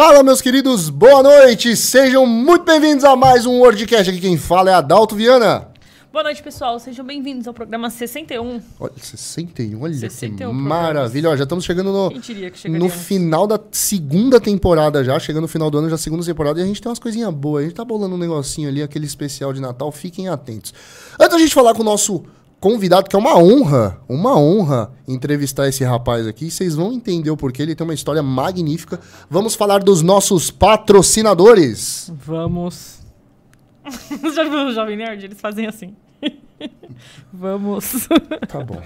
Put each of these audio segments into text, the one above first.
Fala, meus queridos, boa noite! Sejam muito bem-vindos a mais um WordCast. Aqui quem fala é Adalto Viana. Boa noite, pessoal. Sejam bem-vindos ao programa 61. Olha, 61, olha 61 que maravilha. Ó, já estamos chegando no, no final da segunda temporada já. Chegando no final do ano, já segunda temporada. E a gente tem umas coisinhas boas. A gente tá bolando um negocinho ali, aquele especial de Natal. Fiquem atentos. Antes da gente falar com o nosso convidado, que é uma honra, uma honra entrevistar esse rapaz aqui. Vocês vão entender o porquê. Ele tem uma história magnífica. Vamos falar dos nossos patrocinadores. Vamos. Já viu o Jovem Nerd? Eles fazem assim. Vamos. Tá bom.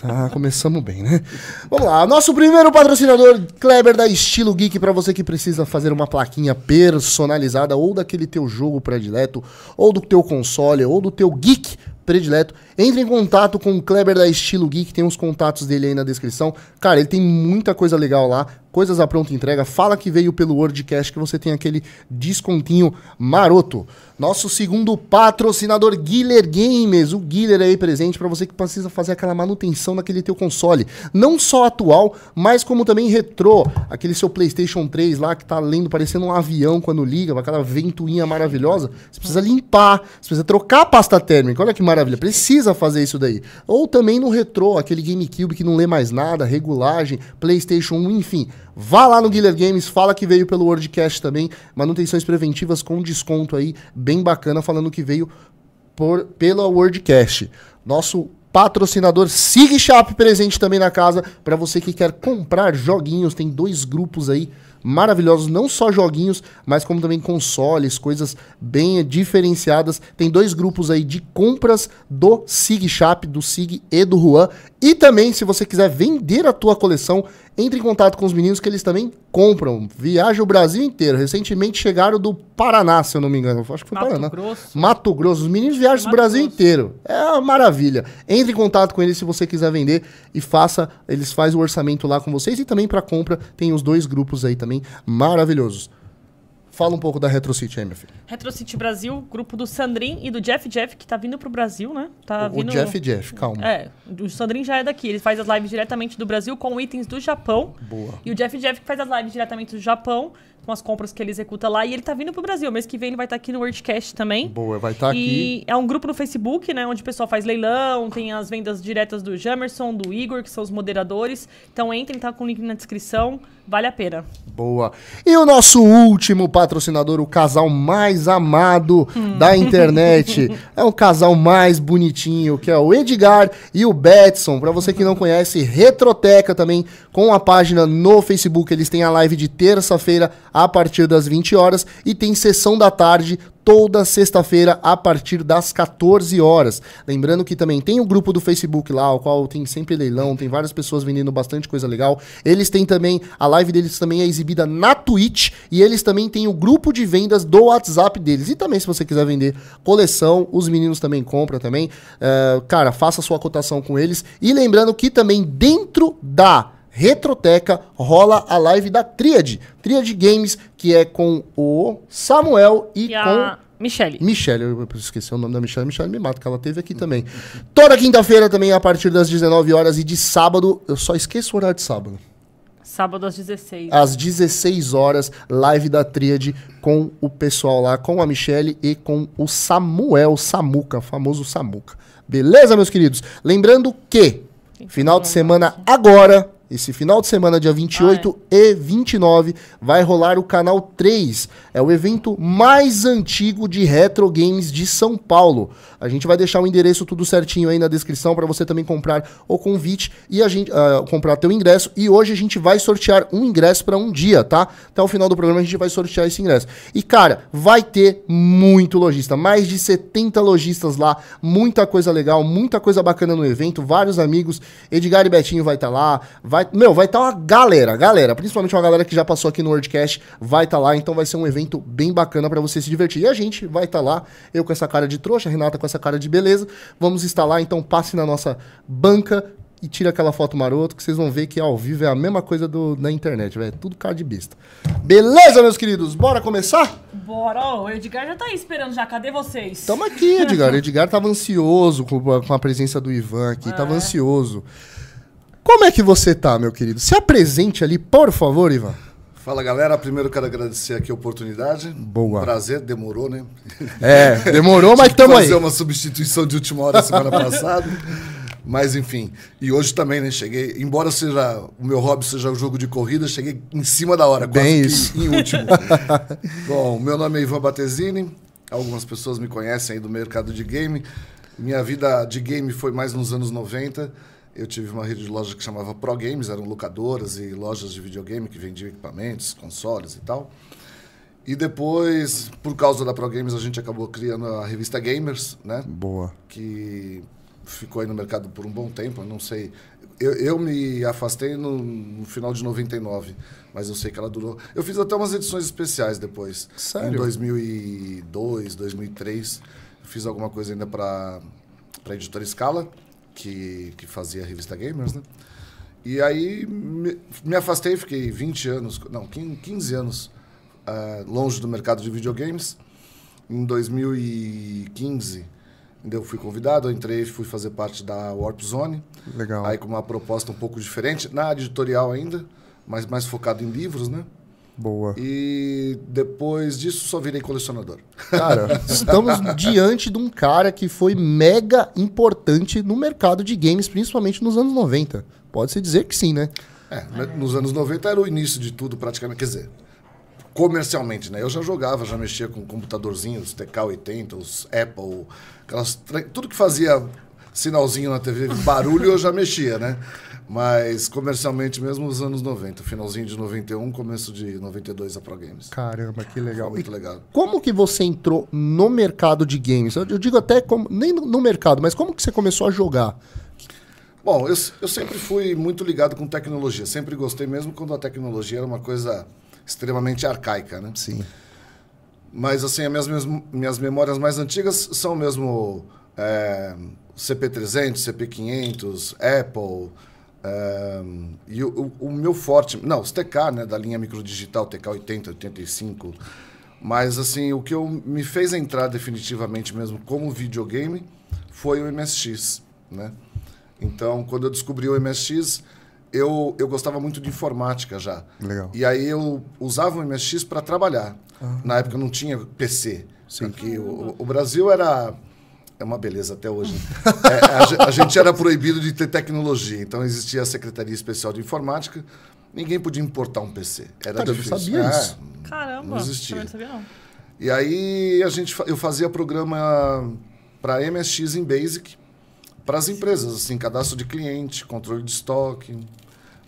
Tá, começamos bem, né? Vamos lá. Nosso primeiro patrocinador, Kleber da Estilo Geek, para você que precisa fazer uma plaquinha personalizada ou daquele teu jogo predileto, ou do teu console, ou do teu geek predileto. Entre em contato com o Kleber da Estilo Geek, tem os contatos dele aí na descrição. Cara, ele tem muita coisa legal lá, coisas à pronta entrega. Fala que veio pelo WordCast que você tem aquele descontinho maroto. Nosso segundo patrocinador, Guiller Games. O Guiller aí presente para você que precisa fazer aquela manutenção naquele teu console. Não só atual, mas como também retrô. Aquele seu PlayStation 3 lá que tá lendo parecendo um avião quando liga, com aquela ventoinha maravilhosa. Você precisa limpar, você precisa trocar a pasta térmica. Olha que maravilha. Precisa fazer isso daí. Ou também no retrô, aquele GameCube que não lê mais nada, regulagem, PlayStation 1, enfim. Vá lá no Guiller Games, fala que veio pelo WordCast também. Manutenções preventivas com desconto aí, bem bacana, falando que veio por, pela WordCast. Nosso patrocinador Sig Shop presente também na casa para você que quer comprar joguinhos. Tem dois grupos aí maravilhosos, não só joguinhos, mas como também consoles, coisas bem diferenciadas. Tem dois grupos aí de compras do Sig Shop, do Sig e do Juan. E também, se você quiser vender a tua coleção, entre em contato com os meninos que eles também compram. Viaja o Brasil inteiro. Recentemente chegaram do Paraná, se eu não me engano. Acho que foi Mato Paraná. Grosso. Mato Grosso. Os meninos viajam o Mato Brasil Grosso. inteiro. É uma maravilha. Entre em contato com eles se você quiser vender e faça, eles fazem o orçamento lá com vocês e também para compra tem os dois grupos aí também maravilhosos. Fala um pouco da RetroCity aí, meu filho. Retro City Brasil, grupo do Sandrin e do Jeff Jeff, que tá vindo pro Brasil, né? Tá o vindo... Jeff Jeff, calma. É, o Sandrin já é daqui. Ele faz as lives diretamente do Brasil com itens do Japão. Boa. E o Jeff Jeff que faz as lives diretamente do Japão, com as compras que ele executa lá. E ele tá vindo pro Brasil. Mês que vem ele vai estar aqui no WordCast também. Boa, vai estar aqui. E é um grupo no Facebook, né? Onde o pessoal faz leilão, tem as vendas diretas do Jamerson, do Igor, que são os moderadores. Então entrem, tá com o link na descrição. Vale a pena. Boa. E o nosso último patrocinador, o casal mais amado da internet. É o casal mais bonitinho, que é o Edgar e o Betson. Pra você que não conhece, Retroteca também, com a página no Facebook. Eles têm a live de terça-feira a partir das 20 horas e tem sessão da tarde toda sexta-feira a partir das 14 horas. Lembrando que também tem o grupo do Facebook lá, o qual tem sempre leilão, tem várias pessoas vendendo bastante coisa legal. Eles têm também, a live deles também é exibida na Twitch e eles também têm o grupo de vendas do WhatsApp deles. E também se você quiser vender coleção, os meninos também compram também. É, cara, faça sua cotação com eles. E lembrando que também dentro da Retroteca rola a live da Triad. Triad Games, que é com o Samuel e, E com a Michelle. Michelle, eu esqueci o nome da Michelle, Michelle me mata, que ela teve aqui também. Toda quinta-feira também, a partir das 19 horas e de sábado, eu só esqueço o horário de sábado. Sábado às 16. Às 16 horas, live da Tríade com o pessoal lá, com a Michelle e com o Samuel Samuca, famoso Samuca. Beleza, meus queridos? Lembrando que final de semana agora, esse final de semana, dia 28 e 29, vai rolar o canal 3. É o evento mais antigo de retro games de São Paulo. A gente vai deixar o endereço tudo certinho aí na descrição para você também comprar o convite e a gente ah, comprar teu ingresso. E hoje a gente vai sortear um ingresso para um dia, tá? Até o final do programa a gente vai sortear esse ingresso. E cara, vai ter muito lojista, mais de 70 lojistas lá, muita coisa legal, muita coisa bacana no evento, vários amigos. Edgar e Betinho vai estar lá, vai, meu, vai estar uma galera, galera, principalmente uma galera que já passou aqui no WordCast, vai estar lá, então vai ser um evento bem bacana para você se divertir. E a gente vai estar lá, eu com essa cara de trouxa, a Renata com essa cara de beleza, vamos estar lá, então passe na nossa banca e tira aquela foto maroto que vocês vão ver que ao vivo é a mesma coisa do, da internet, velho, tudo cara de besta. Beleza, meus queridos? Bora começar? Bora, ó, o Edgar já tá aí esperando já. Cadê vocês? Tamo aqui, Edgar. Edgar tava ansioso com a, com a presença do Ivan aqui, tava É. ansioso. Como é que você tá, meu querido? Se apresente ali, por favor, Ivan. Fala galera, primeiro quero agradecer aqui a oportunidade. Boa. Prazer, demorou, né? É, demorou, mas estamos aí. Fazer uma substituição de última hora semana passada. Mas enfim, e hoje também, né? Cheguei, embora seja o meu hobby seja o jogo de corrida, cheguei em cima da hora, quase Bem que isso. em último. Bom, meu nome é Ivan Batesini, algumas pessoas me conhecem aí do mercado de game. Minha vida de game foi mais nos anos 90. Eu tive uma rede de lojas que chamava Pro Games, eram locadoras e lojas de videogame que vendiam equipamentos, consoles e tal. E depois, por causa da Pro Games, a gente acabou criando a revista Gamers, né? Boa. que ficou aí no mercado por um bom tempo, eu não sei. Eu, eu me afastei no, no final de 99, mas eu sei que ela durou. Eu fiz até umas edições especiais depois. Sério? Em 2002, 2003, eu fiz alguma coisa ainda para a editora Scala, que, que fazia a revista Gamers, né? E aí me, me afastei, fiquei 20 anos, não, 15 anos ah, longe do mercado de videogames. Em 2015, ainda eu fui convidado, eu entrei e fui fazer parte da Warp Zone. Legal. Aí com uma proposta um pouco diferente, na editorial ainda, mas mais focado em livros, né? Boa. E depois disso só virei colecionador. Cara, estamos diante de um cara que foi mega importante no mercado de games, principalmente nos anos 90. Pode-se dizer que sim, né? É, nos anos 90 era o início de tudo praticamente, quer dizer, comercialmente, né? Eu já jogava, já mexia com computadorzinhos, TK80, os Apple, aquelas, tudo que fazia sinalzinho na TV, barulho eu já mexia, né? Mas comercialmente mesmo nos anos 90, finalzinho de 91, começo de 92 a Pro Games. Caramba, que legal. Muito E legal. como que você entrou no mercado de games? Eu digo até como, nem no, mercado, mas como que você começou a jogar? Bom, eu, eu sempre fui muito ligado com tecnologia, sempre gostei mesmo quando a tecnologia era uma coisa extremamente arcaica, né? Sim. Mas, assim, as minhas, minhas, minhas memórias mais antigas são mesmo é, CP300, CP500, Apple. É, e o, o- meu forte... Não, os TK, né? Da linha microdigital, TK80, 85. Mas, assim, o que eu, me fez entrar definitivamente mesmo como videogame foi o MSX, né? Então, quando eu descobri o MSX, eu, eu gostava muito de informática já. Legal. E aí eu usava o MSX para trabalhar. Na época não tinha PC. Aqui, o, o Brasil era. É uma beleza até hoje. É, a, ge- a gente era proibido de ter tecnologia. Então existia a Secretaria Especial de Informática. Ninguém podia importar um PC. Era Cara, eu não difícil. sabia É, disso. Caramba, Não existia. também não sabia não. E aí a gente, eu fazia programa para MSX em Basic para as empresas, assim, cadastro de cliente, controle de estoque.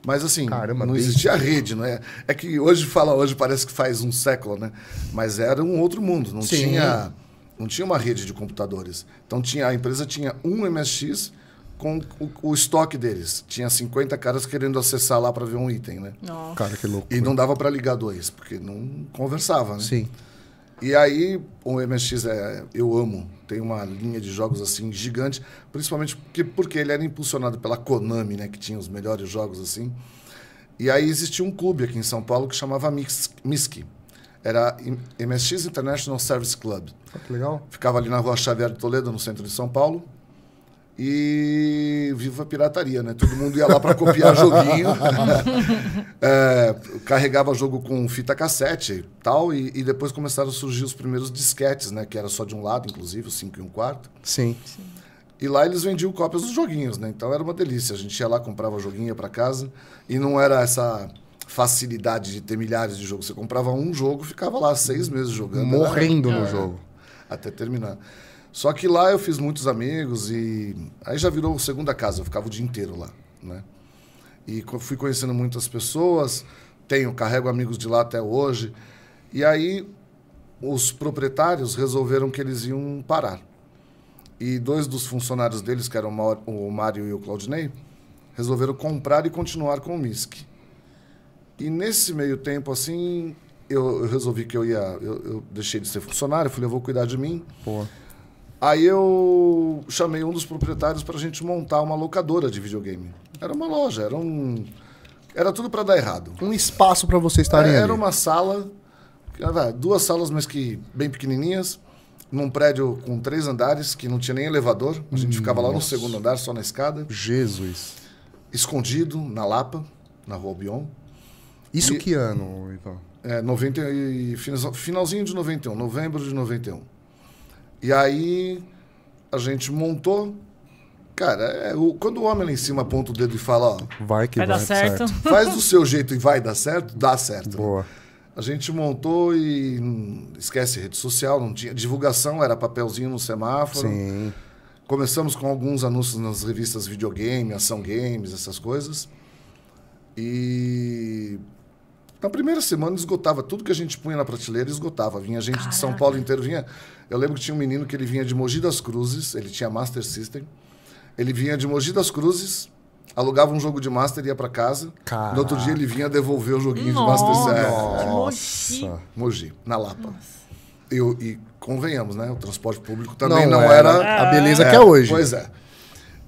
Mas assim, Caramba, não existia rede, não é? É que hoje fala, hoje parece que faz um século, né? Mas era um outro mundo, não Sim. tinha não tinha uma rede de computadores. Então tinha a empresa tinha um MSX com o, o estoque deles. Tinha 50 caras querendo acessar lá para ver um item, né? Nossa. Cara, que louco. E não dava para ligar dois, porque não conversava, né? Sim. E aí, o MSX é, eu amo. Tem uma linha de jogos assim gigante, principalmente porque, porque ele era impulsionado pela Konami, né, que tinha os melhores jogos assim. E aí existia um clube aqui em São Paulo que chamava Mix, MISC. Era MSX International Service Club. Ah, Que legal. Ficava ali na Rua Xavier de Toledo, no centro de São Paulo. E viva a pirataria, né? Todo mundo ia lá para copiar joguinho. É, carregava jogo com fita cassete e tal. E, e depois começaram a surgir os primeiros disquetes, né? Que era só de um lado, inclusive, o 5 e um quarto. Sim. E lá eles vendiam cópias dos joguinhos, né? Então era uma delícia. A gente ia lá, comprava joguinho para casa. E não era essa facilidade de ter milhares de jogos. Você comprava um jogo, ficava lá seis meses jogando. Era- Morrendo no É, jogo. Até terminar. Só que lá eu fiz muitos amigos e aí já virou segunda casa. Eu ficava o dia inteiro lá, né? E fui conhecendo muitas pessoas. Tenho, carrego amigos de lá até hoje. E aí os proprietários resolveram que eles iam parar. E dois dos funcionários deles, que eram o Mário e o Claudinei, resolveram comprar e continuar com o MISC. E nesse meio tempo, assim, eu, eu resolvi que eu ia. Eu, eu deixei de ser funcionário, falei, eu vou cuidar de mim. Pô. Aí eu chamei um dos proprietários para a gente montar uma locadora de videogame. Era uma loja, era um. Era tudo para dar errado. Um espaço para vocês estarem Era ali. uma sala, ah, duas salas, mas que bem pequenininhas, num prédio com três andares, que não tinha nem elevador. A gente ficava lá no segundo andar, só na escada, Jesus. escondido na Lapa, na Rua Albion. Isso E- que ano, Ivan? É, 90 e, final- finalzinho de 91, novembro de 91. E aí a gente montou. Cara, é, o- quando o homem lá em cima aponta o dedo e fala, ó, Vai que Vai vai, dar certo. faz do seu jeito e vai dar certo, dá certo. Boa. A gente montou e hum, esquece rede social, não tinha divulgação, era papelzinho no semáforo. Sim. Começamos com alguns anúncios nas revistas videogame, ação games, essas coisas. E na primeira semana esgotava tudo que a gente punha na prateleira, esgotava. Vinha gente de São Caraca. Paulo inteiro, vinha. Eu lembro que tinha um menino que ele vinha de Mogi das Cruzes, ele tinha Master System. Ele vinha de Mogi das Cruzes, alugava um jogo de Master e ia para casa. Caraca. No outro dia ele vinha devolver o joguinho Nossa. de Master System. É, Mogi. Nossa. Mogi, na Lapa. E, o- e convenhamos, né? O transporte público também não, não, era, a beleza que é hoje. Pois é.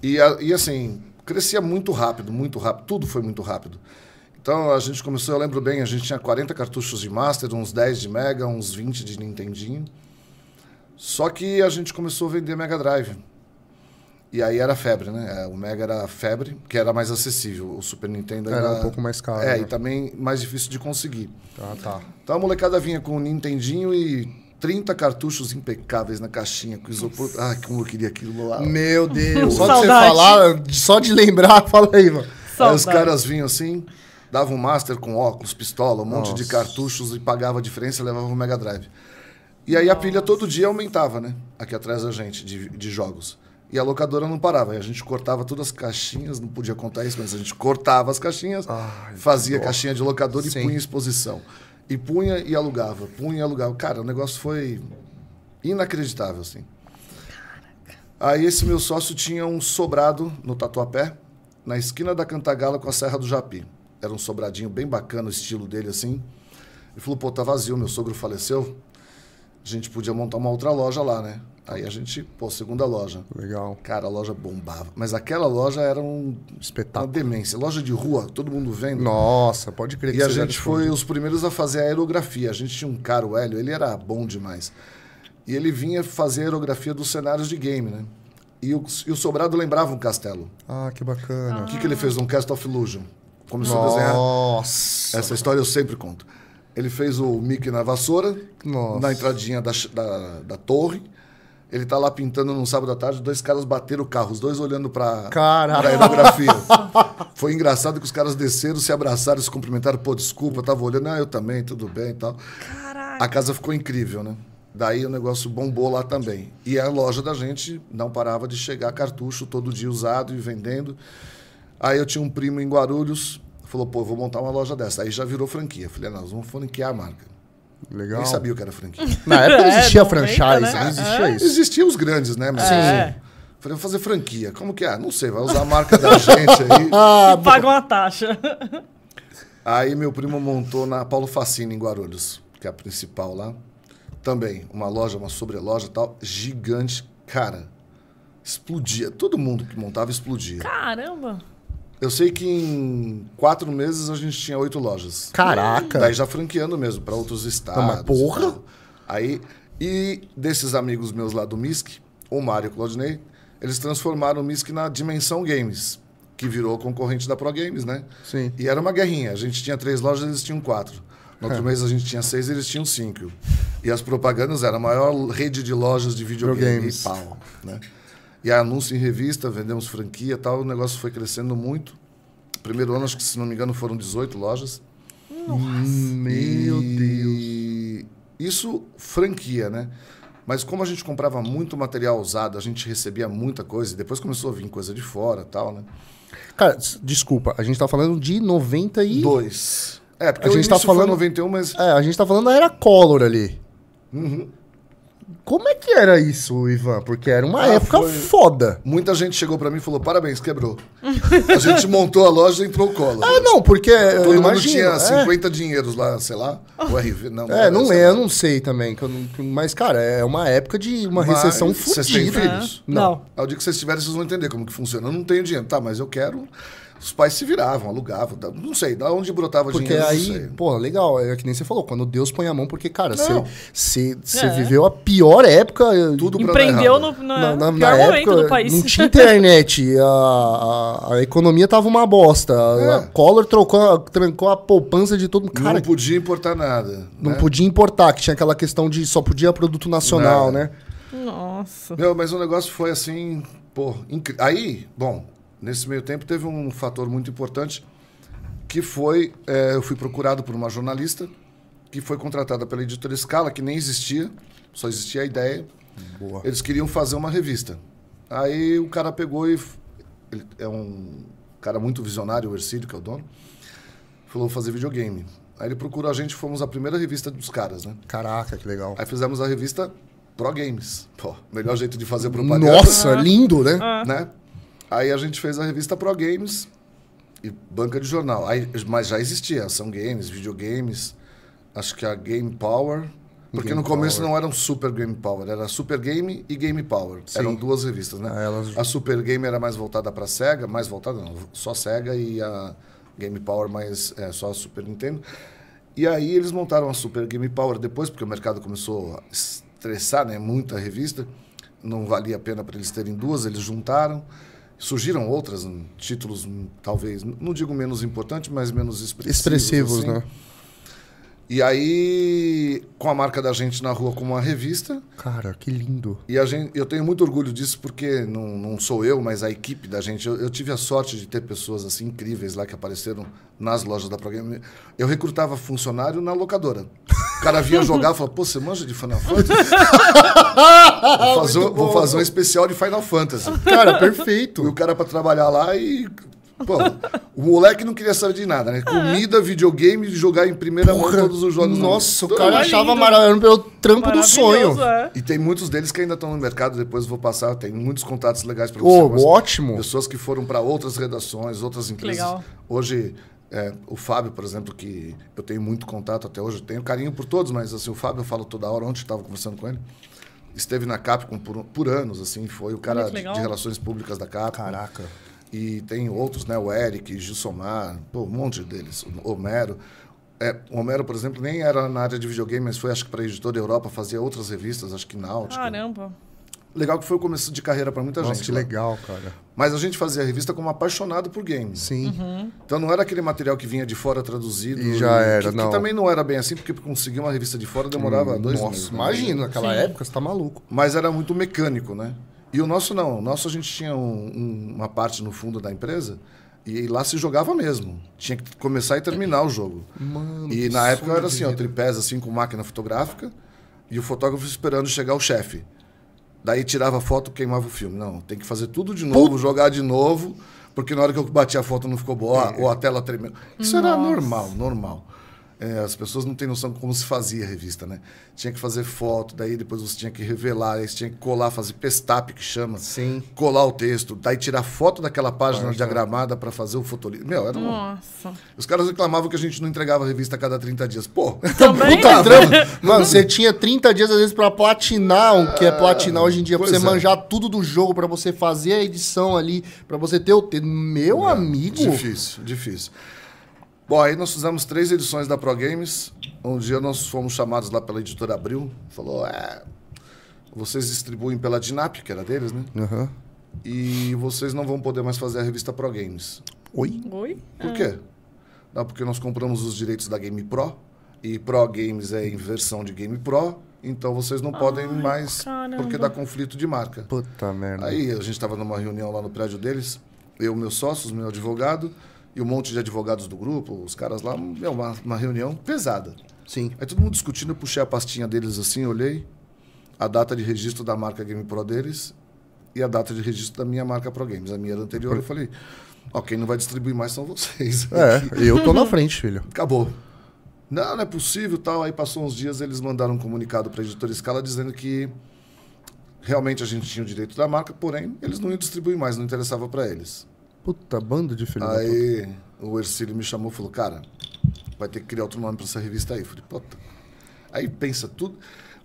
E, e assim, crescia muito rápido, muito rápido. Tudo foi muito rápido. Então a gente começou, eu lembro bem, a gente tinha 40 cartuchos de Master, uns 10 de Mega, uns 20 de Nintendinho. Só que a gente começou a vender Mega Drive. E aí era febre, né? É, O Mega era febre, que era mais acessível. O Super Nintendo Era um pouco mais caro, É, né? e também mais difícil de conseguir. Ah, tá. Então a molecada vinha com o Nintendinho e 30 cartuchos impecáveis na caixinha, com isopor. Ai, como eu queria aquilo lá. Meu Deus. Só de você falar, só de lembrar, fala aí, mano. Aí os caras vinham assim, davam um master com óculos, pistola, um monte de Nossa. cartuchos e pagava a diferença e levava o Mega Drive. E aí a pilha todo dia aumentava, né? Aqui atrás da gente, de, de jogos. E a locadora não parava. Aí a gente cortava todas as caixinhas, não podia contar isso, mas a gente cortava as caixinhas, Ai, fazia dó. caixinha de locador e Sim. punha em exposição. E punha e alugava, punha e alugava. Cara, o negócio foi inacreditável, assim. Aí esse meu sócio tinha um sobrado no Tatuapé, na esquina da Cantagala com a Serra do Japi. Era um sobradinho bem bacana, o estilo dele assim. Ele falou, pô, tá vazio, meu sogro faleceu. A gente podia montar uma outra loja lá, né? Aí a gente, pô, segunda loja. Legal. Cara, a loja bombava. Mas aquela loja era um, uma Espetáculo. demência. Loja de rua, todo mundo vendo. Nossa, pode crer que E a gente foi os primeiros a fazer a aerografia. A gente tinha um cara, o Hélio, ele era bom demais. E ele vinha fazer a aerografia dos cenários de game, né? E o, e o Sobrado lembrava um castelo. Ah, que bacana. O que, que ele fez? Um Cast of Illusion. Começou a desenhar. Nossa. Essa história eu sempre conto. Ele fez o Mickey na vassoura, Nossa. na entradinha da, da, da torre. Ele tá lá pintando num sábado à tarde, dois caras bateram o carro, os dois olhando pra, Caraca. pra aerografia. Foi engraçado que os caras desceram, se abraçaram, se cumprimentaram. Pô, desculpa, eu tava olhando. Ah, eu também, tudo bem e tal. Caraca. A casa ficou incrível, né? Daí o negócio bombou lá também. E a loja da gente não parava de chegar cartucho todo dia usado e vendendo. Aí eu tinha um primo em Guarulhos, falou, pô, vou montar uma loja dessa. Aí já virou franquia. Falei, "Ah, nós vamos franquear a marca. Legal. Nem sabia o que era franquia. Na época não É, existia 90, franchise, né? não existia isso. Existiam os grandes, né? Mas É. Falei, vou fazer franquia. Como que é? Não sei, vai usar a marca da gente aí. Ah, E pagam a taxa. Aí meu primo montou na Paulo Facine, em Guarulhos, que é a principal lá. Também, uma loja, uma sobreloja e tal, gigante. Cara, explodia. Todo mundo que montava explodia. Caramba. Eu sei que em quatro meses a gente tinha oito lojas. Caraca. Daí já franqueando mesmo, para outros estados. mas porra! e. Aí, e desses amigos meus lá do MISC, o Mário e o Claudinei, eles transformaram o MISC na Dimensão Games, que virou concorrente da Pro Games, né? Sim. E era uma guerrinha. A gente tinha três lojas, eles tinham quatro. No outro mês a gente tinha seis, eles tinham cinco. E as propagandas eram a maior rede de lojas de videogame Videogames. e pau, né? E anúncio em revista, vendemos franquia e tal, o negócio foi crescendo muito. Primeiro ano, acho que se não me engano, foram 18 lojas. Meu Deus. E isso franquia, né? Mas como a gente comprava muito material usado, a gente recebia muita coisa, e depois começou a vir coisa de fora tal, né? Cara, desculpa, a gente tá falando de 90 e... Dois. É, porque A gente tá falando- 91, mas É, a gente tá falando da era Collor ali. Uhum. Como é que era isso, Ivan? Porque era uma Ah, época foi- foda. muita gente chegou pra mim e falou: parabéns, quebrou. a gente montou a loja e entrou o colo. Ah, não, porque eu Todo mundo imagino, tinha é. 50 dinheiros lá, sei lá. O RV, não. É, não sei é, eu não sei também. que eu não- mas, cara, é uma época de uma Mas recessão vocês têm fodida. filhos? Não. Não. Ao dia que vocês tiverem, vocês vão entender como que funciona. Eu não tenho dinheiro. Tá, mas eu quero. Os pais se viravam, alugavam, da- não sei, da onde brotava Porque dinheiro, não aí, pô, legal, é que nem você falou, quando Deus põe a mão, porque, cara, você Não. você- você É. viveu a pior época. Tudo pra dar Empreendeu no, no Na, na- pior na momento época do país. não tinha internet, a, a, a economia tava uma bosta. É. A Collor trocou, trancou a poupança de todo mundo. Cara, não podia importar nada. não né? podia importar, que tinha aquela questão de só podia produto nacional, Nada. né? Nossa. Meu, mas o negócio foi assim, pô, incri- aí, bom, nesse meio tempo teve um fator muito importante que foi, é, eu fui procurado por uma jornalista que foi contratada pela editora Scala, que nem existia, só existia a ideia. Boa. Eles queriam fazer uma revista. Aí o cara pegou e ele é um cara muito visionário, o Ercílio, que é o dono, falou vou fazer videogame. Aí ele procurou a gente, fomos a primeira revista dos caras, né? Caraca, que legal. Aí fizemos a revista Pro Games. Pô, melhor jeito de fazer propaganda. Nossa, lindo, né? Né? Aí a gente fez a revista Pro Games e banca de jornal. Aí, mas já existia ação games, videogames, acho que a Game Power. Porque Game no começo Power. não era um Super Game Power, era Super Game e Game Power. Sim. Eram duas revistas, né? Ah, elas- A Super Game era mais voltada para Sega, mais voltada não, só Sega e a Game Power mais é, só a Super Nintendo. E aí eles montaram a Super Game Power depois, porque o mercado começou a estressar, né? Muita revista, não valia a pena para eles terem duas, eles juntaram. Surgiram outras, hum, títulos hum, talvez, não digo menos importantes, mas menos expressivos. Expressivos, assim. né? E aí, com a marca da gente na rua como uma revista, Cara, que lindo. e a gente, eu tenho muito orgulho disso porque não, não sou eu, mas a equipe da gente. Eu, eu tive a sorte de ter pessoas assim incríveis lá que apareceram nas lojas da Programa. Eu recrutava funcionário na locadora. O cara vinha jogar e falava, pô, você manja de Final Fantasy? vou, fazer, um- vou fazer um especial de Final Fantasy. Cara, E o perfeito. cara pra trabalhar lá e. Pô, o moleque não queria saber de nada, né? Comida, videogame, jogar em primeira mão todos os jogos. Nossa, o cara achava maravilhoso pelo trampo do sonho. É. E tem muitos deles que ainda estão no mercado, depois eu vou passar, tem muitos contatos legais para você. Ô, mas ótimo. Pessoas que foram para outras redações, outras empresas. legal. Hoje, é, o Fábio, por exemplo, que eu tenho muito contato até hoje, eu tenho carinho por todos, mas assim, o Fábio eu falo toda hora, ontem estava conversando com ele. Esteve na Capcom por, por anos, assim, foi o cara de, de relações públicas da Capcom. Caraca. E tem outros, né? O Eric, Gilsomar, pô, um monte deles. O Homero. É, o Homero, por exemplo, nem era na área de videogame, mas foi, acho que, para a editora Europa, fazia outras revistas, acho que Náutica. Caramba. Legal que foi o começo de carreira para muita Nossa, gente. que lá. legal, cara. Mas a gente fazia a revista como apaixonado por games. Sim. Então não era aquele material que vinha de fora traduzido. E já era, que, não. Que também não era bem assim, porque conseguir uma revista de fora demorava dois Nossa, meses. né? imagina, naquela Sim. época você tá maluco. Mas era muito mecânico, né? E o nosso não. O nosso a gente tinha um- um- uma parte no fundo da empresa e lá se jogava mesmo. Tinha que começar e terminar o jogo. Mano, E na época era assim, ó, tripés assim com máquina fotográfica e o fotógrafo esperando chegar o chefe. Daí tirava a foto, queimava o filme. Não, tem que fazer tudo de novo, jogar de novo, porque na hora que eu bati a foto não ficou boa, ou a tela tremeu. Isso era Nossa. normal, normal. É, as pessoas não têm noção de como se fazia a revista, né? Tinha que fazer foto, daí depois você tinha que revelar, aí você tinha que colar, fazer pestap, que chama. Sim. Colar o texto, daí tirar foto daquela página diagramada para fazer o fotolito. Meu, era um... Nossa. Os caras reclamavam que a gente não entregava a revista a cada 30 dias. Pô, Também? Puta trampo. Mano, você tinha 30 dias às vezes pra platinar o que é platinar hoje em dia, pra você é. manjar tudo do jogo, pra você fazer a edição ali, pra você ter o. Meu amigo. Difícil, difícil. Bom, aí nós fizemos três edições da Pro Games. Um dia nós fomos chamados lá pela editora Abril. Falou, é, vocês distribuem pela Dinap, que era deles, né? Aham. E vocês não vão poder mais fazer a revista Pro Games. Oi? Oi? Por quê? Não, porque nós compramos os direitos da Game Pro. E Pro Games é em versão de Game Pro. Então vocês não podem mais, caramba. porque dá conflito de marca. Puta merda. Aí a gente estava numa reunião lá no prédio deles, eu, meus sócios, meu advogado e um monte de advogados do grupo, os caras lá, é uma, uma reunião pesada. Sim. Aí todo mundo discutindo, eu puxei a pastinha deles assim, olhei a data de registro da marca Game Pro deles e a data de registro da minha marca Pro Games. A minha era anterior, eu falei, ó, quem não vai distribuir mais são vocês. É, eu tô na frente, filho. Acabou. Não, não é possível tal. Aí passou uns dias, eles mandaram um comunicado para a editora Scala dizendo que realmente a gente tinha o direito da marca, porém eles não iam distribuir mais, não interessava para eles. Puta, bando de filho da puta. Aí o Ercílio me chamou e falou, cara, vai ter que criar outro nome para essa revista aí. Eu falei, puta. Aí pensa tudo.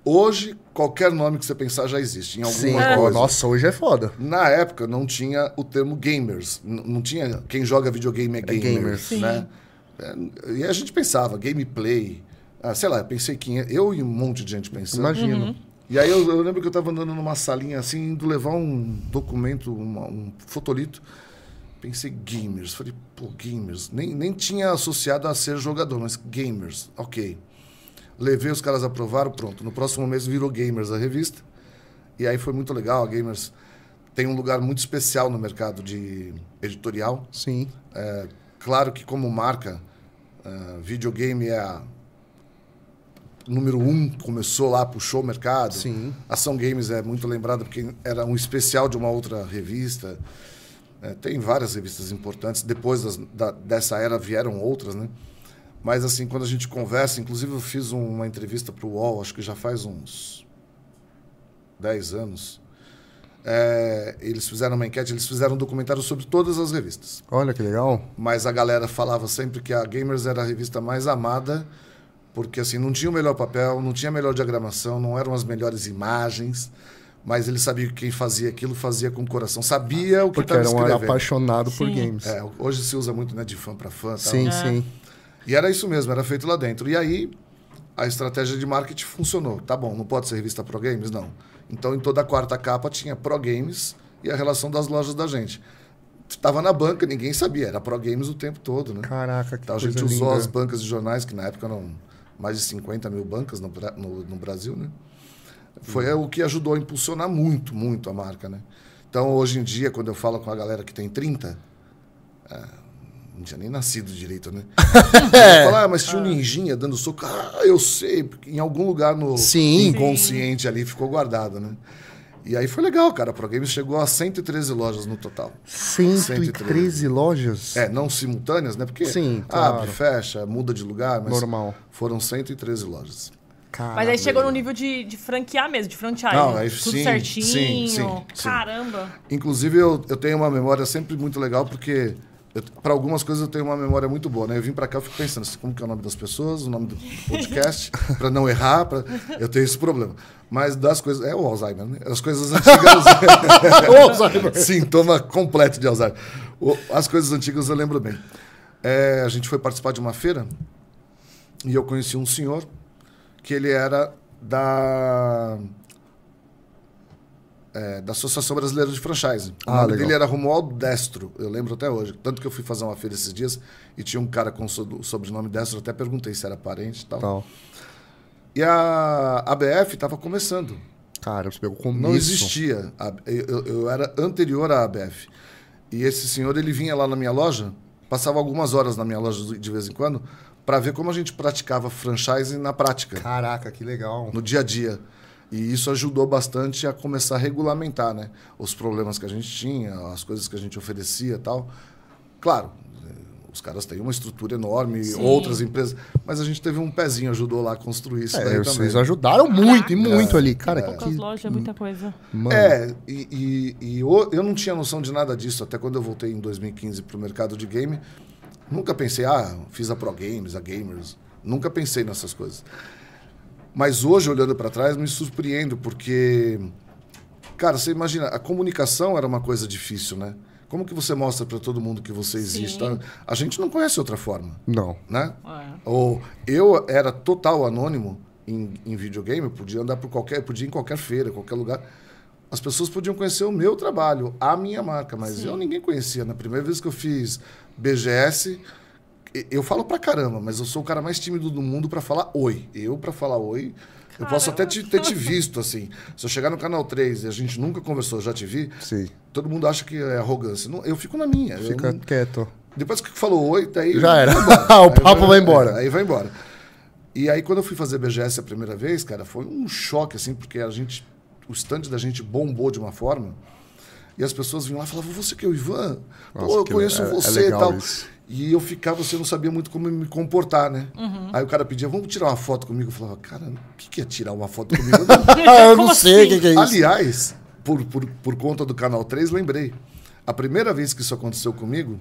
Hoje, qualquer nome que você pensar já existe, em alguma Sim, coisa. Pô, nossa, hoje é foda. Na época não tinha o termo gamers. N- Não tinha quem joga videogame é gamer. gamers. Sim. Né? É, E a gente pensava, gameplay. Ah, sei lá, eu pensei que eu e um monte de gente pensando. Imagino. E aí eu, eu lembro que eu tava andando numa salinha assim, indo levar um documento, uma- um fotolito. Pensei gamers. Falei, pô, gamers. Nem, nem tinha associado a ser jogador, mas gamers. Ok. Levei, os caras aprovaram, pronto. No próximo mês virou Gamers a revista. E aí foi muito legal. A Gamers tem um lugar muito especial no mercado de editorial. Sim. É, claro que como marca, ah, videogame é a número um, começou lá, puxou o mercado. Sim. Ação Games é muito lembrada porque era um especial de uma outra revista. É, tem várias revistas importantes. Depois das- da- dessa era vieram outras, né? Mas assim, quando a gente conversa, inclusive eu fiz um- uma entrevista para o UOL, acho que já faz uns 10 anos. É, eles fizeram uma enquete, eles fizeram um documentário sobre todas as revistas. Olha que legal. Mas a galera falava sempre que a Gamers era a revista mais amada, porque assim, não tinha o melhor papel, não tinha a melhor diagramação, não eram as melhores imagens, mas eles sabiam que quem fazia aquilo fazia com o coração, sabia o que Porque estava era um era escrevendo. apaixonado por Sim. games. É, hoje se usa muito né, de fã para fã. tal. sim, É. sim. E era isso mesmo, era feito lá dentro. E aí, a estratégia de marketing funcionou. Tá bom, não pode ser revista Pro Games? Não. Então, em toda a quarta capa tinha Pro Games e a relação das lojas da gente. Tava na banca, ninguém sabia, era Pro Games o tempo todo, né? Caraca, que Então, a coisa gente usou linda. as bancas de jornais, que na época eram mais de 50 mil bancas no, no, no Brasil, né? Foi o que ajudou a impulsionar muito, muito a marca, né? Então, hoje em dia, quando eu falo com a galera que tem 30, ah, não tinha nem nascido direito, né? É. Fala, ah, mas tinha um ninjinha dando soco. Ah, eu sei, porque em algum lugar no Sim. inconsciente ali ficou guardado, né? E aí foi legal, cara. A Pro Games chegou a 113 lojas no total. 113 lojas? É, não simultâneas, né? Porque Sim, abre, claro. fecha, muda de lugar, mas Normal. foram 113 lojas. Caraca. Mas aí chegou no nível de, de franquear mesmo, de franchise. Não, aí Tudo sim, certinho. sim, sim. Caramba. Inclusive, eu, eu tenho uma memória sempre muito legal, porque para algumas coisas eu tenho uma memória muito boa, né? Eu vim para cá e fico pensando assim, como que é o nome das pessoas, o nome do podcast, para não errar, pra... eu tenho esse problema. Mas das coisas... É o Alzheimer, né? As coisas antigas... Ô, Alzheimer. Sintoma completo de Alzheimer. O- As coisas antigas eu lembro bem. É, a gente foi participar de uma feira e eu conheci um senhor que ele era da é, da Associação Brasileira de Franchise. O Ah, nome legal. dele era Romualdo Destro, eu lembro até hoje. Tanto que eu fui fazer uma feira esses dias e tinha um cara com so- sobrenome Destro, eu até perguntei se era parente e tal. Tal. E a ABF estava começando. Cara, você pegou começo. Não existia. Eu- eu era anterior à ABF. E esse senhor, ele vinha lá na minha loja, passava algumas horas na minha loja de vez em quando, para ver como a gente praticava franchise na prática, Caraca, que legal. no dia a dia. E isso ajudou bastante a começar a regulamentar né, os problemas que a gente tinha, as coisas que a gente oferecia e tal. Claro, eh, os caras têm uma estrutura enorme, Sim. outras empresas, mas a gente teve um pezinho, ajudou lá a construir isso É, daí vocês também. ajudaram muito, e muito ali. Cara, Poucas que... lojas, é muita coisa. Mano, É, e, e- e eu não tinha noção de nada disso, até quando eu voltei em 2015 para o mercado de game. Nunca pensei, ah, fiz a Pro Games, a Gamers. Nunca pensei nessas coisas. Mas hoje, olhando para trás, me surpreendo, porque, cara, você imagina, a comunicação era uma coisa difícil, né? Como que você mostra para todo mundo que você existe? Tá? A gente não conhece outra forma, Não. né? É. Ou eu era total anônimo em, em videogame, eu podia andar por qualquer, podia ir em qualquer feira, qualquer lugar. As pessoas podiam conhecer o meu trabalho, a minha marca, mas Sim. eu ninguém conhecia. Na primeira vez que eu fiz BGS, eu falo pra caramba, mas eu sou o cara mais tímido do mundo pra falar oi. Eu, pra falar oi, eu posso até te, ter te visto, assim. Se eu chegar no canal 3 e a gente nunca conversou, já te vi, Sim. todo mundo acha que é arrogância. Não, eu fico na minha. Fica não- quieto. depois que falou oi, daí. Já era. vai o Aí papo vai embora. é, aí vai embora. E aí, quando eu fui fazer BGS a primeira vez, cara, foi um choque, assim, porque a gente. O stand da gente bombou de uma forma. E as pessoas vinham lá e falavam, você que é o Ivan? Pô, Nossa, eu conheço é- é você e legal tal. isso. E eu ficava, você não sabia muito como me comportar, né? Uhum. Aí o cara pedia, vamos tirar uma foto comigo. Eu falava, cara, o que, que é tirar uma foto comigo? Eu não Como sei o assim? que, que é isso. Aliás, por, por, por conta do Canal 3, lembrei. A primeira vez que isso aconteceu comigo,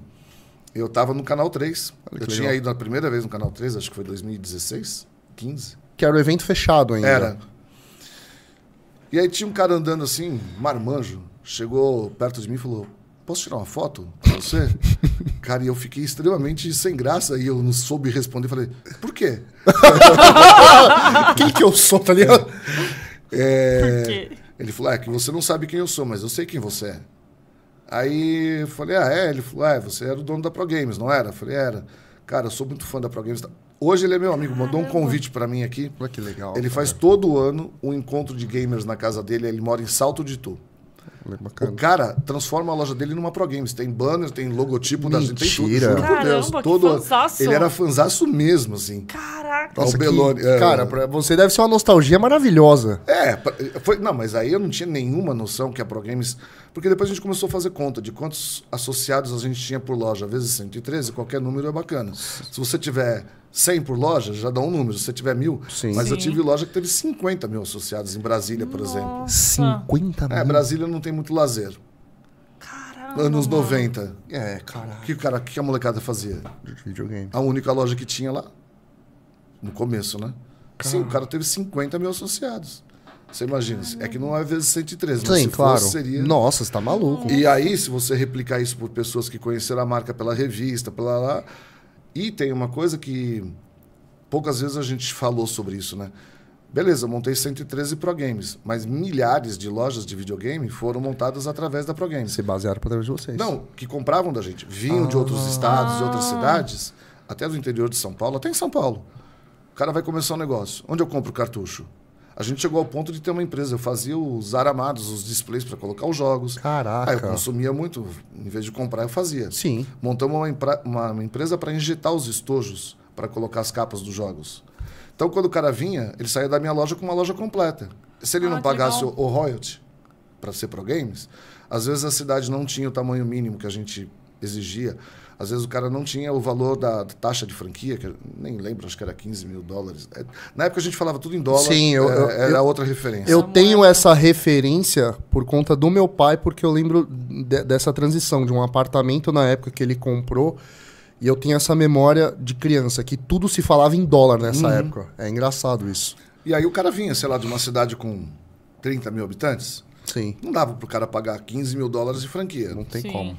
eu estava no Canal 3. Olha Eu tinha legal. ido na primeira vez no Canal 3, acho que foi 2016, 15. Que era o evento fechado ainda. Era. E aí tinha um cara andando assim, marmanjo, chegou perto de mim e falou: Posso tirar uma foto pra você? cara, e eu fiquei extremamente sem graça e eu não soube responder. Falei: Por quê? Quem que eu sou, tá ligado? É, Por quê? Ele falou: É que você não sabe quem eu sou, mas eu sei quem você é. Aí eu falei: Ah, é? Ele falou: É, você era o dono da Pro Games, não era? Eu falei: Era. Cara, eu sou muito fã da Pro Games. Hoje ele é meu amigo, mandou um convite pra mim aqui. Olha que legal. Ele cara. faz todo ano um encontro de gamers na casa dele. Ele mora em Salto de Tu. Olha, O Bacana. cara transforma a loja dele numa Pro Games. Tem banner, tem logotipo da gente, tem tudo. Mentira. Juro por Deus. Caramba, Todo fanzaço. Ele era fanzaço mesmo, assim. Caraca. Ao que- é. Cara, você deve ser uma nostalgia maravilhosa. É, foi, não, mas aí eu não tinha nenhuma noção que a Pro Games. Porque depois a gente começou a fazer conta de quantos associados a gente tinha por loja. Vezes 113, qualquer número é bacana. Se você tiver 100 por loja, já dá um número. Se você tiver mil. Sim. Mas eu Sim. tive loja que teve 50 mil associados em Brasília, por exemplo. Nossa. 50 mil. É, Brasília não tem muito lazer. Caramba. Anos mano. 90. É, O caralho. que, o cara, o que a molecada fazia? Videogame. A única loja que tinha lá. No começo, né? Sim, o cara teve 50 mil associados. Você imagina. É que não é vezes 113, mas Sim, se claro. fosse, seria. Nossa, você tá maluco. E aí, se você replicar isso por pessoas que conheceram a marca pela revista, pela lá. E tem uma coisa que poucas vezes a gente falou sobre isso, né? Beleza, montei 113 Pro Games, mas milhares de lojas de videogame foram montadas através da Pro Games. Se basearam trás de vocês. Não, que compravam da gente. Vinham de outros estados, de outras cidades, até do interior de São Paulo, até em São Paulo. O cara vai começar um negócio. Onde eu compro cartucho? A gente chegou ao ponto de ter uma empresa. Eu fazia os aramados, os displays para colocar os jogos. Caraca. Aí eu consumia muito. Em vez de comprar, eu fazia. Sim. Montamos uma, impra- uma- uma empresa para injetar os estojos para colocar as capas dos jogos. Então, quando o cara vinha, ele saía da minha loja com uma loja completa. Se ele Ah, não pagasse o, o royalty para ser pro games, às vezes a cidade não tinha o tamanho mínimo que a gente exigia. Às vezes o cara não tinha o valor da, taxa de franquia, que eu nem lembro, acho que era 15 mil dólares. É, Na época a gente falava tudo em dólar, Sim, eu- é, eu- era eu- outra referência. Eu tenho essa referência por conta do meu pai, porque eu lembro de- dessa transição de um apartamento na época que ele comprou. E eu tenho essa memória de criança, que tudo se falava em dólar nessa época. É engraçado isso. E aí o cara vinha, sei lá, de uma cidade com 30 mil habitantes, Sim. não dava pro cara pagar 15 mil dólares de franquia. Não tem Sim. como.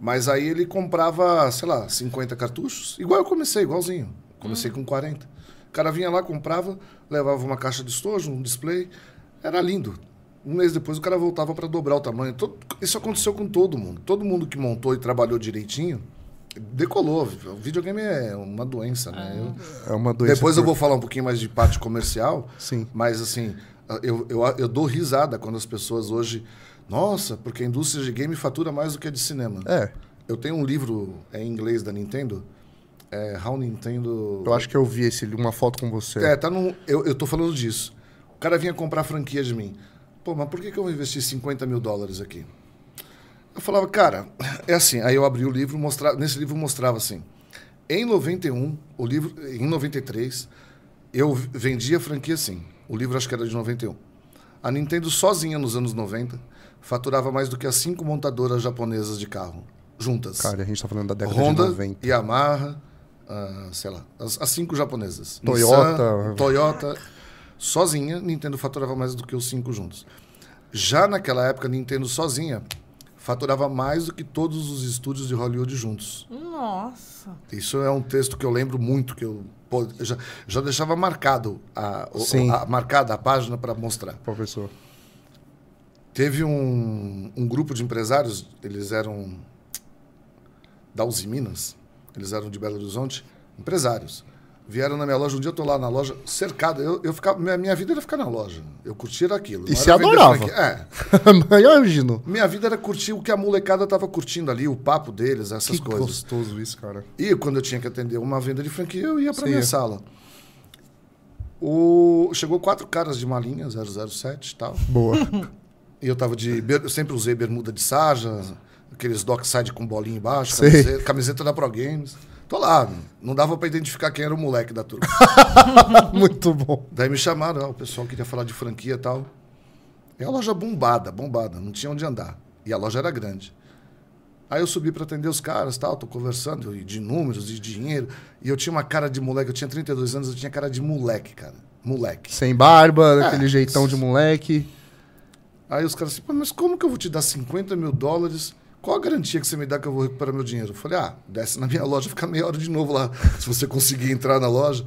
Mas aí ele comprava, sei lá, 50 cartuchos. Igual eu comecei, igualzinho. Comecei com 40. O cara vinha lá, comprava, levava uma caixa de estojo, um display. Era lindo. Um mês depois o cara voltava para dobrar o tamanho. Todo- isso aconteceu com todo mundo. Todo mundo que montou e trabalhou direitinho decolou. O videogame é uma doença, né? Eu- É uma doença. depois eu por- vou falar um pouquinho mais de parte comercial. Sim. Mas, assim, eu, eu, eu dou risada quando as pessoas hoje. Nossa, porque a indústria de game fatura mais do que a de cinema. É, Eu tenho um livro em inglês da Nintendo. É How Nintendo. eu acho que eu vi esse, uma foto com você. É, tá no. Eu, eu tô falando disso. O cara vinha comprar franquia de mim. Pô, mas por que, que eu vou investir 50 mil dólares aqui? Eu falava, cara, é assim. Aí eu abri o livro, mostrava, nesse livro mostrava assim. Em 91, o livro. Em 93, eu vendia a franquia assim. O livro acho que era de 91. A Nintendo sozinha nos anos 90 faturava mais do que as cinco montadoras japonesas de carro, juntas. Cara, a gente tá falando da década Honda, de 90. Yamaha, ah, sei lá, as, as cinco japonesas. Toyota. Nissan, Toyota. Sozinha, Nintendo faturava mais do que os cinco juntos. Já naquela época, Nintendo sozinha faturava mais do que todos os estúdios de Hollywood juntos. Nossa. Isso é um texto que eu lembro muito, que eu, já, já deixava marcado a, o- Sim. a- marcada a página para mostrar. Professor. Teve um, um grupo de empresários, eles eram da Uzi Minas, eles eram de Belo Horizonte, empresários. Vieram na minha loja, um dia eu tô lá na loja, cercado, eu, eu ficava, minha, minha vida era ficar na loja, eu curtia aquilo. E vender adorava. É, eu imagino. minha vida era curtir o que a molecada tava curtindo ali, o papo deles, essas Que coisas. gostoso isso, cara. E quando eu tinha que atender uma venda de franquia, eu ia para Sim. minha sala. O... Chegou quatro caras de malinha, 007 e tal. Boa. E eu tava de. ber- Eu sempre usei bermuda de sarja, aqueles dockside com bolinha embaixo, camiseta, camiseta da Pro Games. Tô lá, não dava pra identificar quem era o moleque da turma. Muito bom. Daí me chamaram, ah, o pessoal queria falar de franquia e tal. É uma loja bombada, bombada, não tinha onde andar. E a loja era grande. Aí eu subi pra atender os caras, tal, tô conversando de números, de dinheiro. E eu tinha uma cara de moleque, eu tinha 32 anos, eu tinha cara de moleque, cara. Moleque. Sem barba, daquele É. jeitão de moleque. Aí os caras assim, "Pô, mas como que eu vou te dar 50 mil dólares? Qual a garantia que você me dá que eu vou recuperar meu dinheiro? Eu falei, ah, desce na minha loja, fica meia hora de novo lá, se você conseguir entrar na loja.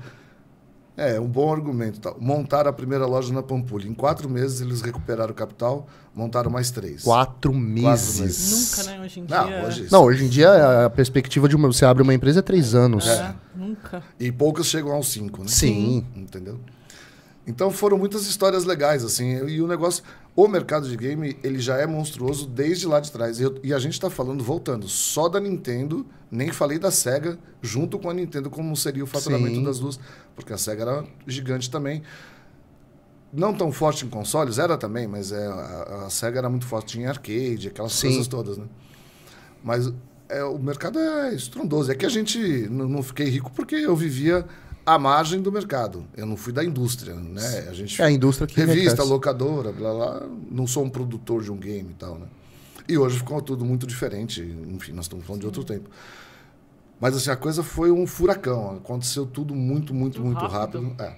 É, um bom argumento. Tá? Montaram a primeira loja na Pampulha. Em quatro meses eles recuperaram o capital, montaram mais três. Quatro meses. meses. Nunca, né? Hoje em dia. Não, hoje Não, hoje em dia a perspectiva de uma, você abre uma empresa é três anos. É, Nunca. E poucas chegam aos cinco, né? Sim. Entendeu? Então foram muitas histórias legais, assim. E o negócio. O mercado de game, ele já é monstruoso desde lá de trás. E, eu- e a gente tá falando, voltando, só da Nintendo, nem falei da SEGA, junto com a Nintendo, como seria o faturamento Sim. das duas. Porque a SEGA era gigante também. Não tão forte em consoles, era também, mas é, a, a SEGA era muito forte em arcade, aquelas Sim. coisas todas, né? Mas é, o mercado é estrondoso. É que a gente n- não fiquei rico porque eu vivia à margem do mercado. Eu não fui da indústria, né? A gente É a indústria que revista, enriquece. locadora, blá blá. Não sou um produtor de um game e tal, né? E hoje ficou tudo muito diferente. Enfim, nós estamos falando de outro tempo. Mas assim, a coisa foi um furacão. Aconteceu tudo muito, muito, Muito muito rápido. rápido. É.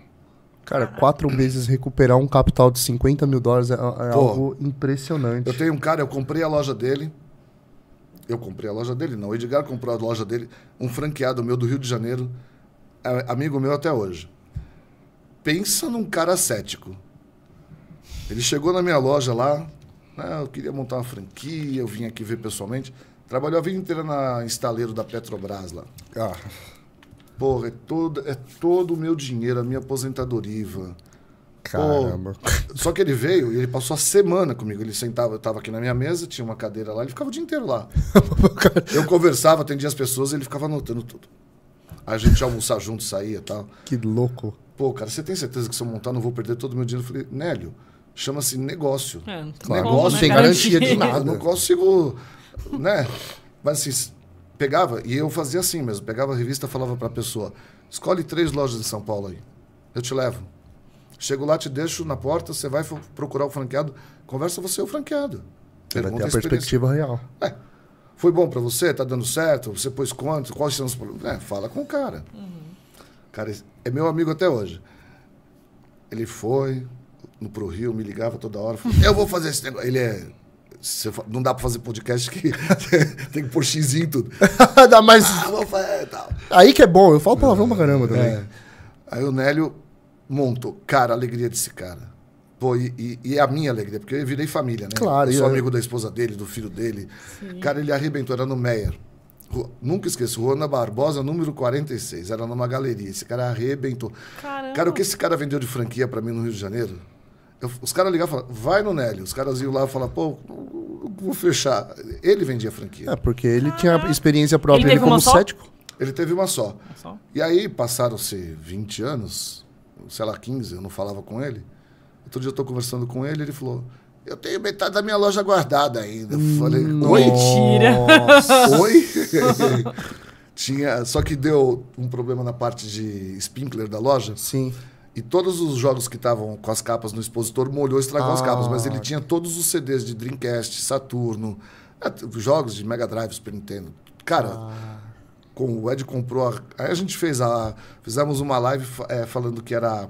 Cara, quatro meses recuperar um capital de 50 mil dólares é, é Pô, algo impressionante. Eu tenho um cara, eu comprei a loja dele. Eu comprei a loja dele, não. O Edgar comprou a loja dele. Um franqueado meu do Rio de Janeiro. É amigo meu até hoje. Pensa num cara cético. Ele chegou na minha loja lá. "Ah, eu queria montar uma franquia, eu vim aqui ver pessoalmente. Trabalhou a vida inteira na instaleiro da Petrobras lá. Ah, Porra, é todo, é todo o meu dinheiro, a minha aposentadoria. Caramba. Só que ele veio e ele passou a semana comigo. Ele sentava, eu estava aqui na minha mesa, tinha uma cadeira lá, ele ficava o dia inteiro lá. Eu conversava, atendia as pessoas, ele ficava anotando tudo. A gente ia almoçar junto, saía e tal. Que louco. Pô, cara, você tem certeza que se eu montar não vou perder todo o meu dinheiro? Eu falei, Nélio, chama-se negócio. É, não tem como, não né? tem garantia de nada. não consigo, né? Mas assim, pegava, e eu fazia assim mesmo, pegava a revista e falava pra pessoa, escolhe três lojas de São Paulo aí, eu te levo. Chego lá, te deixo na porta, você vai procurar o franqueado, conversa você e o franqueado. Você vai ter a a perspectiva real. É, foi bom pra você? Tá dando certo? Você pôs quanto? Quais são os problemas? É, fala com o cara. Cara, é meu amigo até hoje. Ele foi no, pro Rio, me ligava toda hora. Falou, eu vou fazer esse negócio. Ele é... não dá pra fazer podcast que tem que pôr xizinho em tudo. Dá mais. Ah, vou fazer. Aí que é bom, eu falo palavrão pra caramba também. É. Aí o Nélio montou. Cara, a alegria desse cara. Pô, e, e- e é a minha alegria, porque eu virei família, né? Claro, Eu sou é- amigo da esposa dele, do filho dele. Cara, ele arrebentou, era no Meyer. Nunca esqueço, Rua Ana Barbosa, número 46. Era numa galeria. Esse cara arrebentou. Caramba. Cara, o que esse cara vendeu de franquia pra mim no Rio de Janeiro? eu- os caras ligavam e falavam, vai no Nélio. Os caras iam lá e falavam, pô, eu vou fechar. Ele vendia franquia. É, porque ele tinha experiência própria Ele ele, teve como uma só? cético. Ele teve uma só. Só. E aí passaram-se 20 anos, sei lá, 15, eu não falava com ele. Outro dia eu tô conversando com ele, ele falou: Eu tenho metade da minha loja guardada ainda. Eu Falei, oi? Mentira. Oi? Tinha, só que deu um problema na parte de sprinkler da loja. Sim. E todos os jogos que estavam com as capas no expositor molhou e estragou as Ah. capas. Mas ele tinha todos os CDs de Dreamcast, Saturno, eh, jogos de Mega Drive, Super Nintendo. Cara, Ah. com o Ed comprou. A, aí a gente fez a. Fizemos uma live eh, falando que era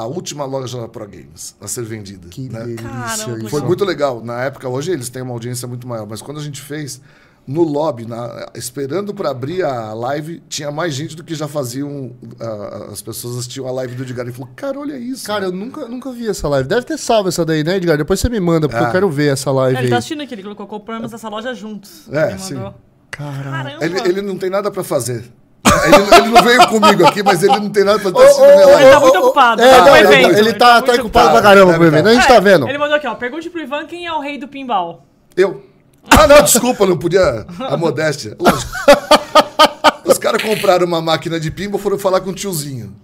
a última loja da Pro Games a ser vendida. Que né? delícia Caramba, isso. Foi muito legal. Na época, hoje eles têm uma audiência muito maior, mas quando a gente fez no lobby, na- esperando para abrir a live, tinha mais gente do que já faziam. ah, as pessoas assistiam a live do Edgar e falou: Cara, olha isso. Cara, eu nunca, nunca vi essa live. Deve ter salvo essa daí, né, Edgar? Depois você me manda, porque Ah. eu quero ver essa live É, ele aí. tá assistindo aqui, ele colocou compramos essa loja juntos. É, ele sim. Caramba. ele, ele não tem nada para fazer. Ele, ele não veio comigo aqui, mas ele não tem nada para fazer. Ô, ô, ô, Ele tá muito ocupado. É, tá não, com ele, tá- evento, ele tá, tá ocupado pra caramba Deve pro evento. tá. A gente É, tá vendo. Ele mandou aqui, ó. Pergunte pro Ivan quem é o rei do pinball. Eu. Ah, não, desculpa, não podia. A modéstia. Lógico. Os caras compraram uma máquina de pinball foram falar com o tiozinho.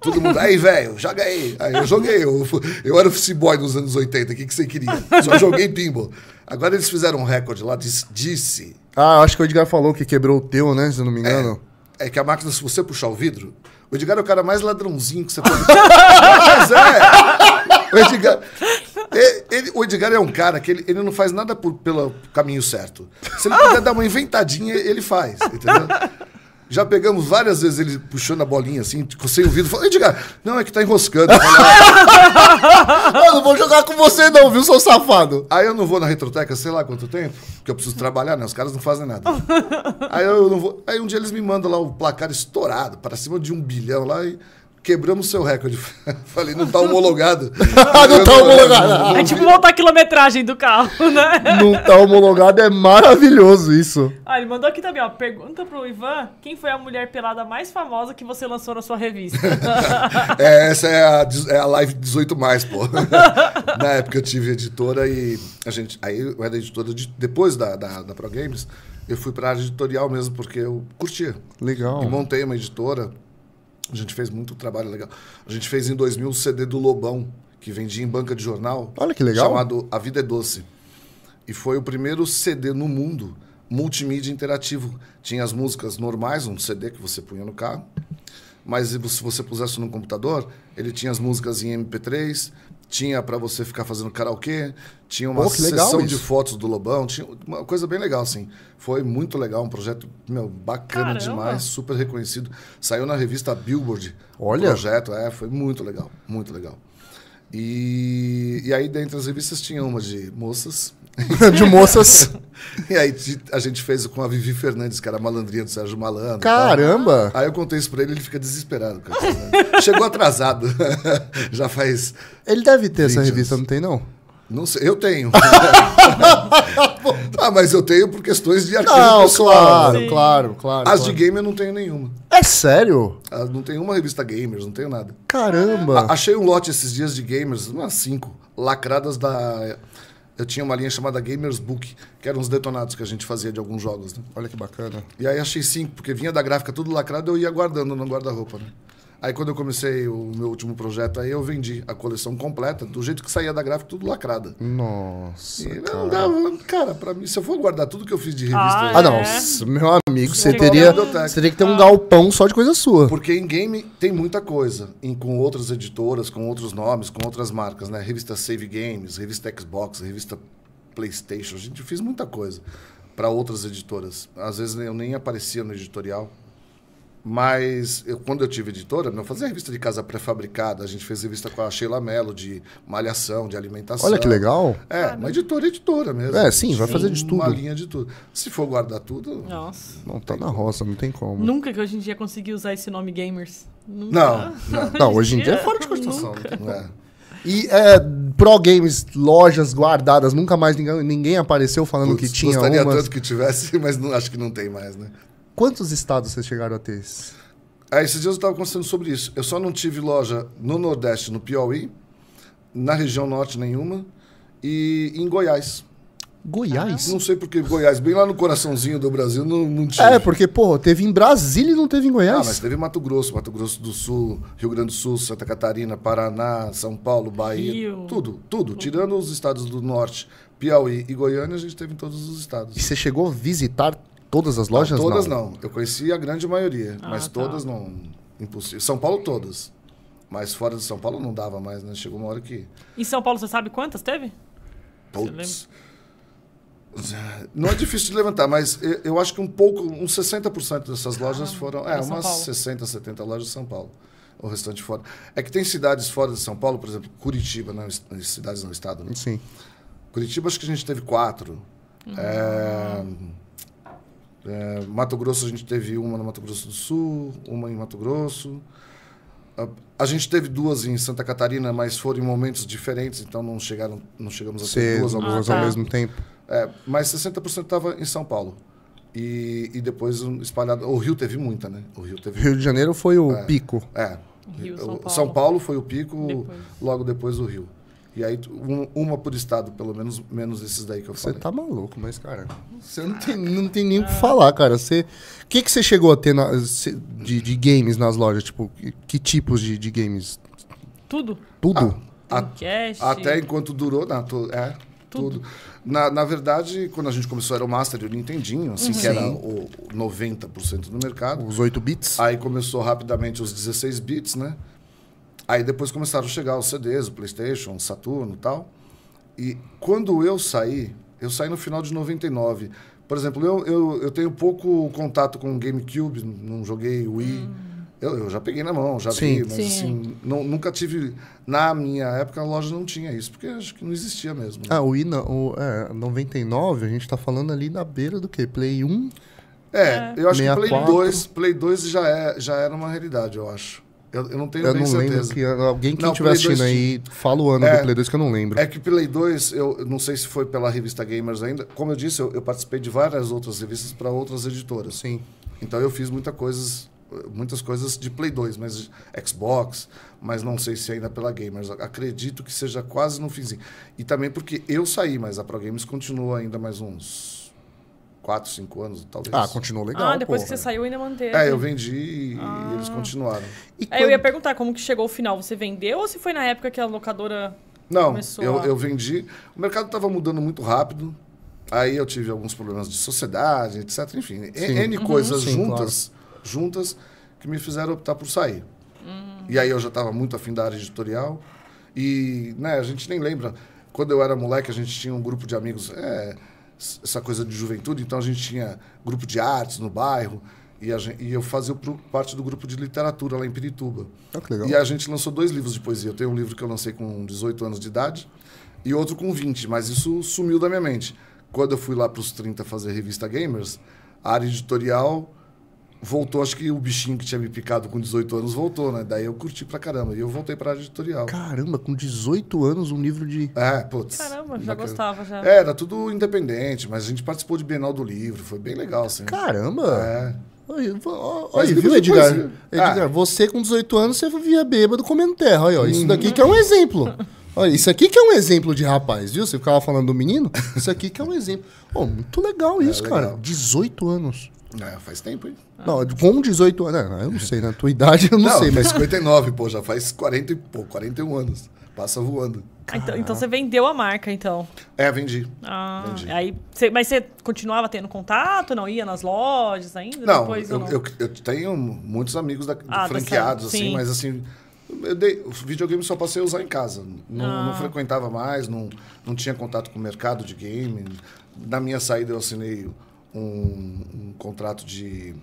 Todo mundo, aí, velho, joga aí. Aí eu joguei. Eu, eu era office boy nos anos 80, o que, que você queria? Só joguei pinball. Agora eles fizeram um recorde lá, disse, disse Ah, acho que o Edgar falou que quebrou o teu, né? Se eu não me engano. é que a máquina, se você puxar o vidro, o Edgar é o cara mais ladrãozinho que você pode. Mas é! O Edgar, e- ele- o Edgar é um cara que ele, ele não faz nada por, pelo caminho certo. Se ele puder dar uma inventadinha, ele faz, entendeu? Já pegamos várias vezes ele puxando a bolinha assim, sem o vidro. Falei, Edgar, não, é que tá enroscando. "Ah." Não vou jogar com você não, viu, seu safado? Aí eu não vou na retroteca, sei lá quanto tempo, porque eu preciso trabalhar, né? Os caras não fazem nada. Aí eu não vou. Aí um dia eles me mandam lá o placar estourado, para cima de um bilhão lá e quebramos seu recorde. Falei, não tá homologado. Não tá homologado. É tipo voltar a quilometragem do carro, né? Não tá homologado, é maravilhoso isso. Ah, ele mandou aqui também, ó. Pergunta pro Ivan quem foi a mulher pelada mais famosa que você lançou na sua revista. É, essa é a, é a live 18 mais, pô. Na época eu tive editora e a gente. Aí eu era editora de, depois da, da, da Pro Games, eu fui pra área editorial mesmo, porque eu curtia. Legal. E montei uma editora. A gente fez muito trabalho legal. A gente fez em 2000 o CD do Lobão, que vendia em banca de jornal. Olha que legal. Chamado A Vida é Doce. E foi o primeiro CD no mundo multimídia interativo. Tinha as músicas normais, um CD que você punha no carro. Mas se você- se você pusesse no computador, ele tinha as músicas em MP3, tinha para você ficar fazendo karaokê, tinha uma Pô, sessão de isso. fotos do Lobão, tinha uma coisa bem legal, assim. Foi muito legal, um projeto meu, bacana Caramba. demais, super reconhecido. Saiu na revista Billboard. Olha. O projeto, é, foi muito legal, muito legal. E, e aí, dentre as revistas, tinha uma de moças. De moças. E aí a gente fez com a Vivi Fernandes, que era a malandrinha do Sérgio Malandro. Caramba. Aí eu contei isso pra ele, ele fica desesperado. Chegou atrasado. Já faz. Ele deve ter essa 20 revista, anos. não tem não? Não sei, eu tenho. ah, mas eu tenho por questões de arquivo Não, pessoal. claro, né? claro, claro. As claro. de game eu não tenho nenhuma. É sério? Ah, Não tenho uma revista gamers, não tenho nada. Caramba. A- Achei um lote esses dias de gamers, umas cinco, lacradas da. Eu tinha uma linha chamada Gamers Book, que eram os detonados que a gente fazia de alguns jogos, né? Olha que bacana. E aí achei cinco, porque vinha da gráfica tudo lacrado, eu ia guardando no guarda-roupa, né? Aí quando eu comecei o meu último projeto aí, eu vendi a coleção completa, do jeito que saía da gráfica, tudo lacrada. Nossa. E cara. não dava, cara, pra mim, se eu for guardar tudo que eu fiz de revista, Ah, aí, Ah, não. É. Meu amigo, você teria, você teria que ter um galpão só de coisa sua. Porque em game tem muita coisa, em, com outras editoras, com outros nomes, com outras marcas, né? Revista Save Games, revista Xbox, revista PlayStation. A gente fez muita coisa para outras editoras. Às vezes eu nem aparecia no editorial. Mas eu, quando eu tive editora, eu fazia revista de casa pré-fabricada. A gente fez revista com a Sheila Mello de malhação, de alimentação. Olha que legal. É, uma editora, editora mesmo. É, sim, vai fazer de Uma tudo. linha de tudo. Se for guardar tudo, Nossa. Não, tá na roça, não tem como. Nunca que hoje em dia consegui usar esse nome gamers. Nunca. Não, não. Não, hoje em dia é fora de não tem como. E é, Pro Games, lojas guardadas, nunca mais ninguém, ninguém apareceu falando Putz, que tinha Gostaria umas. tanto que tivesse, mas não, acho que não tem mais, né? Quantos estados vocês chegaram a ter? Aí, esses dias eu estava conversando sobre isso. Eu só não tive loja no Nordeste, no Piauí, na região Norte nenhuma, e em Goiás. Goiás? Não sei porque Goiás, bem lá no coraçãozinho do Brasil, não, não tive. É, porque, pô, teve em Brasília e não teve em Ah, Goiás. mas teve Mato Grosso, Mato Grosso do Sul, Rio Grande do Sul, Santa Catarina, Paraná, São Paulo, Bahia, Rio. tudo, tudo. Tirando os estados do Norte, Piauí e Goiânia, a gente teve em todos os estados. E você chegou a visitar todas as lojas? Não, todas não. Eu conheci a grande maioria, Ah, mas tá. todas não. Impossível. São Paulo todas. Mas fora de São Paulo não dava mais, né? Chegou uma hora que. Em São Paulo, você sabe quantas teve? Putz. Não é difícil de levantar, mas eu, acho que um pouco, uns 60% dessas lojas foram. É, umas Paulo. 60, 70 lojas de São Paulo. O restante fora. É que tem cidades fora de São Paulo, por exemplo, Curitiba, não, es- cidades no estado, né? Sim. Curitiba acho que a gente teve quatro. É, é, Mato Grosso a gente teve uma no Mato Grosso do Sul, uma em Mato Grosso. A, a gente teve duas em Santa Catarina, mas foram em momentos diferentes, então não chegaram, não chegamos a ter Ser duas duas, ao mesmo Ah, ao tá. mesmo tempo. é, mas 60% estava em São Paulo. E, e depois um espalhado. O Rio teve muita, né? O Rio teve. Rio de Janeiro foi o pico. É. Rio, São Paulo. São Paulo foi o pico, Depois. logo depois o Rio. E aí, um- uma por estado, pelo menos, menos esses daí que eu Você falei. tá maluco, mas, cara, você não tem, não tem nem o que falar, cara. Você, o que, que você chegou a ter na- cê- de, de games nas lojas? Tipo, que, que tipos de, de games? Tudo. Tudo? A- Dreamcast. Até enquanto durou, não, tu- é, tudo. Na, na verdade, quando a gente começou, era o Master e o Nintendinho, assim, que era o, o 90% do mercado. Os 8 bits? Aí começou rapidamente os 16 bits, né? Aí depois começaram a chegar os CDs, o PlayStation, o Saturno e tal. E quando eu saí, eu saí no final de 99. Por exemplo, eu, eu, eu tenho pouco contato com GameCube, não joguei Wii. Eu, eu já peguei na mão, já Sim. vi, mas Sim. assim, não- nunca tive. Na minha época, a loja não tinha isso, porque acho que não existia mesmo. né? Ah, o I, não, o, é, 99, a gente tá falando ali na beira do quê? Play 1? É, eu acho que Play 64. 2, Play 2 já, é, já era uma realidade, eu acho. Eu, eu não tenho Eu não lembro certeza. que alguém que estiver assistindo 2 aí fala o ano É. do Play 2 que eu não lembro. É que Play 2, eu não sei se foi pela revista Gamers ainda. Como eu disse, eu, eu participei de várias outras revistas para outras editoras. Sim. Então eu fiz muita coisas, muitas coisas de Play 2, mas Xbox, mas não sei se ainda pela Gamers. Acredito que seja quase no finzinho. E também porque eu saí, mas a Pro Games continua ainda mais uns 4, 5 anos, talvez. Ah, continuou legal. ah, depois pô. que você saiu ainda manteve. É, eu vendi e, e eles continuaram. E Aí eu ia quando- perguntar como que chegou o final. Você vendeu ou se foi na época que a locadora... Não, Começou eu, a- eu vendi. O mercado estava mudando muito rápido. Aí eu tive alguns problemas de sociedade, etc. Enfim, N- Sim. N coisas Sim, juntas, juntas que me fizeram optar por sair. E aí eu já estava muito afim da área editorial. E né, a gente nem lembra. Quando eu era moleque, a gente tinha um grupo de amigos, é, essa coisa de juventude. Então a gente tinha grupo de artes no bairro. E, a gen- e eu fazia parte do grupo de literatura lá em Pirituba. Ah, que legal. E a gente lançou dois livros de poesia. Eu tenho um livro que eu lancei com 18 anos de idade e outro com 20, mas isso sumiu da minha mente. Quando eu fui lá para os 30 fazer revista Gamers, a área editorial voltou, acho que o bichinho que tinha me picado com 18 anos voltou, né? Daí eu curti pra caramba. E eu voltei pra área editorial. Caramba, com 18 anos, um livro de. É, putz. Caramba, já Bacana. gostava já. É, era tudo independente, mas a gente participou de Bienal do Livro, foi bem legal, assim. Caramba! É. Olha, olha, livro viu, de Edgar? Edgar, Ah. você com 18 anos, você via bêbado comendo terra. Olha, isso Uhum. daqui que é um exemplo. Olha, isso aqui que é um exemplo de rapaz, viu? Você ficava falando do menino? Isso aqui que é um exemplo. Pô, muito legal isso, É, legal. cara. 18 anos. É, faz tempo, hein? Não, com 18 anos. Não, eu não sei, na tua idade eu não, sei, mas. 59, pô, já faz 40 e pô, 41 anos. Passa voando. Ah, Então, então você vendeu a marca, então. É, vendi. Ah, Entendi. aí, você- mas você continuava tendo contato? Não ia nas lojas ainda? Não, Depois, eu, eu, eu tenho muitos amigos da, Ah, franqueados, dessa- assim, sim. mas assim, eu dei, o videogame só passei a usar em casa. Não, Ah. não frequentava mais, não, não tinha contato com o mercado de game. Na minha saída eu assinei um, um contrato de.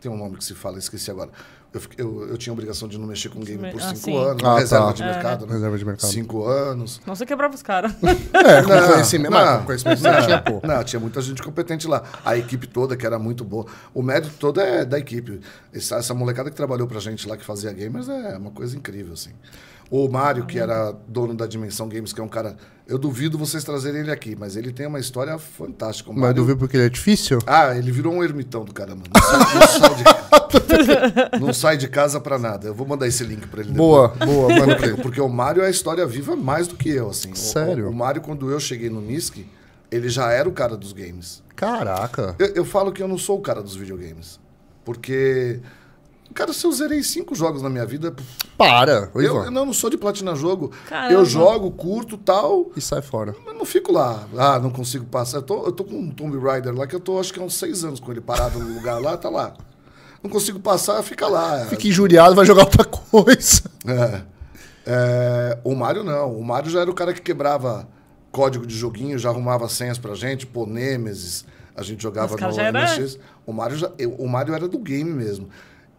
Tem um nome que se fala, esqueci agora. Eu, eu, eu tinha obrigação de não mexer com game por Ah, cinco anos, Ah, reserva tá. de É. mercado, né? Reserva de mercado. Cinco anos. Não, você quebrava os caras. É, com Não, conhecimento. não. Com conhecimento você tinha, pô. Não, tinha muita gente competente lá. A equipe toda, que era muito boa. O mérito todo é da equipe. Essa, essa molecada que trabalhou pra gente lá, que fazia gamers, é uma coisa incrível, assim. O Mário, que era dono da Dimensão Games, que é um cara... Eu duvido vocês trazerem ele aqui, mas ele tem uma história fantástica. Mas Mário- duvido porque ele é difícil? Ah, ele virou um ermitão do caramba. Não sai, não sai de, não sai de casa pra nada. Eu vou mandar esse link pra ele Boa, depois. boa, manda pra Porque, ele. porque o Mário é a história viva mais do que eu, assim. Sério? O, o Mário, quando eu cheguei no NISC, ele já era o cara dos games. Caraca. Eu, eu falo que eu não sou o cara dos videogames. Porque, cara, se eu zerei cinco jogos na minha vida, Para, eu, eu não, não sou de platina jogo. Caramba. Eu jogo, curto tal, E sai fora. mas não fico lá. Ah, não consigo passar. Eu tô, eu tô com um Tomb Raider lá que eu tô, acho que há uns seis anos com ele parado no lugar lá, tá lá. Não consigo passar, fica lá. Fica injuriado, vai jogar outra coisa. É. É, o Mário não. O Mário já era o cara que quebrava código de joguinho, já arrumava senhas pra gente, pô, Nemesis, a gente jogava no era- MSX. O Mário, já, eu- o Mário era do game mesmo.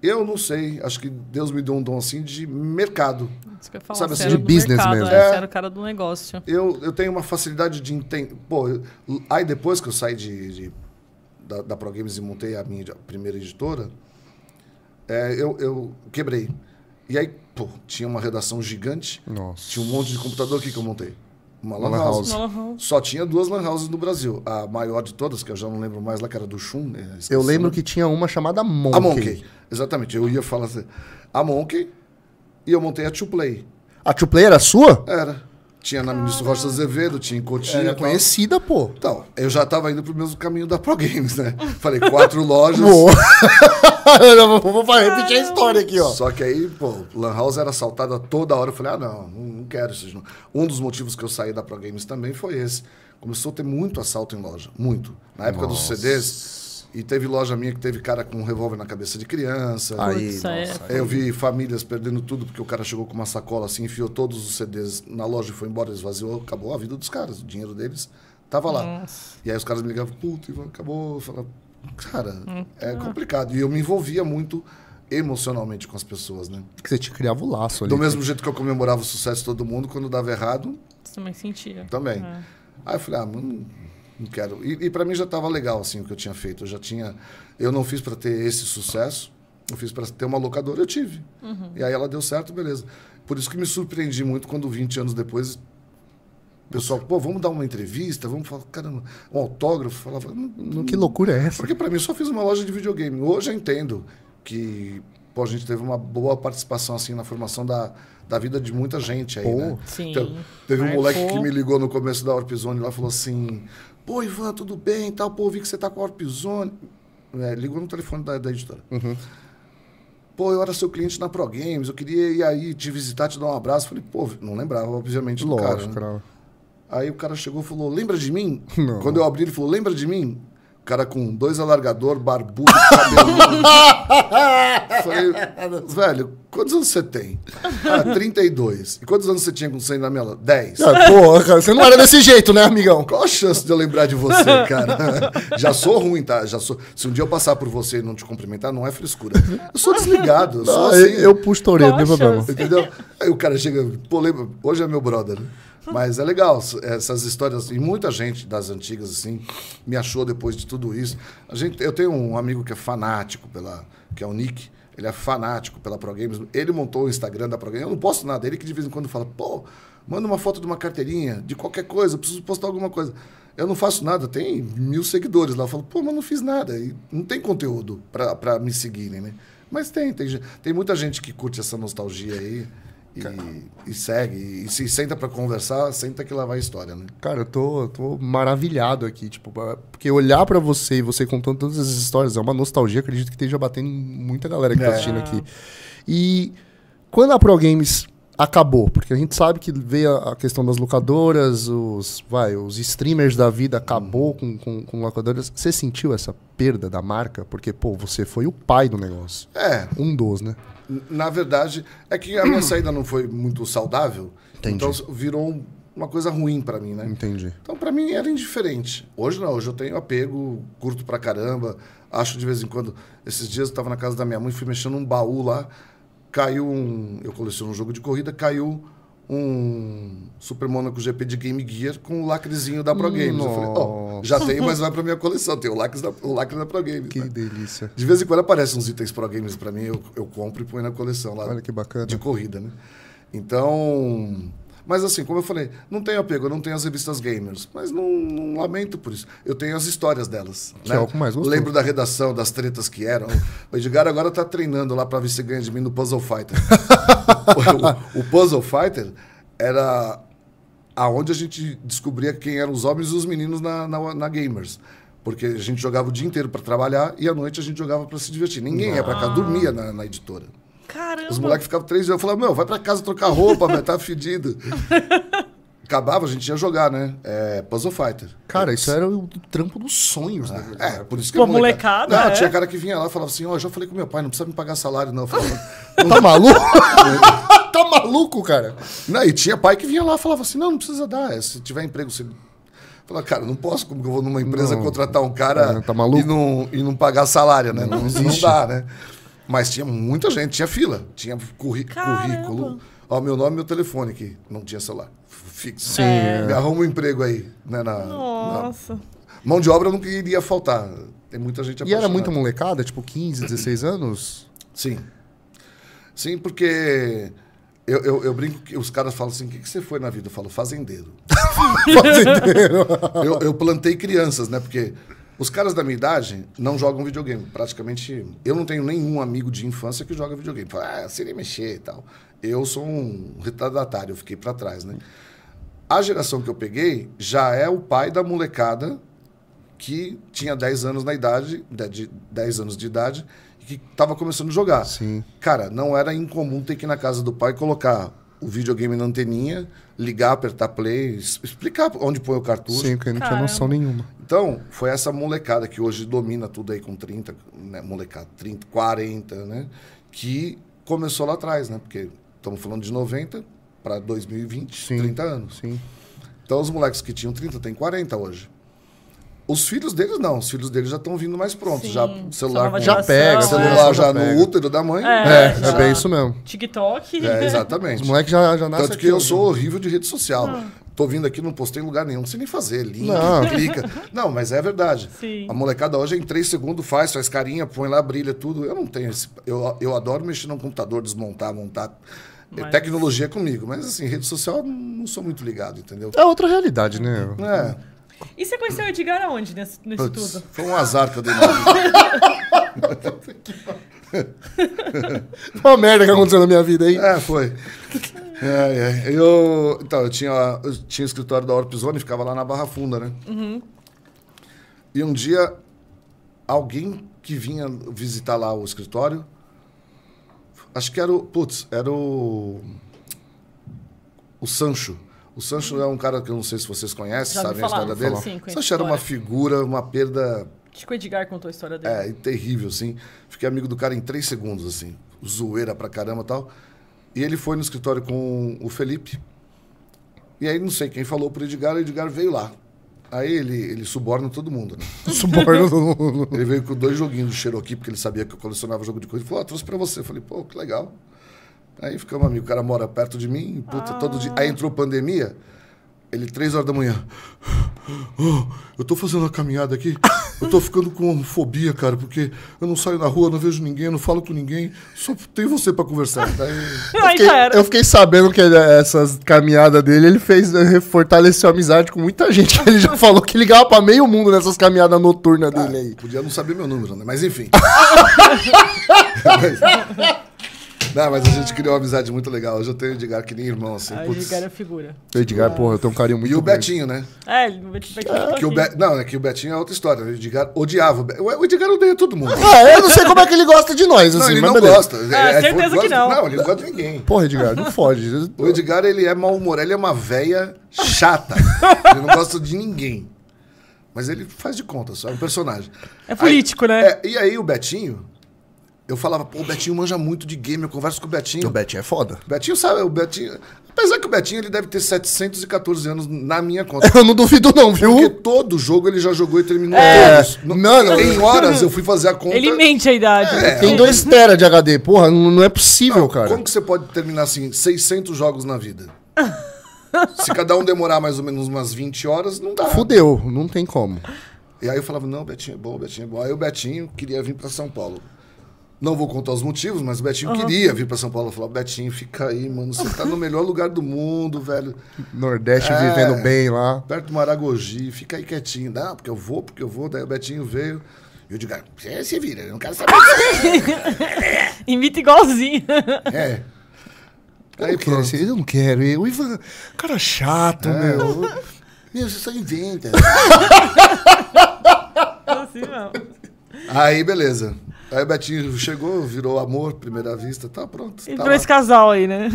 Eu não sei, acho que Deus me deu um dom assim de mercado. Isso que eu falar, Sabe assim, de business mercado, mesmo. é, É. Você era o cara do negócio. Eu, eu tenho uma facilidade de entender. Pô, eu- aí depois que eu saí de, de- da, da Pro Games e montei a minha primeira editora, é, eu, eu quebrei. E aí, pô, tinha uma redação gigante. Nossa. Tinha um monte de computador aqui que eu montei. Uma lan Lan house. Só tinha duas lan houses no Brasil. A maior de todas, que eu já não lembro mais lá, que era do Shun. né? Esqueci Eu lembro que tinha uma chamada Monkey. A Monkey. Exatamente. Eu ia falar assim. A Monkey. E eu montei a Two Play. A Two Play era sua? Era. Tinha na Ministro Rocha Azevedo, tinha em Cotia. Era conhecida, pô. Então, eu já estava indo pro mesmo caminho da Pro Games, né? Falei, quatro lojas. Vou, vou repetir a história aqui, ó. Só que aí, pô, Lan House era assaltada toda hora. Eu falei, ah, não, não não quero isso. não. Um dos motivos que eu saí da Pro Games também foi esse. Começou a ter muito assalto em loja. Muito. Na época dos CDs. E teve loja minha que teve cara com um revólver na cabeça de criança. Aí, Putz, é. nossa. Eu vi famílias perdendo tudo porque o cara chegou com uma sacola assim, enfiou todos os CDs na loja e foi embora, esvaziou, acabou a vida dos caras. O dinheiro deles tava lá. Nossa. E aí os caras me ligavam, puta, Ivan, acabou. Eu falava, cara, Hum. é complicado. E eu me envolvia muito emocionalmente com as pessoas, né? Que você te criava o laço ali. Do mesmo jeito que eu comemorava o sucesso de todo mundo, quando dava errado, Você também sentia. também. É. Aí eu falei, ah, não, não quero. E, e para mim já estava legal assim o que eu tinha feito. Eu já tinha, eu não fiz para ter esse sucesso. Eu fiz para ter uma locadora, eu tive. E aí ela deu certo, beleza. Por isso que me surpreendi muito quando 20 anos depois o pessoal, pô, vamos dar uma entrevista, vamos falar, caramba, um autógrafo, falava, não, não, Que loucura é essa? porque para mim eu só fiz uma loja de videogame. Hoje eu entendo que pô, a gente teve uma boa participação assim na formação da, da vida de muita gente aí, Pô. né? Sim. Então, teve um Marcou. moleque que me ligou no começo da Orpzone lá falou assim: "Pô, Ivan, tudo bem, tal, pô, vi que você tá com a Orpzone". É, ligou no telefone da, da editora. Pô, eu era seu cliente na Pro Games, eu queria ir aí te visitar, te dar um abraço. Falei, pô, não lembrava, obviamente, do cara. Lógico, né? cara. Aí o cara chegou e falou: Lembra de mim? Não. Quando eu abri, ele falou: Lembra de mim? O cara com dois alargador, barbudo, cabeludo. Falei, velho, quantos anos você tem? Ah, 32. E quantos anos você tinha com 100 na minha 10. Ah, pô, cara, você não era desse jeito, né, amigão? Qual a chance de eu lembrar de você, cara? Já sou ruim, tá? Já sou... Se um dia eu passar por você e não te cumprimentar, não é frescura. Eu sou desligado. Eu sou Ah, assim. eu, eu puxo a orelha, não tem problema. Entendeu? Aí o cara chega, pô, lembra? Hoje é meu brother. né? Mas é legal, essas histórias. E muita gente das antigas, assim, me achou depois de tudo isso. A gente, eu tenho um amigo que é fanático pela. que é o Nick. Ele é fanático pela Pro Games. Ele montou o Instagram da Pro Games. Eu não posto nada. Ele que de vez em quando fala, pô, manda uma foto de uma carteirinha, de qualquer coisa, preciso postar alguma coisa. Eu não faço nada, tem mil seguidores lá. Eu falo, pô, mas não fiz nada. E não tem conteúdo pra me seguirem, né? Mas tem, tem, tem muita gente que curte essa nostalgia aí e, e segue. E se senta pra conversar, senta que lá vai a história, né? Cara, eu tô, tô maravilhado aqui, tipo, porque olhar pra você e você contando todas essas histórias é uma nostalgia, acredito que esteja batendo muita galera que tá É. assistindo aqui. E quando a Pro Games acabou, porque a gente sabe que veio a a questão das locadoras, os, vai, os streamers da vida acabou com, com, com locadoras, você sentiu essa perda da marca? Porque, pô, você foi o pai do negócio. É, Um dos, né? Na verdade, é que a minha saída não foi muito saudável. Entendi. Então virou um- uma coisa ruim pra mim, né? Entendi. Então, pra mim, era indiferente. Hoje não, hoje eu tenho apego, curto pra caramba. Acho de vez em quando. Esses dias eu tava na casa da minha mãe, fui mexendo num baú lá. Caiu um. Eu coleciono um jogo de corrida, caiu um Super Monaco GP de Game Gear com o lacrezinho da Pro Games. Eu falei, ó, Nossa. já tenho, mas vai pra minha coleção. Tem o lacre da, o lacre da Pro Games. Que né? delícia. De vez em quando aparecem uns itens Pro Games pra mim, eu, eu compro e ponho na coleção lá Olha que bacana. de corrida, né? Então. Mas assim, como eu falei, não tenho apego, eu não tenho as revistas gamers, mas não, não lamento por isso. Eu tenho as histórias delas. Que né? é que mais gostoso. Lembro da redação, das tretas que eram. O Edgar agora tá treinando lá pra ver se ganha de mim no Puzzle Fighter. o, o Puzzle Fighter era aonde a gente descobria quem eram os homens e os meninos na, na, na Gamers. Porque a gente jogava o dia inteiro para trabalhar e à noite a gente jogava para se divertir. Ninguém ia para cá, dormia na, na editora. Caramba. Os moleques ficavam três dias. Eu falava, meu, vai pra casa trocar roupa, meu, tá fedido. Acabava, a gente ia jogar, né? É, Puzzle Fighter. Cara, isso era o trampo dos sonhos, né? É, por isso que Pô, a molecada, Não, é. tinha cara que vinha lá e falava assim, ó, eu já falei com meu pai, não precisa me pagar salário, não. Eu falava, Tá maluco? tá maluco, cara? não, e tinha pai que vinha lá e falava assim, não, não precisa dar, é, se tiver emprego, você... Falava, cara, não posso, como que eu vou numa empresa Não. contratar um cara É, tá maluco? E, não, e não pagar salário, né? Não, não, existe. dá, né? Mas tinha muita gente, tinha fila, tinha curri- Caramba. currículo. Ó, meu nome e meu telefone aqui, não tinha celular, fixo. Sim, Me é. arruma um emprego aí, né? Na, na- Nossa. Mão de obra nunca iria faltar. Tem muita gente E era apaixonada. muita molecada, tipo 15, 16 anos? Sim. Sim, porque eu, eu, eu brinco que os caras falam assim: o que, que você foi na vida? Eu falo, fazendeiro. Fazendeiro. eu, eu plantei crianças, né? Porque os caras da minha idade não jogam videogame. Praticamente, eu não tenho nenhum amigo de infância que joga videogame. Fala, ah, seria mexer e tal. Eu sou um retardatário, eu fiquei para trás, né? A geração que eu peguei já é o pai da molecada que tinha 10 anos na idade, de- de 10 anos de idade, e que estava começando a jogar. Sim. Cara, não era incomum ter que ir na casa do pai colocar o videogame na anteninha, ligar, apertar play, explicar onde põe o cartucho. Sim, porque não tinha noção nenhuma. Então, foi essa molecada que hoje domina tudo aí com 30, né, molecada, 30, 40, né? Que começou lá atrás, né? Porque estamos falando de 90 para 2020, Sim. 30 anos. Sim. Então os moleques que tinham 30 têm 40 hoje. Os filhos deles não, os filhos deles já estão vindo mais prontos. Sim, Já celular, com- Já pega, é. celular já pega. no útero da mãe. É, é já. bem isso mesmo. TikTok. É, exatamente. Os moleques já, já nascem Tanto que aqui, eu sou horrível de rede social. Tô vindo aqui, não postei em lugar nenhum, não sei nem fazer. Link, Não. clica. Não, mas é verdade. Sim. A molecada hoje em três segundos faz, faz carinha, põe lá, brilha tudo. Eu não tenho esse. Eu, eu adoro mexer no computador, desmontar, montar. É Mas- Tecnologia comigo. Mas assim, rede social não sou muito ligado, entendeu? É outra realidade, né? É. E você conheceu o Edgar aonde nesse, nesse Putz, tudo? foi um azar que eu dei na vida. Foi uma merda que aconteceu na minha vida aí. É, foi. É, é. Eu, então, eu tinha, eu tinha o escritório da Orpzone, ficava lá na Barra Funda, né? E um dia, alguém que vinha visitar lá o escritório, acho que era o, putz, era o, o Sancho. O Sancho é um cara que eu não sei se vocês conhecem, Já sabem a história dele. sim, Sancho era uma figura, uma perda Acho que o Edgar contou a história dele. é, terrível, assim. Fiquei amigo do cara em três segundos, assim. Zoeira pra caramba e tal. E ele foi no escritório com o Felipe. E aí, não sei quem falou pro Edgar, o Edgar veio lá. Aí ele, ele suborna todo mundo, né? Suborno todo mundo. Ele veio com dois joguinhos do Cherokee, porque ele sabia que eu colecionava jogo de coisa. Ele falou, ah, trouxe pra você. Eu falei, pô, que legal. Aí ficamos amigos. O cara mora perto de mim, puta, todo dia. Aí entrou pandemia, ele, três horas da manhã. "Oh, eu tô fazendo uma caminhada aqui, eu tô ficando com fobia, cara, porque eu não saio na rua, não vejo ninguém, eu não falo com ninguém, só tem você pra conversar. Daí, Aí Fiquei- eu fiquei sabendo que ele- essas caminhadas dele, ele fez, eh, fortaleceu a amizade com muita gente. Ele já falou que ligava pra meio mundo nessas caminhadas noturnas dele aí. podia não saber meu número, né? Mas enfim. Não, mas a gente criou uma amizade muito legal. Hoje eu tenho o Edgar que nem irmão, assim. O putz. Edgar é figura. O Edgar, porra, eu tenho um carinho muito E o grande. Betinho, né? É, ele vai te Que o Be... Não, é que o Betinho é outra história. O Edgar odiava. o Be- O Edgar odeia todo mundo. Ah, eu não sei como é que ele gosta de nós, Não, assim, ele mas não beleza. gosta. Ah, certeza gosta- que não. Não, ele não gosta de ninguém. Porra, Edgar, não fode. O Edgar, ele é mal-humorado, ele é uma véia chata. ele não gosta de ninguém. Mas ele faz de conta, só é um personagem. É político, Aí- né? é, e aí o Betinho, eu falava, pô, o Betinho manja muito de game, eu converso com o Betinho. O Betinho é foda. O Betinho sabe, o Betinho... Apesar que o Betinho, ele deve ter 714 anos na minha conta. Eu não duvido não, Porque viu? todo jogo ele já jogou e terminou É. todos. No- Mano, em horas eu fui fazer a conta. Ele mente a idade. É. Tem dois tera de HD. Porra, não, não é possível, cara. Como que você pode terminar assim, 600 jogos na vida? Se cada um demorar mais ou menos umas 20 horas, não dá. Fudeu, não tem como. E aí eu falava, não, o Betinho é bom, o Betinho é bom. Aí o Betinho queria vir pra São Paulo. Não vou contar os motivos, mas o Betinho queria vir pra São Paulo. Eu falava, Betinho, fica aí, mano. Você tá no melhor lugar do mundo, velho. Nordeste É. vivendo bem lá. Perto do Maragogi, fica aí quietinho. Não, porque eu vou, porque eu vou. Daí o Betinho veio. E eu digo, ah, você se vira, eu não quero saber. Imita igualzinho. é. Eu Aí não quero, eu não quero. O Ivan, cara chato, É. meu. Meu, você só inventa. assim, não. Aí, beleza. Aí o Betinho chegou, virou amor, primeira vista, tá pronto. Tá Entrou lá. esse casal aí, né?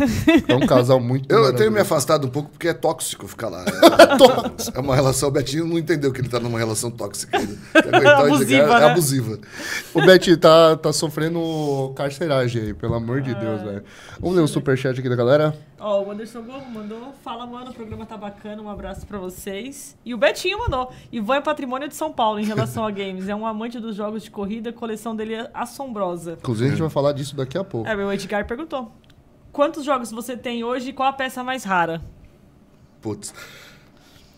É um casal muito. Eu, eu tenho me afastado um pouco porque é tóxico ficar lá. Tóxico. É uma relação. O Betinho não entendeu que ele tá numa relação tóxica. ainda. Abusiva, Edgar né? É abusiva. O Betinho tá, tá sofrendo carceragem aí, pelo amor de Deus, velho. Vamos ler o superchat aqui da galera? Ó, o Anderson Globo mandou. Fala, mano, o programa tá bacana. Um abraço pra vocês. E o Betinho mandou. Ivan é patrimônio de São Paulo em relação a games. É um amante dos jogos de corrida. A coleção dele é assombrosa. Inclusive, a gente vai falar disso daqui a pouco. É, meu Edgar perguntou. Quantos jogos você tem hoje e qual a peça mais rara? Putz.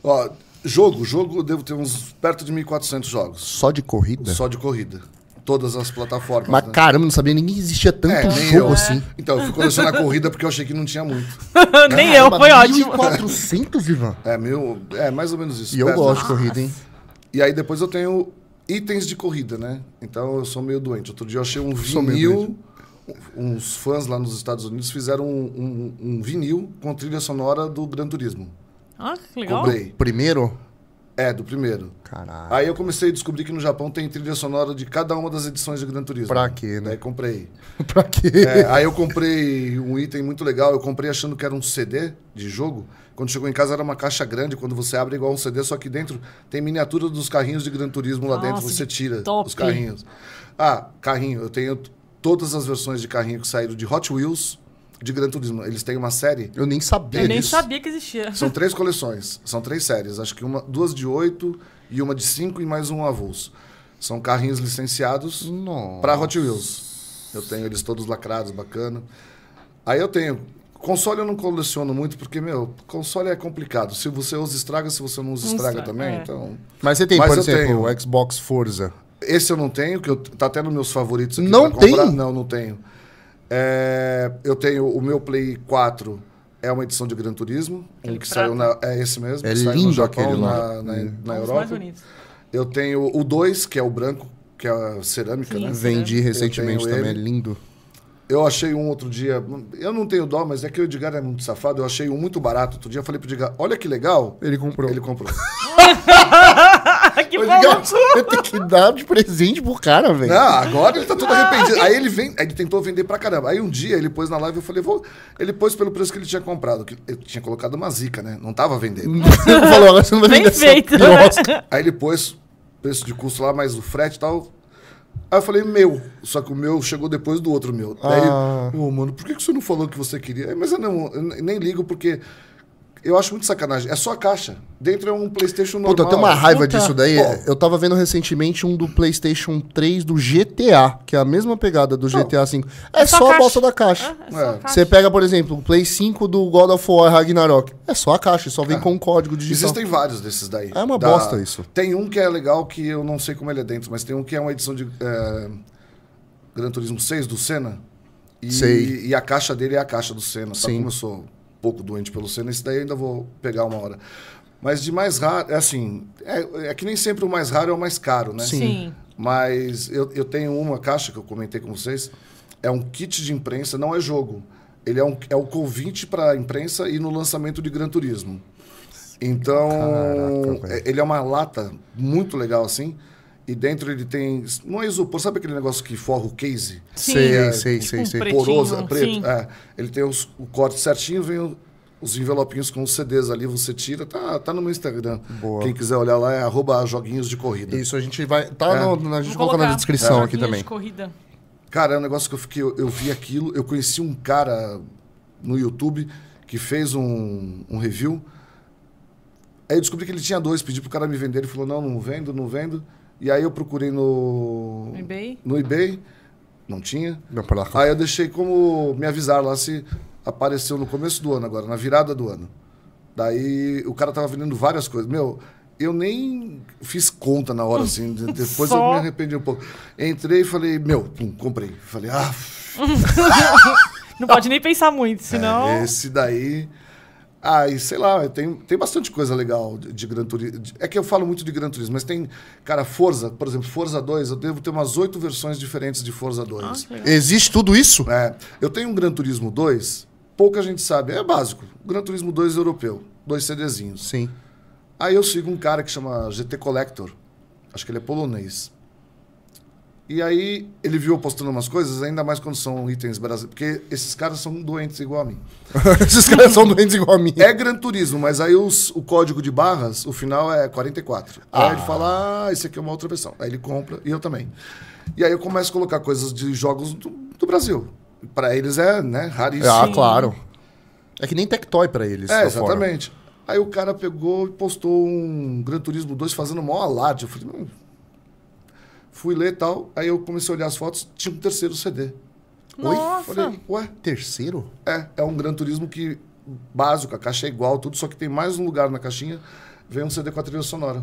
Ó, jogo, jogo, eu devo ter uns perto de 1.400 jogos. Só de corrida? Só de corrida. Todas as plataformas. Mas né? caramba, não sabia nem que existia tanto É, jogo eu. assim. Então, eu fui colecionar corrida porque eu achei que não tinha muito. Nem eu, foi ótimo. 1.400, Ivan. É, meu, é mais ou menos isso. E eu gosto de corrida, hein? E aí depois eu tenho itens de corrida, né? Então eu sou meio doente. Outro dia eu achei um vinil. Uns fãs lá nos Estados Unidos fizeram um, um- um vinil com trilha sonora do Gran Turismo. Ah, que legal. Comprei. Primeiro? É, do primeiro. Caralho. Aí eu comecei a descobrir que no Japão tem trilha sonora de cada uma das edições de Gran Turismo. Pra quê, né? Daí comprei. pra quê? É, aí eu comprei um item muito legal. Eu comprei achando que era um CD de jogo. Quando chegou em casa era uma caixa grande. Quando você abre é igual um CD, só que dentro tem miniatura dos carrinhos de Gran Turismo lá dentro. Você tira top. os carrinhos. Ah, carrinho. Eu tenho todas as versões de carrinho que saíram de Hot Wheels, de Gran Turismo. Eles têm uma série. Eu nem sabia Eu nem disso. sabia que existia. São três coleções. São três séries. Acho que uma, duas de oito e uma de cinco e mais um avulso. São carrinhos licenciados para Hot Wheels. Eu tenho eles todos lacrados, bacana. Aí eu tenho. Console eu não coleciono muito, porque, meu, console é complicado. Se você usa, estraga. Se você não usa, Não estraga estraga, também. é. Então. Mas você tem, Mas por eu exemplo, tenho. o Xbox Forza. Esse eu não tenho, que eu, tá até nos meus favoritos aqui Não pra tem? comprar. Não, não tenho. É, eu tenho o meu Play 4, é uma edição de Gran Turismo, um Aquele que prata. saiu na, é esse mesmo, É que saiu lindo no Japão, aquele lá. na, na, na Um mais Europa. bonitos. Eu tenho o 2, que é o branco, que é a cerâmica, Sim. né? Vendi recentemente também, é lindo. Eu achei um outro dia, eu não tenho dó, mas é que o Edgar é muito safado, eu achei um muito barato. Outro dia eu falei pro Edgar, olha que legal. Ele comprou. Ele comprou. que Ô, Você tem que dar de presente pro cara, velho. Não, agora ele tá todo arrependido. Aí ele vem, aí ele tentou vender pra caramba. Aí um dia ele pôs na live, eu falei, vou. Ele pôs pelo preço que ele tinha comprado. Que eu tinha colocado uma zica, né? Não tava vendendo. Você falou, agora você não vai Bem vender essa feito. pirosca. Aí ele pôs preço de custo lá, mais o frete e tal. Aí eu falei, meu. Só que o meu chegou depois do outro meu. Ah. Aí, ô, mano, por que que você não falou que você queria? Aí, Mas eu, não, eu nem ligo porque eu acho muito sacanagem. É só a caixa. Dentro é um PlayStation normal. Puta, eu tenho uma raiva Puta. disso daí. Pô. Eu tava vendo recentemente um do PlayStation 3 do GTA, que é a mesma pegada do GTA V. É, só só, a caixa. bosta da caixa. Ah, é É. caixa. Você pega, por exemplo, o Play 5 do God of War Ragnarok. É só a caixa, só vem com um código digital. Existem vários desses daí. É uma bosta isso. Tem um que é legal que eu não sei como ele é dentro, mas tem um que é uma edição de é, Gran Turismo 6 do Senna. E, Sei. e a caixa dele é a caixa do Senna. Sabe Sim. como eu sou pouco doente pelo Senna? Esse daí eu ainda vou pegar uma hora. Mas de mais raro, é assim, é, é que nem sempre o mais raro é o mais caro, né? Sim. Sim. Mas eu, eu tenho uma caixa que eu comentei com vocês. É um kit de imprensa, não é jogo. Ele é, um, é o convite para a imprensa e no lançamento de Gran Turismo. Então, Caraca, é- ele é uma lata muito legal assim. E dentro ele tem. Não é isopor, sabe aquele negócio que forra o case? Sim. Sei, É, sei, tipo sei, um sei. Poroso, Pretinho, preto. sim. É, ele tem os- o corte certinho, vem o- os envelopinhos com os CDs ali, você tira. Tá, tá no meu Instagram. Boa. Quem quiser olhar lá é arroba joguinhos de corrida. Isso a gente vai. Tá É. no, na- a gente coloca na descrição aqui Joguinhos também. de corrida. Cara, é um negócio que eu fiquei. Eu, eu vi aquilo, eu conheci um cara no YouTube que fez um, um review. Aí eu descobri que ele tinha dois, pedi pro cara me vender, ele falou, não, não vendo, não vendo. E aí eu procurei no. No eBay? No eBay, não tinha. Não, pra lá. Aí eu deixei como me avisar lá se apareceu no começo do ano agora, na virada do ano. Daí o cara tava vendendo várias coisas. Meu, eu nem fiz conta na hora, assim. de- Depois eu Só- me arrependi um pouco. Entrei e falei, meu, pum, comprei. Falei, ah, Não pode nem pensar muito, senão. é, esse daí. Ah, e sei lá, tem, tem bastante coisa legal de, de Gran Turismo. É que eu falo muito de Gran Turismo, mas tem, cara, Forza, por exemplo, Forza 2, eu devo ter umas oito versões diferentes de Forza 2. Ah. Existe tudo isso? É, eu tenho um Gran Turismo 2, pouca gente sabe, é básico. Gran Turismo 2 europeu, dois CDzinhos. Sim. Aí eu sigo um cara que chama GT Collector, acho que ele é polonês. E aí ele viu postando umas coisas, ainda mais quando são itens brasileiros, porque esses caras são doentes igual a mim. Esses caras são doentes igual a mim. É Gran Turismo, mas aí os- o código de barras, o final é 44. Aí Ah. ele fala, ah, esse aqui é uma outra versão. Aí ele compra e eu também. E aí eu começo a colocar coisas de jogos do, do Brasil. Para eles é, né, raríssimo. Ah, claro. É que nem Tectoy pra eles. É, exatamente. Aí o cara pegou e postou um Gran Turismo 2 fazendo maior alarde. Eu falei. Fui ler e tal. Aí eu comecei a olhar as fotos, tinha um terceiro CD. Nossa. Falei, ué, Terceiro? é, é um Gran Turismo que básico, a caixa é igual, tudo, só que tem mais um lugar na caixinha, vem um CD com a trilha sonora.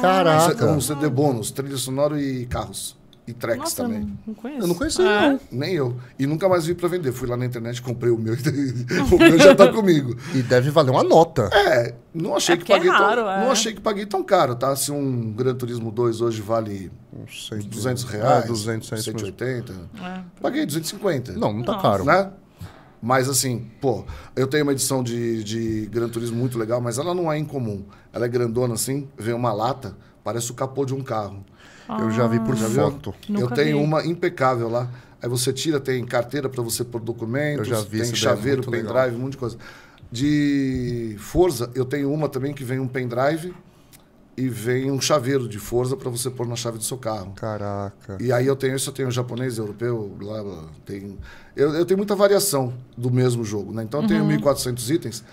Caraca. Um CD bônus, trilha sonora e carros. E tracks Nossa, também. não, não conheço. Eu não conhecia, É. não. Nem eu. E nunca mais vi pra vender. Fui lá na internet, comprei o meu. o meu já tá comigo. E deve valer uma nota. É, não achei É que é paguei raro, tão, é. não achei que paguei tão caro, tá? Se um Gran Turismo 2 hoje vale sei. 200 reais, É, 200 reais. 180, É. paguei 250. Não, não tá Nossa. caro. Né? Mas assim, pô, eu tenho uma edição de, de Gran Turismo muito legal, mas ela não é incomum. Ela é grandona assim, vem uma lata, parece o capô de um carro. Eu já vi por Já viu? foto. Nunca eu tenho vi. uma impecável lá. Aí você tira, tem carteira para você pôr documentos, Eu já vi, tem é chaveiro, legal. pendrive, um monte de coisa. De Forza, eu tenho uma também que vem um pendrive e vem um chaveiro de força para você pôr na chave do seu carro. Caraca. E aí eu tenho isso, eu tenho japonês, europeu, blá, blá, tem, eu, eu tenho muita variação do mesmo jogo, né? Então eu tenho 1.400 itens,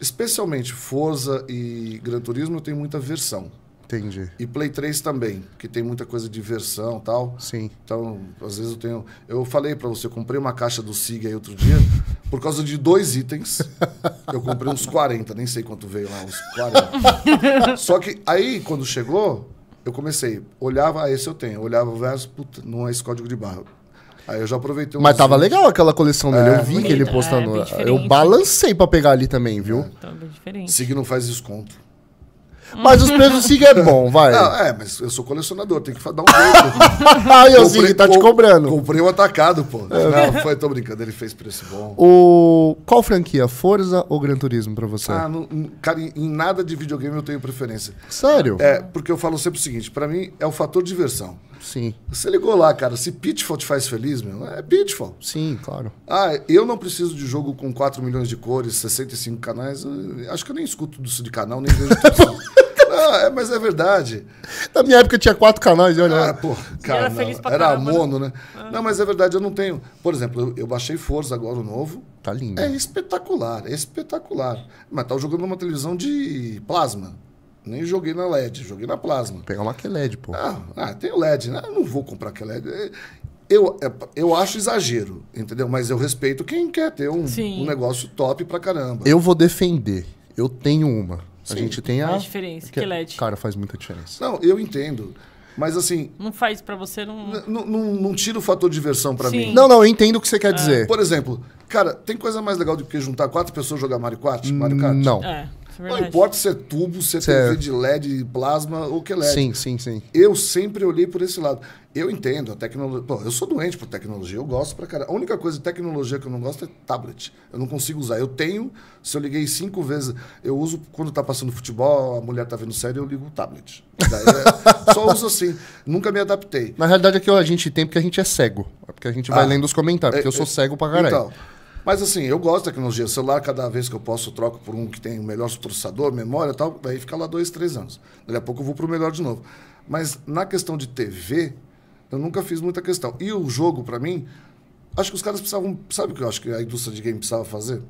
especialmente Forza e Gran Turismo, eu tenho muita versão. Entendi. E Play 3 também, que tem muita coisa de versão e tal. Sim. Então, às vezes eu tenho. Eu falei pra você, eu comprei uma caixa do SIG aí outro dia, por causa de dois itens. Eu comprei uns 40, nem sei quanto veio lá, uns 40. Só que aí, quando chegou, eu comecei, olhava, ah, esse eu tenho. Olhava o verso, puta, não é esse código de barra. Aí eu já aproveitei Mas tava 20. legal aquela coleção dele. É, eu vi que ele postando. é, eu balancei pra pegar ali também, viu? Então é bem diferente. SIG não faz desconto. Mas os preços do SIG é bom, vai. Não, é, mas eu sou colecionador, tem que dar um jeito. Ai, o SIG tá te cobrando. Comprei o atacado, pô. Não, foi, tô brincando, ele fez preço bom. O... Qual franquia? Forza ou Gran Turismo pra você? Ah, não- cara, em, em nada de videogame eu tenho preferência. Sério? É, porque eu falo sempre o seguinte, pra mim é o fator diversão. Sim. Você ligou lá, cara, se Pitfall te faz feliz, meu, é Pitfall. Sim, claro. Ah, eu não preciso de jogo com 4 milhões de cores, 65 canais. eu- acho que eu nem escuto isso de canal, nem vejo tudo. Ah, é, mas é verdade. Na minha época tinha quatro canais, olha. Ah, pô, cara, era não, feliz pra era caramba, né? mono, né? Não, mas é verdade, eu não tenho. Por exemplo, eu, eu baixei Forza agora, o novo. Tá lindo. É espetacular, é espetacular. Mas tava jogando numa televisão de plasma. Nem joguei na LED, joguei na plasma. Pegar uma QLED, pô. Ah, ah, tem o LED, né? Eu não vou comprar aquele LED. É, Eu, é, eu acho exagero, entendeu? Mas eu respeito quem quer ter um, um negócio top pra caramba. Eu vou defender. Eu tenho uma. A Sim. gente tem a. Faz diferença, que LED. Cara, faz muita diferença. Não, eu entendo. Mas assim, Não faz pra você, não. não não tira o fator diversão pra Sim. mim. Não, não, eu entendo o que você quer dizer. Por exemplo, cara, tem coisa mais legal do que juntar quatro pessoas e jogar Mario Kart? Mario Kart? Não. É, é Não importa se é tubo, se é é- TV de LED, plasma ou que é LED. Sim, sim, sim. Eu sempre olhei por esse lado. Eu entendo a tecnologia. Pô, eu sou doente por tecnologia, eu gosto pra caralho. A única coisa de tecnologia que eu não gosto é tablet. Eu não consigo usar. Eu tenho, se eu liguei cinco vezes, eu uso quando tá passando futebol, a mulher tá vendo série, eu ligo o tablet. Daí é- só uso assim. Nunca me adaptei. Na realidade, aqui ó, a gente tem porque a gente é cego. É porque a gente vai Ah. lendo os comentários. Porque eu sou cego pra caralho. Então, mas assim, eu gosto da tecnologia. O celular, cada vez que eu posso, eu troco por um que tem o melhor processador, memória e tal. Daí fica lá dois, três anos. Daqui a pouco eu vou pro melhor de novo. Mas na questão de TV, eu nunca fiz muita questão. E o jogo, pra mim, acho que os caras precisavam. Sabe o que eu acho que a indústria de game precisava fazer?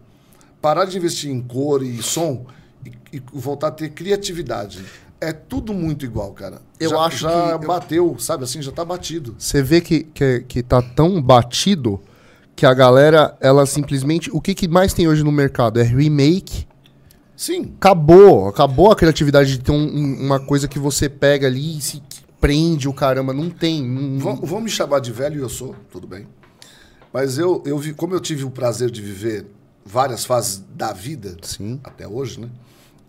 Parar de investir em cor e som e, e voltar a ter criatividade. É tudo muito igual, cara. Eu já, acho já que eu- bateu, sabe assim, já tá batido. Você vê que, que, que tá tão batido que a galera, ela simplesmente. O que, que mais tem hoje no mercado? É remake. Sim, Acabou. Acabou a criatividade de ter um- um- uma coisa que você pega ali e se prende o caramba. Não tem. não- Vão, vão me chamar de velho e eu sou, tudo bem. Mas eu, eu vi, como eu tive o prazer de viver várias fases da vida, Sim. até hoje, né?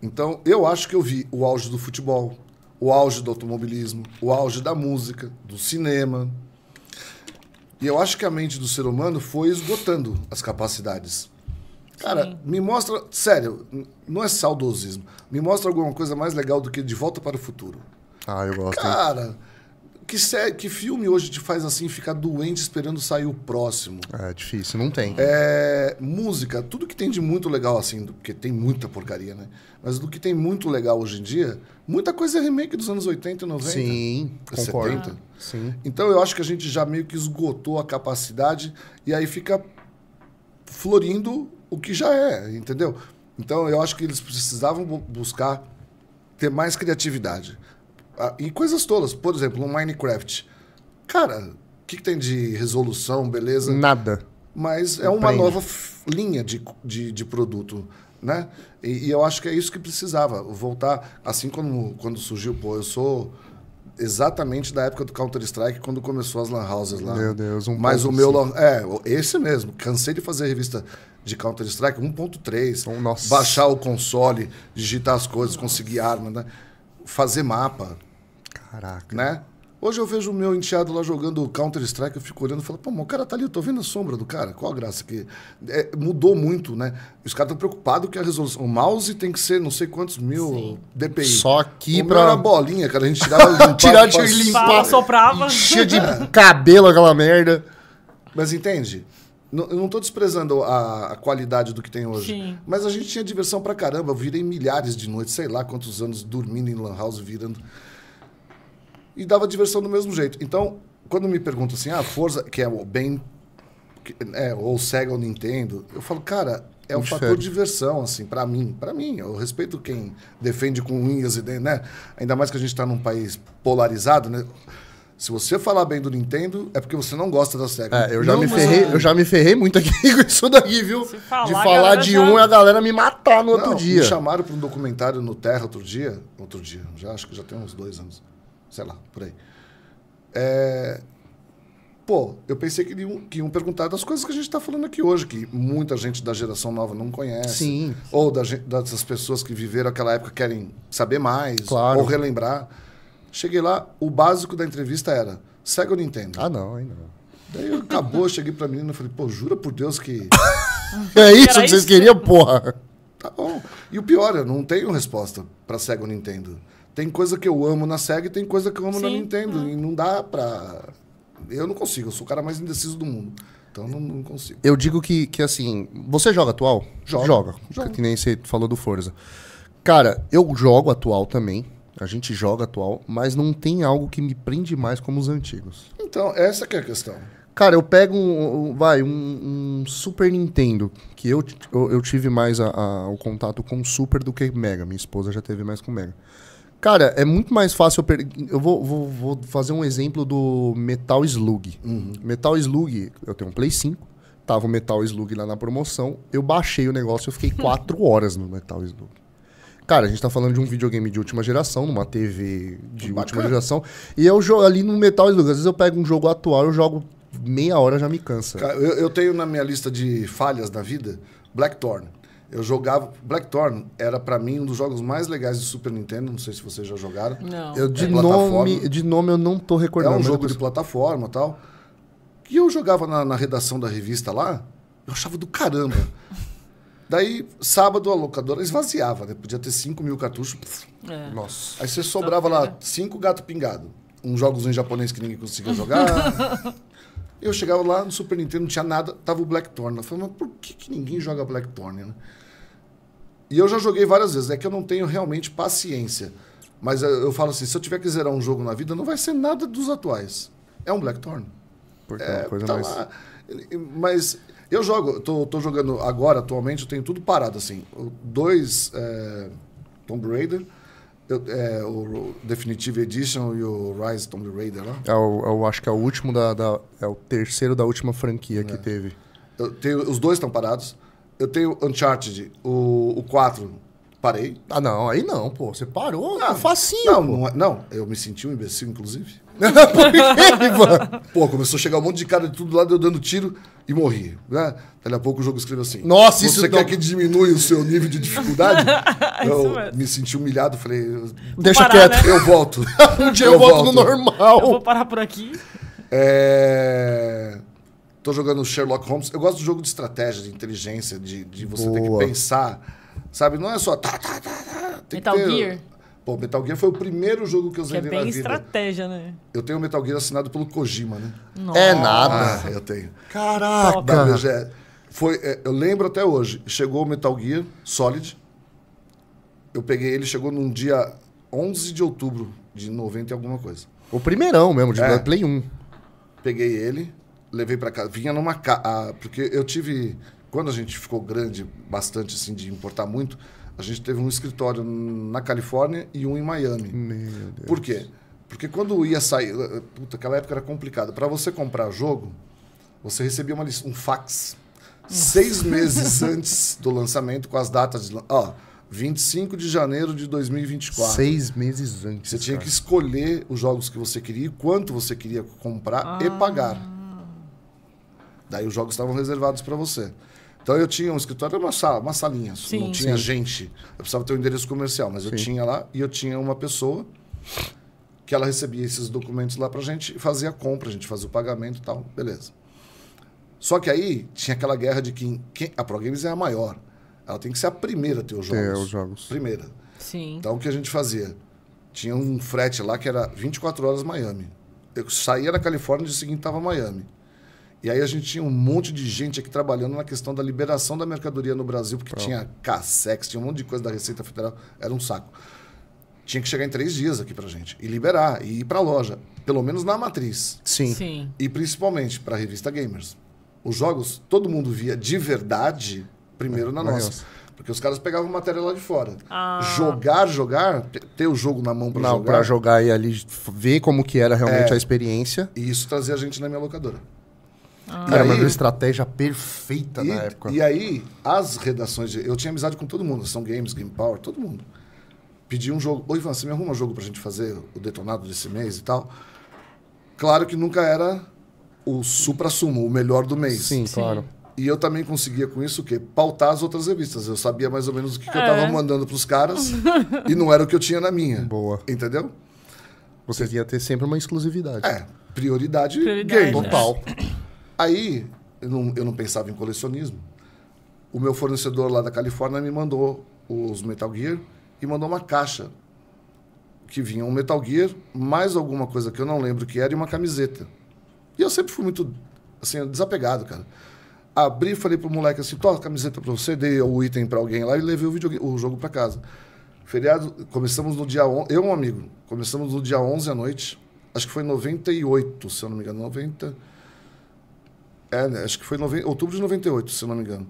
Então, eu acho que eu vi o auge do futebol, o auge do automobilismo, o auge da música, do cinema. E eu acho que a mente do ser humano foi esgotando as capacidades. Cara, Sim. me mostra, sério, não é saudosismo, me mostra alguma coisa mais legal do que De Volta para o Futuro. Ah, eu gosto. hein? Cara, que, que filme hoje te faz assim ficar doente esperando sair o próximo? É difícil, não tem. É, música, tudo que tem de muito legal assim, porque tem muita porcaria, né? Mas do que tem muito legal hoje em dia, muita coisa é remake dos anos 80 e 90. Sim, concordo. 70. Sim. Então eu acho que a gente já meio que esgotou a capacidade e aí fica florindo o que já é, entendeu? Então eu acho que eles precisavam bu- buscar ter mais criatividade. E coisas todas. Por exemplo, um Minecraft. Cara, o que, que tem de resolução, beleza? Nada. Mas é uma nova linha de, de, de produto, né? E, e eu acho que é isso que precisava. Voltar, assim como quando surgiu, pô, eu sou exatamente da época do Counter-Strike, quando começou as lan houses lá. Meu Deus, um Mas o meu... lan- É, esse mesmo. Cansei de fazer revista de Counter-Strike 1.3. Oh, nossa. Baixar o console, digitar as coisas, conseguir arma, né? Fazer mapa Caraca. né? Hoje eu vejo o meu enteado lá jogando Counter-Strike, eu fico olhando e falo, pô, mas o cara tá ali, eu tô vendo a sombra do cara, qual a graça? Que é, mudou muito, né? Os caras estão preocupados que a resolução. O mouse tem que ser não sei quantos mil Sim. DPI. Só aqui o meu pra- era bolinha, cara. A gente tirava limpava, Tirar de limpar. Soprava. Cheia de cabelo aquela merda. Mas entende? Não- Eu não tô desprezando a, a qualidade do que tem hoje. Sim. Mas a gente tinha diversão pra caramba. Eu virei milhares de noites, sei lá quantos anos, dormindo em Lan House, virando. E dava diversão do mesmo jeito. Então, quando me perguntam assim, ah, Forza, que é o bem. que- É, ou Sega ou Nintendo, eu falo, cara, é um Muito fator de diversão, assim, pra mim. Pra mim, eu respeito quem defende com unhas e dentes, né? Ainda mais que a gente tá num país polarizado, né? Se você falar bem do Nintendo, é porque você não gosta da Sega. É, eu já, Não, me ferrei, eu já me ferrei muito aqui com isso daqui, viu? Falar, de falar de já- um e a galera me matar no outro Não, dia. Me chamaram para um documentário no Terra outro dia. Outro dia, já acho que já tem uns dois anos. Sei lá, por aí. É, Pô, eu pensei que iam, que iam perguntar das coisas que a gente está falando aqui hoje, que muita gente da geração nova não conhece. Sim. Ou da dessas pessoas que viveram aquela época querem saber mais, Claro. ou relembrar. Cheguei lá, o básico da entrevista era Sega ou Nintendo? Ah, não, ainda não. Daí acabou, eu cheguei pra menina e falei, pô, jura por Deus que. É isso que vocês isso? queriam, porra? Tá bom. E o pior, eu não tenho resposta pra Sega ou Nintendo. Tem coisa que eu amo na Sega e tem coisa que eu amo na Sim. Nintendo. E não dá pra. Eu não consigo, eu sou o cara mais indeciso do mundo. Então não, não consigo. Eu digo que, que assim, você joga atual? Jogo. Joga. Jogo. Que nem você falou do Forza. Cara, eu jogo atual também. A gente joga atual, mas não tem algo que me prende mais como os antigos. Então, essa que é a questão. Cara, eu pego um, um- vai, um, um Super Nintendo, que eu, eu, eu tive mais a- a- o contato com o Super do que Mega. Minha esposa já teve mais com Mega. Cara, é muito mais fácil eu per... Eu vou, vou, vou fazer um exemplo do Metal Slug. Metal Slug, eu tenho um Play 5, tava o Metal Slug lá na promoção, eu baixei o negócio, eu fiquei quatro horas no Metal Slug. Cara, a gente tá falando de um videogame de última geração, numa TV de Bacana. última geração. E eu jogo ali no Metal Slug. Às vezes eu pego um jogo atual, eu jogo meia hora já me cansa. Cara, Eu, eu tenho na minha lista de falhas na vida Blackthorn. Eu jogava. Blackthorn era pra mim um dos jogos mais legais do Super Nintendo. Não sei se vocês já jogaram. Não. Eu, de, É plataforma. nome, de nome eu não tô É recordando. um mas jogo depois- de plataforma e tal. E eu jogava na, na redação da revista lá, eu achava do caramba. Daí, sábado, a locadora esvaziava, né? Podia ter 5 mil cartuchos. É. Nossa. Aí você sobrava lá cinco gato pingado. Um jogos em japonês que ninguém conseguia jogar. Eu chegava lá no Super Nintendo, não tinha nada, tava o Blackthorn. Eu falei, mas por que, que ninguém joga Blackthorn, né? E eu já joguei várias vezes, é que eu não tenho realmente paciência. Mas eu, eu falo assim, se eu tiver que zerar um jogo na vida, não vai ser nada dos atuais. É um Blackthorn. Porque é uma coisa tá mais. lá. Mas eu jogo, tô, tô jogando agora, atualmente, eu tenho tudo parado, assim. Dois é, Tomb Raider, eu- é, o Definitive Edition e o Rise Tomb Raider lá. É o- eu acho que é o último da, da- É o terceiro da última franquia É. que teve. Eu tenho, os dois estão parados. Eu tenho Uncharted, o, o 4, parei. Ah, não, aí não, pô. Você parou? Ah, facinho. Não, não, é- não, eu me senti um imbecil, inclusive. Por quê, Ivan? Pô, começou a chegar um monte de cara de tudo lá, eu dando tiro e morri. Né? Daqui a pouco o jogo escreveu assim. Nossa, Você isso quer não- que diminua o seu nível de dificuldade? eu mesmo. me senti humilhado, falei, eu- Deixa parar, quieto. né? eu volto. Um dia eu, volto, no normal. Eu vou parar por aqui. É... Tô jogando Sherlock Holmes. Eu gosto do jogo de estratégia, de inteligência, de, de você ter que Boa. pensar. Sabe? Não é só. Tá, tá, tá, tá. Tem Metal que ter... Gear? Pô, Metal Gear foi o primeiro jogo que eu Que é zerei bem na vida. estratégia, né? Eu tenho o Metal Gear assinado pelo Kojima, né? É nada. Ah, eu tenho. Caraca. BGE. Foi, é, eu lembro até hoje. Chegou o Metal Gear Solid. Eu peguei ele, chegou num dia 11 de outubro de 90 e alguma coisa. O primeirão mesmo, de É. Play 1. Peguei ele, levei pra casa. Vinha numa ca... Porque eu tive... Quando a gente ficou grande, bastante assim, de importar muito, a gente teve um escritório na Califórnia e um em Miami. Meu Deus. Por quê? Porque quando ia sair... Puta, aquela época era complicado. Para você comprar jogo, você recebia uma, um fax seis meses antes do lançamento, com as datas de... Ó, 25 de janeiro de 2024. Seis meses antes. Você tinha cara. que escolher os jogos que você queria, quanto você queria comprar e pagar. Daí os jogos estavam reservados para você. Então eu tinha um escritório, uma sala, uma salinha. Sim. Não tinha Sim. gente. Eu precisava ter um endereço comercial, mas eu Sim. tinha lá e eu tinha uma pessoa que ela recebia esses documentos lá pra gente e fazia a compra, a gente fazia o pagamento e tal, beleza. Só que aí tinha aquela guerra de quem, quem a Pro Games é a maior. Ela tem que ser a primeira a ter os jogos. Ter os jogos. Primeira. Sim. Então o que a gente fazia? Tinha um frete lá que era 24 horas Miami. Eu saía da Califórnia e no dia seguinte estava Miami. E aí a gente tinha um monte de gente aqui trabalhando na questão da liberação da mercadoria no Brasil, porque tinha Cassex, tinha um monte de coisa da Receita Federal, era um saco. Tinha que chegar em três dias aqui pra gente. E liberar, e ir pra loja. Pelo menos na matriz. Sim. Sim. E principalmente pra revista Gamers. Os jogos, todo mundo via de verdade primeiro na Na nossa. nossa. Porque os caras pegavam matéria lá de fora. Ah. Jogar, jogar, te- ter o jogo na mão pra Não, jogar. pra jogar e ali ver como que era realmente É. a experiência. E isso trazia a gente na minha locadora. Cara, aí- uma estratégia perfeita E, na época. e aí, as redações. De, eu tinha amizade com todo mundo, São Games, Game Power, todo mundo. Pedi um jogo. Oi, Ivan, você me arruma um jogo pra gente fazer o detonado desse mês e tal? Claro que nunca era o supra-sumo, o melhor do mês. Sim, claro. E eu também conseguia com isso o quê? Pautar as outras revistas. Eu sabia mais ou menos o que, que eu É. tava mandando pros caras e não era o que eu tinha na minha. Boa. Entendeu? Você ia ter sempre uma exclusividade. É, prioridade, Prioridade, game. é. Aí, eu não, eu não pensava em colecionismo. O meu fornecedor lá da Califórnia me mandou os Metal Gear e mandou uma caixa que vinha um Metal Gear, mais alguma coisa que eu não lembro que era e uma camiseta. E eu sempre fui muito, assim, desapegado, cara. Abri e falei pro moleque assim, toca a camiseta pra você, dei o item pra alguém lá e levei o, o jogo pra casa. Feriado, começamos no dia 11, eu e um amigo, começamos no dia 11 à noite, acho que foi em 98, se eu não me engano, 90... É, acho que foi em nove- outubro de 98, se eu não me engano.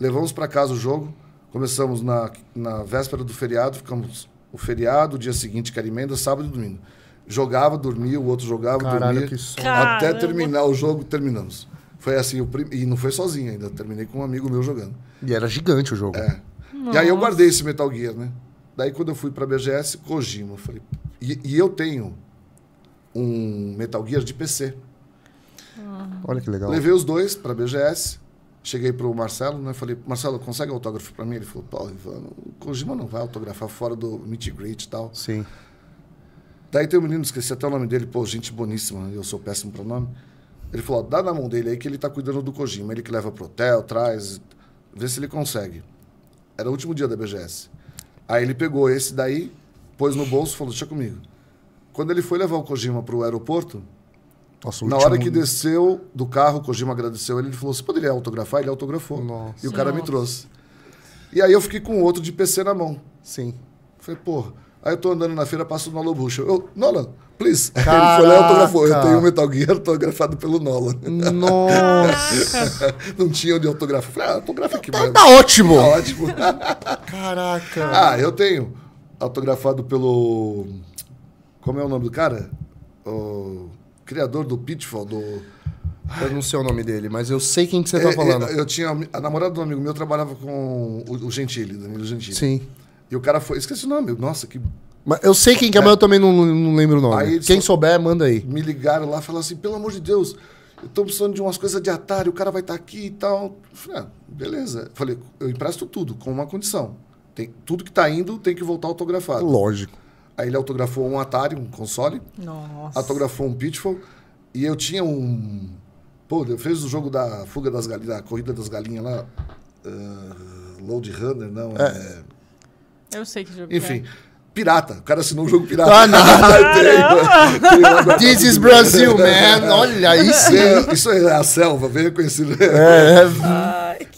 Levamos para casa o jogo, começamos na, na véspera do feriado, ficamos o feriado, o dia seguinte, que era emenda, sábado e domingo. Jogava, dormia, o outro jogava, Caralho, dormia. que. Até Caramba. terminar o jogo, terminamos. Foi assim, o prim... e não foi sozinho ainda, terminei com um amigo meu jogando. E era gigante o jogo. É. E aí eu guardei esse Metal Gear, né? Daí quando eu fui pra BGS, Kojima, eu falei... E, e eu tenho um Metal Gear de PC. Olha que legal. Levei os dois pra BGS. Cheguei pro Marcelo, né? Falei, Marcelo, consegue autógrafo pra mim? Ele falou, pô, Ivan, o Kojima não vai autografar fora do meet and greet e tal. Sim. Daí tem um menino, esqueci até o nome dele, pô, gente boníssima, eu sou péssimo pra nome. Ele falou, dá na mão dele aí que ele tá cuidando do Kojima. Ele que leva pro hotel, traz, vê se ele consegue. Era o último dia da BGS. Aí ele pegou esse daí, pôs no bolso e falou, deixa comigo. Quando ele foi levar o Kojima pro aeroporto, Nossa, o na último- hora que desceu do carro, o Kojima agradeceu ele, ele falou: Você poderia autografar? Ele autografou. Nossa. E o cara me Nossa. trouxe. E aí eu fiquei com outro de PC na mão. Sim. Falei, porra. Aí eu tô andando na feira, passo o Nolan Bush. Eu, Nolan, please. Ele Caraca. foi lá e autografou. Eu tenho um Metal Gear autografado pelo Nolan. Nossa. Não tinha onde autografar. Falei, ah, autografa aqui, mano. tá ótimo. Tá ótimo. Caraca. ah, eu tenho autografado pelo. Como é o nome do cara? O criador do Pitfall, do. Eu não sei o nome dele, mas eu sei quem que você tá É, falando. Eu, eu tinha. A namorada de um amigo meu trabalhava com o, o Gentili, Danilo Gentili. Sim. E o cara foi. Esqueci o nome. Nossa, que. Mas eu sei quem que é, mas eu também não, não lembro o nome. Aí quem só- souber, manda aí. Me ligaram lá e falaram assim: pelo amor de Deus, eu tô precisando de umas coisas de Atari, o cara vai estar aqui e tal. Eu Falei, ah, beleza. Falei, eu empresto tudo, com uma condição. Tem, tudo que tá indo tem que voltar autografado. Lógico. Aí ele autografou um Atari, um console, Nossa. autografou um Pitfall, e eu tinha um. Pô, eu fiz o jogo da fuga das galinhas, da corrida das galinhas lá. ah, Load Runner, não. é- Eu sei que jogo Enfim, que pirata. O cara assinou um jogo pirata. Ah, This is Brasil, man. Olha aí sim. É, Isso é a selva, bem reconhecido. É, é, Ai,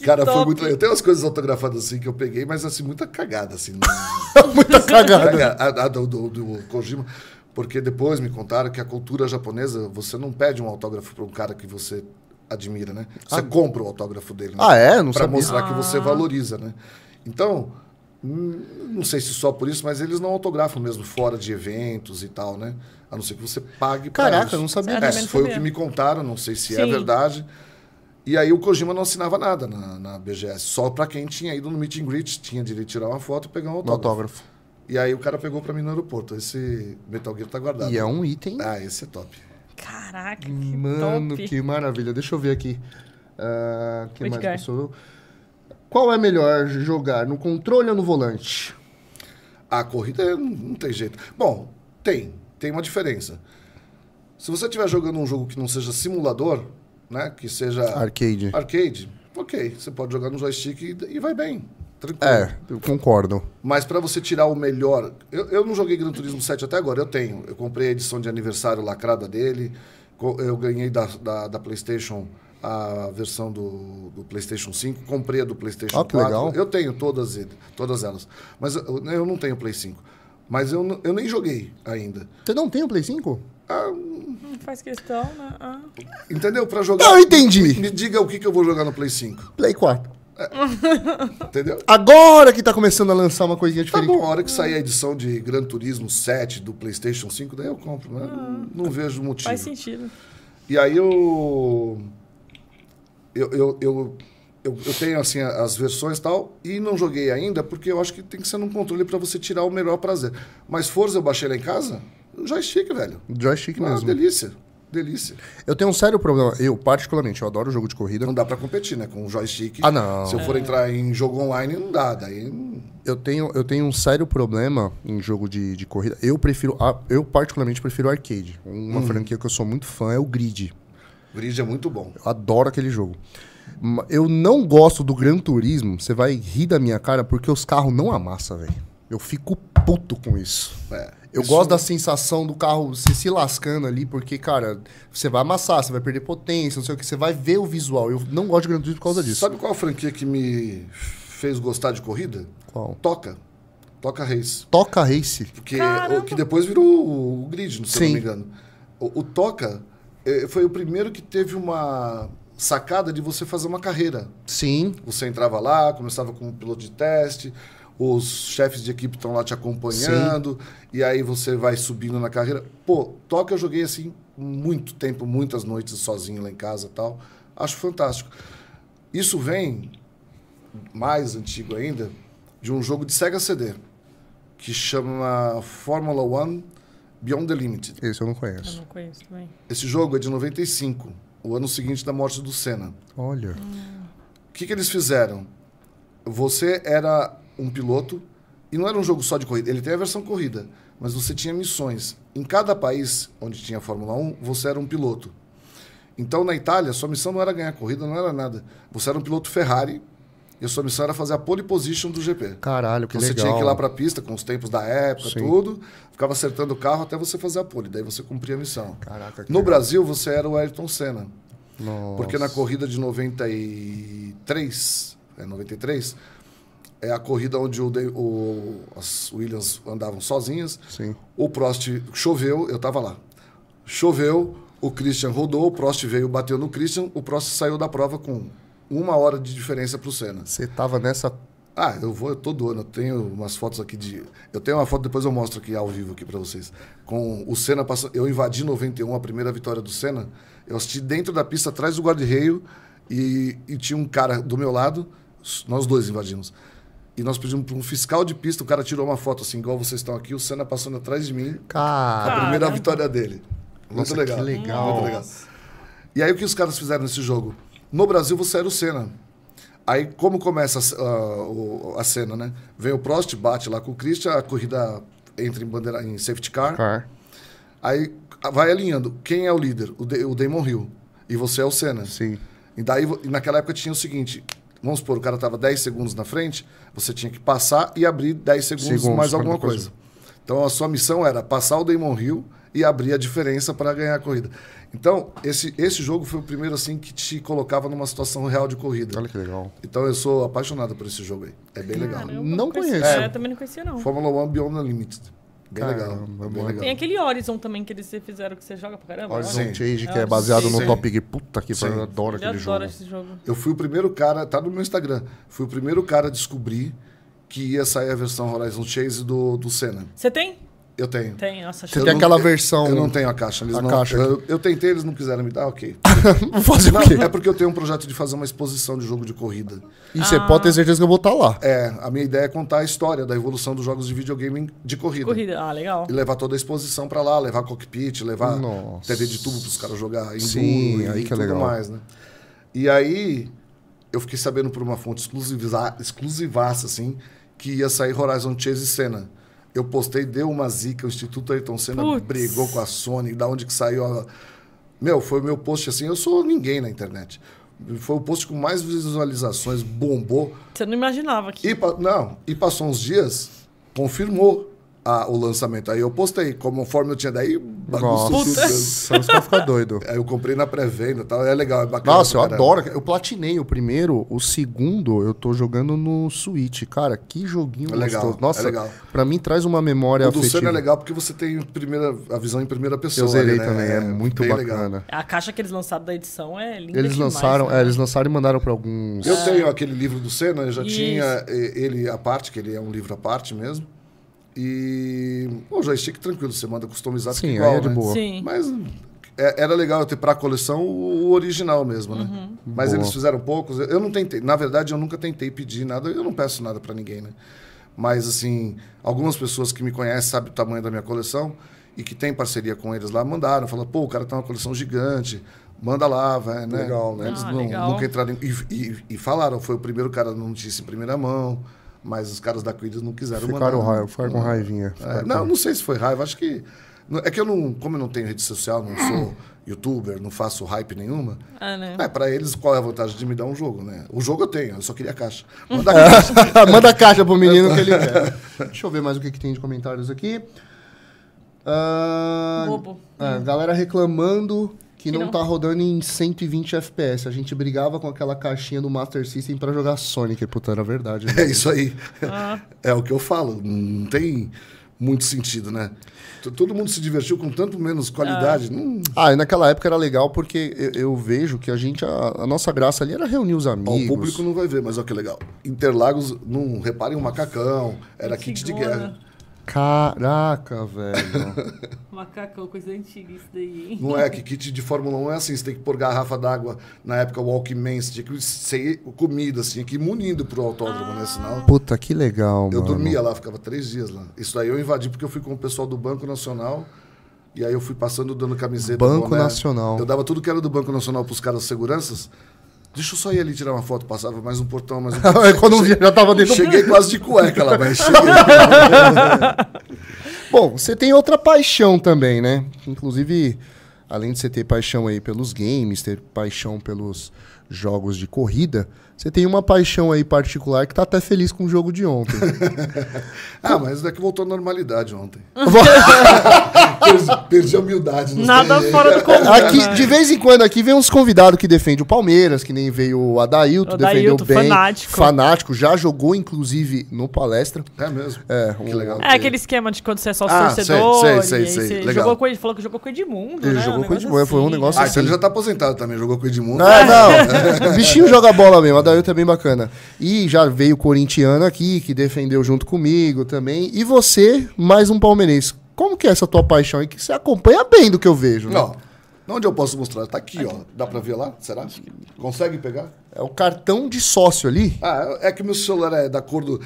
Cara, foi top. muito legal. Tem umas coisas autografadas assim que eu peguei, mas assim, muita cagada, assim. muita cagada. Caga- a, a do, do, do Kojima. Porque depois me contaram que a cultura japonesa, você não pede um autógrafo para um cara que você admira, né? Você compra o autógrafo dele. Né? Ah, é? Não Pra sabia. mostrar que você valoriza, né? Então, hum, não sei se só por isso, mas eles não autografam mesmo fora de eventos e tal, né? A não ser que você pague pra Caraca, isso. eu não sabia É, É, foi o sabia. que me contaram, não sei se é Sim. verdade. E aí o Kojima não assinava nada na, na BGS, só pra quem tinha ido no meet and greet, tinha direito de tirar uma foto e pegar um autógrafo. autógrafo. E aí o cara pegou pra mim no aeroporto. Esse Metal Gear tá guardado. E é um item. Ah, esse é top. Caraca, que Mano, top. que maravilha. Deixa eu ver aqui. Ah, que mais Edgar. pessoa? Qual é melhor jogar, no controle ou no volante? A corrida é- não tem jeito. Bom, tem. Tem uma diferença. Se você estiver jogando um jogo que não seja simulador, né? Que seja Arcade. arcade, ok. Você pode jogar no joystick e, e vai bem. Tranquilo. É, eu concordo. Mas pra você tirar o melhor. Eu, eu não joguei Gran Turismo 7 até agora, eu tenho. Eu comprei a edição de aniversário lacrada dele, eu ganhei da, da, da PlayStation a versão do, do PlayStation 5, comprei a do PlayStation Ah, que 4. legal. Eu tenho todas, todas elas. Mas eu, eu não tenho Play 5. Mas eu, eu nem joguei ainda. Você não tem o Play 5? Não faz questão, né? Ah. Entendeu? Pra jogar. Não, eu entendi. Me, me diga o que, que eu vou jogar no Play 5. Play 4. Entendeu? Agora que tá começando a lançar uma coisinha Tá diferente. bom, a hora que sair a edição de Gran Turismo 7 do PlayStation 5, daí eu compro. Né? Não, não vejo motivo. Faz sentido. E aí eu. Eu, eu, eu, eu, eu tenho assim as versões e tal, e não joguei ainda, porque eu acho que tem que ser num controle pra você tirar o melhor prazer. Mas Forza eu baixei lá em casa, joystick, velho. Joystick Ah, mesmo. delícia. Delícia. Eu tenho um sério problema. Eu, particularmente, eu adoro jogo de corrida. Não dá pra competir, né? Com o joystick. Ah, não. Se eu for entrar em jogo online, não dá. Daí. Eu tenho, eu tenho um sério problema em jogo de, de corrida. Eu prefiro. Eu, particularmente, prefiro arcade. Uma franquia que eu sou muito fã é o Grid. O grid é muito bom. Eu adoro aquele jogo. Eu não gosto do Gran Turismo. Você vai rir da minha cara porque os carros não amassam, velho. Eu fico puto com isso. É. Eu Isso- gosto da sensação do carro se se lascando ali, porque, cara, você vai amassar, você vai perder potência, não sei o que, você vai ver o visual. Eu não gosto de Gran Turismo por causa disso. Sabe qual a franquia que me fez gostar de corrida? Qual? Toca. Toca Race. Toca Race. Porque o que depois virou o, o grid, se eu Sim. não me engano. O, o Toca eh, foi o primeiro que teve uma sacada de você fazer uma carreira. Sim. Você entrava lá, começava como piloto de teste, os chefes de equipe estão lá te acompanhando, e aí você vai subindo na carreira. Pô, Toca eu joguei assim muito tempo, muitas noites sozinho lá em casa e tal. Acho fantástico. Isso vem, mais antigo ainda, de um jogo de Sega CD, que chama Fórmula One Beyond the Limit. Esse eu não Eu conheço. não conheço também. Esse jogo é de 95, o ano seguinte da morte do Senna. Olha. O que, que eles fizeram? Você era um piloto e não era um jogo só de corrida. Ele tem a versão corrida, mas você tinha missões. Em cada país onde tinha Fórmula 1, você era um piloto. Então, na Itália, sua missão não era ganhar corrida, não era nada. Você era um piloto Ferrari e a sua missão era fazer a pole position do GP. Caralho, que você legal. tinha que ir lá para a pista com os tempos da época, Sim. tudo. Ficava acertando o carro até você fazer a pole. Daí você cumpria a missão. Caraca, No legal. Brasil, você era o Ayrton Senna. Nossa. Porque na corrida de 93, é 93, é a corrida onde o, o- as Williams andavam sozinhas. Sim. O Prost choveu, eu tava lá. Choveu, o Christian rodou, o Prost veio, bateu no Christian, o Prost saiu da prova com uma hora de diferença pro Senna. Você tava nessa. Ah, eu vou todo ano. Eu tenho umas fotos aqui de. Eu tenho uma foto, depois eu mostro aqui ao vivo aqui para vocês. Com o Senna passando. Eu invadi 91, a primeira vitória do Senna. Eu assisti dentro da pista, atrás do guarda-reio, e, e tinha um cara do meu lado. Nós dois invadimos. E nós pedimos para um fiscal de pista, o cara tirou uma foto assim, igual vocês estão aqui, o Senna passando atrás de mim. Cara. A primeira vitória dele. Muito Nossa, legal. que legal. Muito legal. E aí o que os caras fizeram nesse jogo? No Brasil você era o Senna. Aí como começa a, o- a cena, né? Vem o Prost, bate lá com o Christian, a corrida entra em bandeira em safety car. Car. Aí vai alinhando. Quem é o líder? O, De- o Damon Hill. E você é o Senna. Sim. E daí, e naquela época tinha o seguinte: vamos supor, o cara tava 10 segundos na frente, você tinha que passar e abrir 10 segundos, Segundos, mais alguma qualquer coisa. Então a sua missão era passar o Damon Hill e abrir a diferença para ganhar a corrida. Então, esse, esse jogo foi o primeiro assim que te colocava numa situação real de corrida. Olha que legal. Então eu sou apaixonado por esse jogo aí. É bem legal. Caramba, Não conhecia. conheço. É, também não conhecia, não. Fórmula One Beyond the Limit. Bem Caramba, legal. Bem mano. legal. Tem aquele Horizon também que eles fizeram que você joga pra caramba. Horizon Sim. Chase, que é É, baseado no sim. Top Gear. Puta que pariu, eu adoro Ele aquele jogo. esse jogo. Eu fui o primeiro cara, tá no meu Instagram, fui o primeiro cara a descobrir que ia sair a versão Horizon Chase do, do Senna. Você tem? Eu tenho. Tem, nossa, Você Eu tem não- aquela eu- versão. Eu não tenho a caixa. Eles A não, caixa eu, eu tentei, eles não quiseram me dar, ok. Vou fazer Não, o quê? é porque eu tenho um projeto de fazer uma exposição de jogo de corrida. E você pode ter certeza que eu vou estar lá. É, a minha ideia é contar a história da evolução dos jogos de videogame de corrida. corrida. Ah, legal. E levar toda a exposição pra lá, levar cockpit, levar Nossa. TV de tubo pros caras jogar enduro Sim, e aí que é tudo legal. mais, né? E aí, eu fiquei sabendo por uma fonte exclusiva, exclusivaça, assim, que ia sair Horizon Chase Senna. Eu postei, deu uma zica, o Instituto Ayrton Senna Putz. brigou com a Sony, da onde que saiu a... Meu, foi o meu post assim, eu sou ninguém na internet. Foi o post com mais visualizações, bombou. Você não imaginava que. E, não, e passou uns dias, confirmou. A- o lançamento. Aí eu postei, conforme eu tinha daí, bagunçou Nossa, tudo. mesmo. os caras ficam doidos. Aí eu comprei na pré-venda e tal. É legal, é bacana. Nossa, eu caramba. adoro. Eu platinei o primeiro, o segundo eu tô jogando no Switch. Cara, que joguinho É legal, gostoso. Nossa, é legal. pra mim traz uma memória O do afetiva. Senna é legal porque você tem primeira, a visão em primeira pessoa. Eu zerei ali, né? também, é muito bem bacana. legal. A caixa que eles lançaram da edição é linda Eles demais, lançaram, né? é, eles lançaram e mandaram pra alguns. Eu tenho aquele livro do Senna, eu já Isso. tinha ele à parte, que ele é um livro à parte mesmo. E o joystick tranquilo, você manda customizado Sim, igual, é de né? boa. Sim. Mas é- era legal eu ter pra coleção o original mesmo, né? Uhum. Mas Boa. eles fizeram poucos. Eu não tentei, na verdade, eu nunca tentei pedir nada, eu não peço nada pra ninguém, né? Mas assim, algumas pessoas que me conhecem sabem o tamanho da minha coleção e que tem parceria com eles lá, mandaram, falaram, pô, o cara tem uma coleção gigante, manda lá, vai, né? Legal, né? Eles Ah, não- legal. nunca entraram em, e, e- e falaram, foi o primeiro cara da notícia em primeira mão, mas os caras da Quidditch não quiseram Ficaram, mandar. raiva, ficaram com raivinha. É, Ficaram não, com- não sei se foi raiva, acho que. É que eu não. Como eu não tenho rede social, não sou youtuber, não faço hype nenhuma. É, né? É, pra eles, qual é a vantagem de me dar um jogo, né? O jogo eu tenho, eu só queria a caixa. Manda a caixa. Manda a caixa pro menino que ele quer. Deixa eu ver mais o que, que tem de comentários aqui. Ah, Bobo. ah, galera reclamando que, não, não. tá rodando em 120 FPS. A gente brigava com aquela caixinha do Master System pra jogar Sonic. Puta, era verdade. né? É isso aí. Ah. É o que eu falo. Não tem muito sentido, né? Todo mundo se divertiu com tanto menos qualidade. Não... Ah, e naquela época era legal porque eu, eu vejo que a gente, a, a nossa graça ali era reunir os Ó, amigos. O público não vai ver, mas olha que legal. Interlagos, não reparem um macacão, era kit de guerra. Caraca, velho. Macacão, coisa antiga isso daí, hein? Não é que kit de Fórmula 1 é assim, você tem que pôr garrafa d'água. Na época, Walkman, você tinha que ser comida, assim, tinha que ir munindo pro autódromo, né? Senão. Puta, que legal, Eu mano. dormia lá, ficava três dias lá. Isso aí eu invadi porque eu fui com o pessoal do Banco Nacional. E aí eu fui passando dando camiseta. Banco boné. Nacional. Eu dava tudo que era do Banco Nacional pros caras de seguranças. Deixa eu só ir ali tirar uma foto. Passava mais um portão, mais um portão. Aí Quando via, já tava dentro Cheguei quase de cueca lá, mas cheguei. Bom, você tem outra paixão também, né? Inclusive, além de você ter paixão aí pelos games, ter paixão pelos jogos de corrida, você tem uma paixão aí particular que tá até feliz com o jogo de ontem. ah, mas que voltou à normalidade ontem. perdi, perdi a humildade. Nada sei. fora do comum. aqui, né? de vez em quando aqui vem uns convidados que defendem o Palmeiras, que nem veio o Adailto, O defendeu Adailto, bem. fanático. Fanático, já jogou inclusive no palestra. É mesmo? É, que um- legal. É aquele esquema de quando você é só Ah, sei, torcedor. sei, aí sei, sei. você Legal. jogou com ele, falou que jogou com o Edmundo. Ele né? jogou Um com o Edmundo, foi um assim. negócio Ah, assim. então ele já tá aposentado também, jogou com o Edmundo. Ah, não. O bichinho joga bola mesmo. Dailton é bem bacana. E já veio o corintiano aqui, que defendeu junto comigo também. E você, mais um palmeirense. Como que é essa tua paixão aí? Que você acompanha bem do que eu vejo, né? Não. Onde eu posso mostrar? Tá aqui, ó. Dá pra ver lá? Será? Consegue pegar? É o cartão de sócio ali. Ah, é que meu celular é da cor do.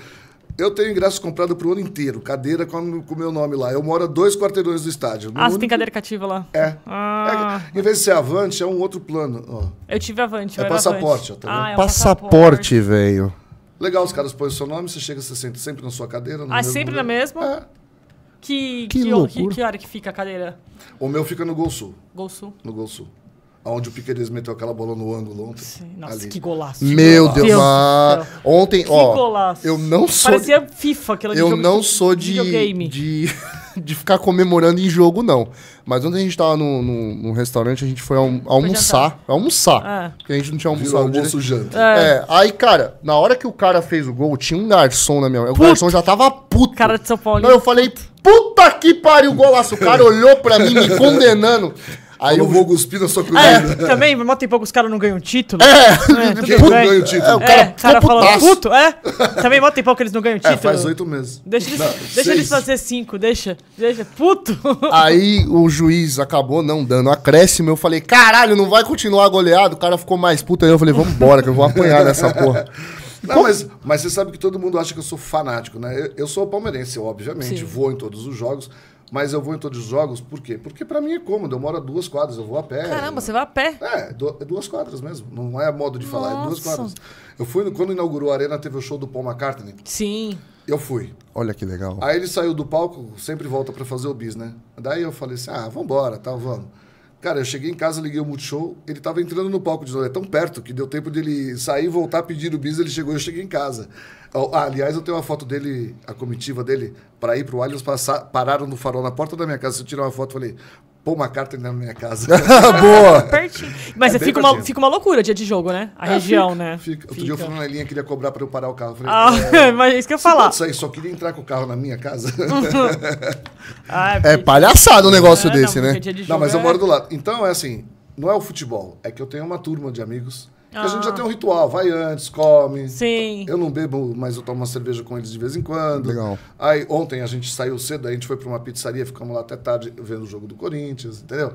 Eu tenho ingresso comprado pro ano inteiro, cadeira com o meu nome lá. Eu moro a dois quarteirões do estádio. No Ah, você tem único- cadeira cativa lá. É. Ah. É em vez de ser avante, é um outro plano. Ó. Eu tive avante, eu É era passaporte, avante. ó, tá vendo? ah, é um Passaporte, velho. Legal, os caras põem o seu nome, você chega, você senta sempre na sua cadeira. no Ah, mesmo sempre lugar. na mesma? É. Que, Que que, loucura. que, que hora que fica a cadeira? O meu fica no Gol Sul. Gol Sul. No Gol Sul. Onde o Piqueires meteu aquela bola no ângulo ontem. Sim, Nossa, ali. que golaço. Meu Deus. Deus ah, do céu. ontem, Que ó. golaço. Eu não sou. Parecia FIFA, aquela de eu jogo não de sou de, videogame. de, de ficar comemorando em jogo, não. Mas ontem a gente tava num no, no, restaurante, a gente foi alm- almoçar. Almoçar. É. Porque a gente não tinha Virou almoçado direito. almoço janta. É. aí, cara, na hora que o cara fez o gol, tinha um garçom na minha mão. O garçom já tava puto. Cara de São Paulo. Não, eu falei, puta que pariu, golaço. O cara olhou pra mim, me condenando. Aí eu o vou cuspir na sua É, comida. também, mas tem pouco os caras não ganham título. É, tudo Quem não bem. ganha o título? É, o É, cara o cara falando puto, é? Também mó tempão que eles não ganham título. É, faz oito meses. Deixa eles, Não, deixa eles fazer cinco, deixa. Deixa. Puto. Aí o juiz acabou não dando acréscimo. Eu falei, caralho, não vai continuar goleado. O cara ficou mais puto aí. Eu falei, vambora, que eu vou apanhar nessa porra. Não, mas, mas você sabe que todo mundo acha que eu sou fanático, né? Eu, eu sou palmeirense, obviamente, Sim. vou em todos os jogos, mas eu vou em todos os jogos por quê? Porque pra mim é cômodo, eu moro a duas quadras, eu vou a pé. Caramba, você vai a pé. É, é duas quadras mesmo, não é modo de falar, é duas Nossa. quadras. Eu fui, no- quando inaugurou a arena, teve o show do Paul McCartney, Sim. eu fui. Olha que legal. Aí ele saiu do palco, sempre volta pra fazer o bis, né? Daí eu falei assim, ah, vambora, tal, vamos. Cara, eu cheguei em casa, liguei o Multishow, ele tava entrando no palco de novo. É tão perto que deu tempo dele sair, voltar, pedir o bis, ele chegou e eu cheguei em casa. Ah, aliás, eu tenho uma foto dele, a comitiva dele, para ir pro Allianz, passar, pararam no farol na porta da minha casa. Eu tirei uma foto e falei, pô, uma carta na minha casa. Boa! Pertinho. Mas É é fica, uma, fica uma loucura dia de jogo, né? A É, região, fica, né? Fica. Outro dia o Flanelinha queria cobrar para eu parar o carro. Eu falei, Ah, é, mas é isso que eu ia falar. sair, só queria entrar com o carro na minha casa. Ah, É porque- palhaçada um negócio É, desse, não, né? de Não, mas eu é- moro do lado. Então, é assim, não é o futebol, é que eu tenho uma turma de amigos. Que A gente Ah. já tem um ritual, vai antes, come. Sim. Eu não bebo, mas eu tomo uma cerveja com eles de vez em quando. Legal. Aí ontem a gente saiu cedo, a gente foi pra uma pizzaria, ficamos lá até tarde vendo o jogo do Corinthians, entendeu?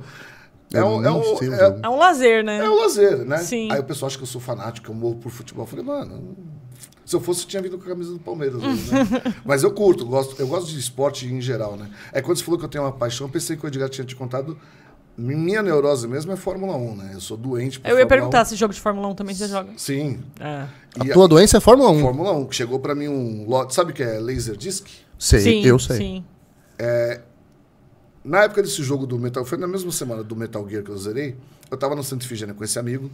É um, é um, é. É um lazer, né? é um lazer, né? Sim. Aí o pessoal acha que eu sou fanático, que eu morro por futebol. Eu falei, mano, se eu fosse, eu tinha vindo com a camisa do Palmeiras. hoje, né? Mas eu curto, gosto, eu gosto de esporte em geral, né? É quando você falou que eu tenho uma paixão, eu pensei que o Edgar tinha te contado. Minha neurose mesmo é Fórmula 1, né? Eu sou doente por Eu ia Fórmula perguntar se jogo de Fórmula 1 também você joga. 1. Sim. É. A tua doença é Fórmula 1. Fórmula 1, que chegou pra mim um lote. Sabe o que é laser disc? Sei, sim, eu sei. Sim. Na época desse jogo do Metal, foi na mesma semana do Metal Gear que eu zerei, eu tava no Santa Ifigênia com esse amigo.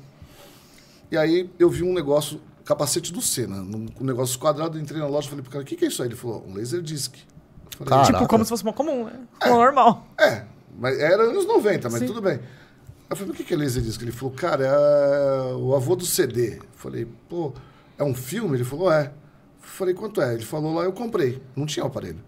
E aí eu vi um negócio, capacete do Senna, um negócio quadrado, entrei na loja e falei pro cara, o que, que é isso aí? Ele falou, um laser disc. Falei. Tipo, como se fosse uma comum, né? Uma normal. É, mas era anos 90, mas Sim. tudo bem. Eu falei, o que que é laser disc? Ele falou, cara, é o avô do CD. Eu falei, pô, é um filme? Ele falou, é. Eu falei, quanto é? Ele falou lá, eu comprei. Não tinha o aparelho.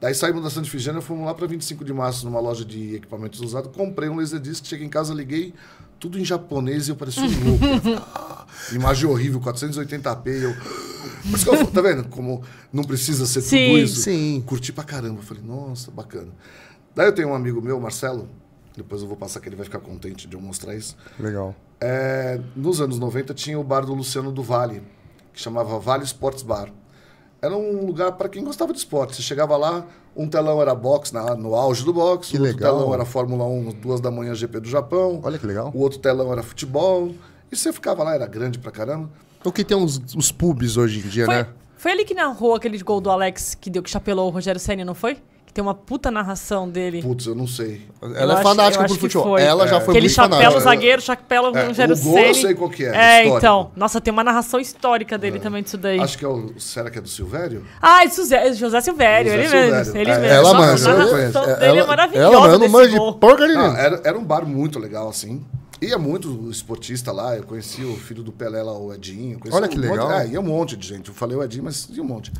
Daí saímos da Santa Ifigênia, fomos lá para 25 de março, numa loja de equipamentos usados, comprei um laser disc, cheguei em casa, liguei, tudo em japonês e eu parecia um louco. Imagem horrível, 480p. e Eu... Por isso que eu falo, tá vendo? Como não precisa ser Sim. tudo isso. Sim. Curti pra caramba. Eu falei, nossa, bacana. Daí eu tenho um amigo meu, Marcelo, depois eu vou passar que ele vai ficar contente de eu mostrar isso. Legal. É, nos anos 90 tinha o bar do Luciano do Vale, que chamava Vale Sports Bar. Era um lugar para quem gostava de esporte. Você chegava lá, um telão era boxe, na- no auge do boxe, Que o outro legal. telão era Fórmula 1, duas da manhã, GP do Japão. Olha que legal. O outro telão era futebol. E você ficava lá, era grande pra caramba. O que tem os, os pubs hoje em dia, Foi, né? foi ali que narrou aquele gol do Alex que deu que chapelou o Rogério Senna, não foi? Que tem uma puta narração dele. Putz, eu não sei. Ela Eu é fanática eu por acho que futebol. foi. Ela já foi que ele muito chapela o fanática. zagueiro, chapela o É, Rogério o gol eu Ceni. sei qual que é, É, histórico. então. Nossa, tem uma narração histórica dele também disso daí. Acho que é o. Será que é do Silvério? Ah, é José, José Silvério, José ele Silvério. mesmo. Ele É, mesmo. Ela manja, a eu narração conheço. dele é Ela, maravilhosa. ela manja, não manja de Não, nenhuma. era, era um bar muito legal, assim. Ia muito esportista lá. Eu conheci o filho do Pelé lá, o Edinho. Olha um que monte- legal. é, ia um monte de gente. Eu falei o Edinho, mas ia um monte.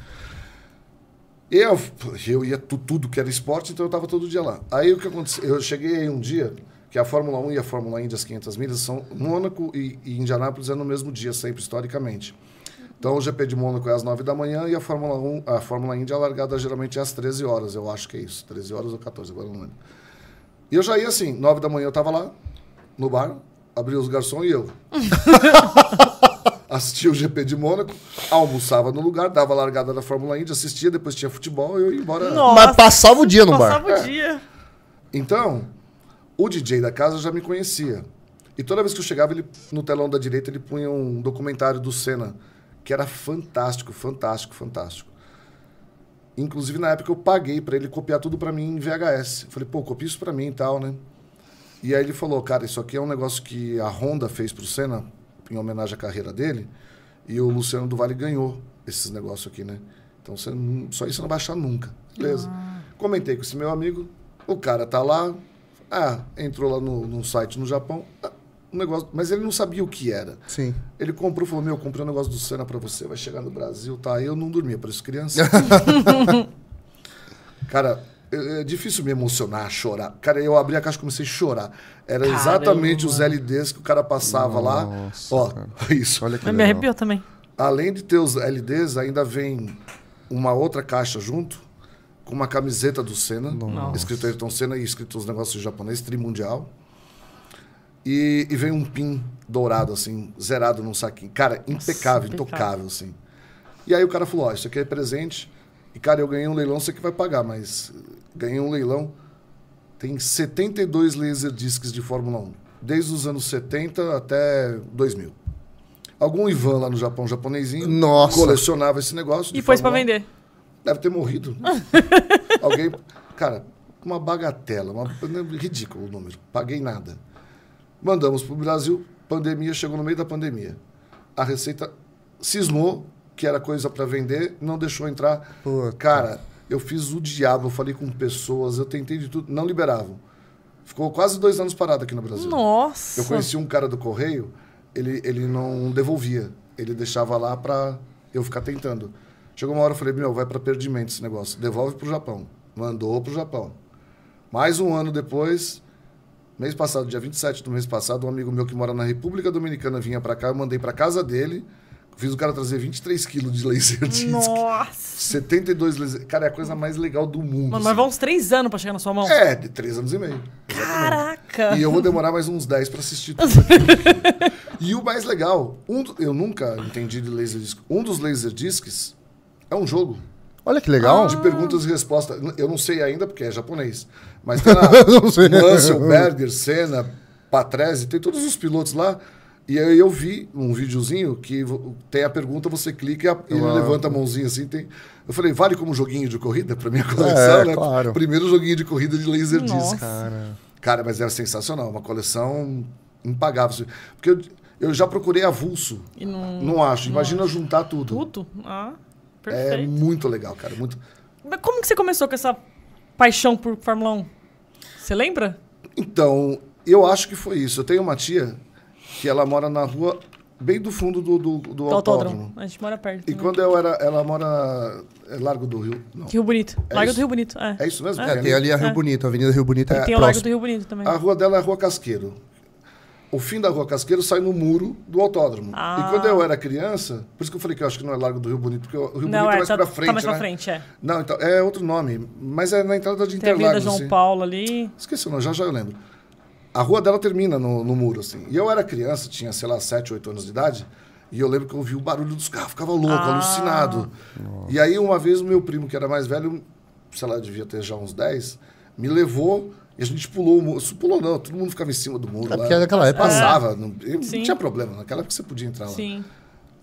Eu, eu ia tu, tudo que era esporte, então eu tava todo dia lá. Aí o que aconteceu? Eu cheguei um dia, que a Fórmula 1 e a Fórmula Indy, as 500 milhas, são Mônaco e, e Indianápolis é no mesmo dia, sempre, historicamente. Então o GP de Mônaco é às 9 da manhã e a Fórmula 1, a Fórmula Indy é largada geralmente às 13 horas, eu acho que é isso. 13 horas ou 14, agora não lembro. E eu já ia assim, 9 da manhã eu tava lá, no bar, abria os garçons e eu. assistia o GP de Mônaco, almoçava no lugar, dava a largada da Fórmula Indy, assistia, depois tinha futebol e eu ia embora. Nossa, Mas passava o dia no bar. Passava o dia. Então, o DJ da casa já me conhecia. E toda vez que eu chegava, ele, no telão da direita, ele punha um documentário do Senna, que era fantástico, fantástico, fantástico. Inclusive, na época, eu paguei para ele copiar tudo para mim em VHS. Falei, pô, copia isso para mim e tal, né? E aí ele falou, cara, isso aqui é um negócio que a Honda fez pro Senna, em homenagem à carreira dele, e o Luciano do Vale ganhou esses negócios aqui, né? Então, você não- só isso você não vai achar nunca. Beleza. Comentei com esse meu amigo, o cara tá lá, ah, entrou lá no, num site no Japão, ah, um negócio, mas ele não sabia o que era. Sim. Ele comprou, falou, meu, comprei um negócio do Senna pra você, vai chegar no Brasil, tá? Aí eu não dormia, por isso criança. Cara, é difícil me emocionar, chorar. Cara, eu abri a caixa e comecei a chorar. Era Caramba. exatamente os LDs que o cara passava lá. Nossa, Ó, cara. isso. Olha que Mas me legal. arrepiou também. Além de ter os LDs, ainda vem uma outra caixa junto, com uma camiseta do Senna, Nossa. escrito Ayrton Senna e escrito os negócios em japonês, trimundial. E, e vem um pin dourado, assim, zerado num saquinho. Cara, impecável, impecável. intocável, assim. E aí o cara falou, ó, isso aqui é presente. E, cara, eu ganhei um leilão, você que vai pagar, mas ganhei um leilão. Tem 72 laser discs de Fórmula 1, desde os anos 70 até 2000. Algum Ivan lá no Japão, japonesinho, Nossa. colecionava esse negócio. E pôs Fórmula 1. vender. Deve ter morrido. Alguém. Cara, uma bagatela, uma, ridículo o número. Paguei nada. Mandamos para o Brasil, pandemia, chegou no meio da pandemia. A Receita cismou que era coisa para vender, não deixou entrar. Puta. Cara, eu fiz o diabo, eu falei com pessoas, eu tentei de tudo, não liberavam. Ficou quase dois anos parado aqui no Brasil. Nossa. Eu conheci um cara do correio, ele, ele não devolvia. Ele deixava lá pra eu ficar tentando. Chegou uma hora eu falei, meu, vai pra perdimento esse negócio. Devolve pro Japão. Mandou pro Japão. Mais um ano depois, mês passado, dia 27 do mês passado, um amigo meu que mora na República Dominicana vinha pra cá, eu mandei pra casa dele. Fiz o cara trazer 23 quilos de laser disc. Nossa. 72 laser. Cara, é a coisa mais legal do mundo. Mano, assim. mas vai uns três anos pra chegar na sua mão. É, de três anos e meio. Caraca. E eu vou demorar mais uns 10 pra assistir tudo aqui. e o mais legal, um do- eu nunca entendi de Laserdisc. Um dos Laserdiscs é um jogo Olha que legal. de perguntas e respostas. Eu não sei ainda porque é japonês. Mas tem lá Não sei. Mansell, Berger, Senna, Patrese, tem todos os pilotos lá. E aí eu vi um videozinho que tem a pergunta, você clica e, a- ele levanta a mãozinha assim. Tem... Eu falei, vale como joguinho de corrida pra minha coleção, É, né? claro. Primeiro joguinho de corrida de Laserdisc. Nossa. Cara. Cara, mas era sensacional, uma coleção impagável. Porque eu, eu já procurei avulso, E não... não acho. Imagina juntar tudo. Tudo? Ah, É perfeito. muito legal, cara. Muito... Mas como que você começou com essa paixão por Fórmula 1? Você lembra? Então, eu acho que foi isso. Eu tenho uma tia que ela mora na rua bem do fundo do, do, do Do autódromo. autódromo. A gente mora perto. E né? quando eu era. Ela mora. É Largo do Rio. Não. Rio Bonito. É Largo isso? do Rio Bonito. É. É isso mesmo? É, É, tem ali a Rio É. Bonito, a Avenida Rio Bonito. E É, tem o Largo do Rio Bonito também. A rua dela é a Rua Casqueiro. O fim da Rua Casqueiro sai no muro do autódromo. Ah. E quando eu era criança, por isso que eu falei que eu acho que não é Largo do Rio Bonito, porque o Rio Bonito não, é é, mais tá, pra frente. tá mais né? pra frente, é. Não, então, é outro nome, mas é na entrada de Tem a Avenida Interlagos. João assim. Paulo ali. Esqueci o nome, já já eu lembro. A rua dela termina no, no muro, assim. E eu era criança, tinha, sei lá, 7, 8 anos de idade, e eu lembro que eu ouvi o barulho dos carros, ficava louco, Ah. alucinado. E aí, uma vez, o meu primo, que era mais velho, sei lá, devia ter já uns 10, me levou e a gente pulou o muro. Pulou não, todo mundo ficava em cima do muro. É lá. porque naquela época- Passava, não, eu não Sim. tinha problema. Naquela época você podia entrar lá. Sim.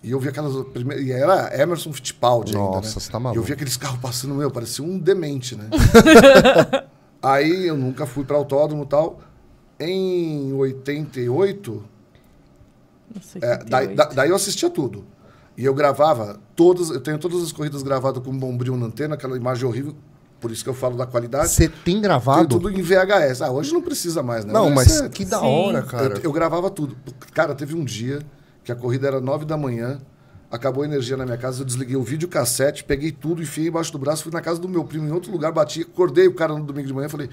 E eu vi aquelas primeiras. E era Emerson Fittipaldi ainda. Nossa, né? você tá E eu maluco. vi aqueles carros passando, meu, parecia um demente, né? Aí eu nunca fui para autódromo e tal. Em 88, Não sei. é, daí, da- daí eu assistia tudo. E eu gravava todas, eu tenho todas as corridas gravadas com um bombril na antena, aquela imagem horrível, por isso que eu falo da qualidade. Você tem Tem gravado? tudo em VHS. Ah, hoje não precisa mais, né? Não, mas você- que da Sim. hora, eu, cara. eu gravava tudo. Cara, teve um dia que a corrida era nove da manhã, acabou a energia na minha casa, eu desliguei o videocassete, peguei tudo, enfiei embaixo do braço, fui na casa do meu primo em outro lugar, bati, acordei o cara no domingo de manhã, falei,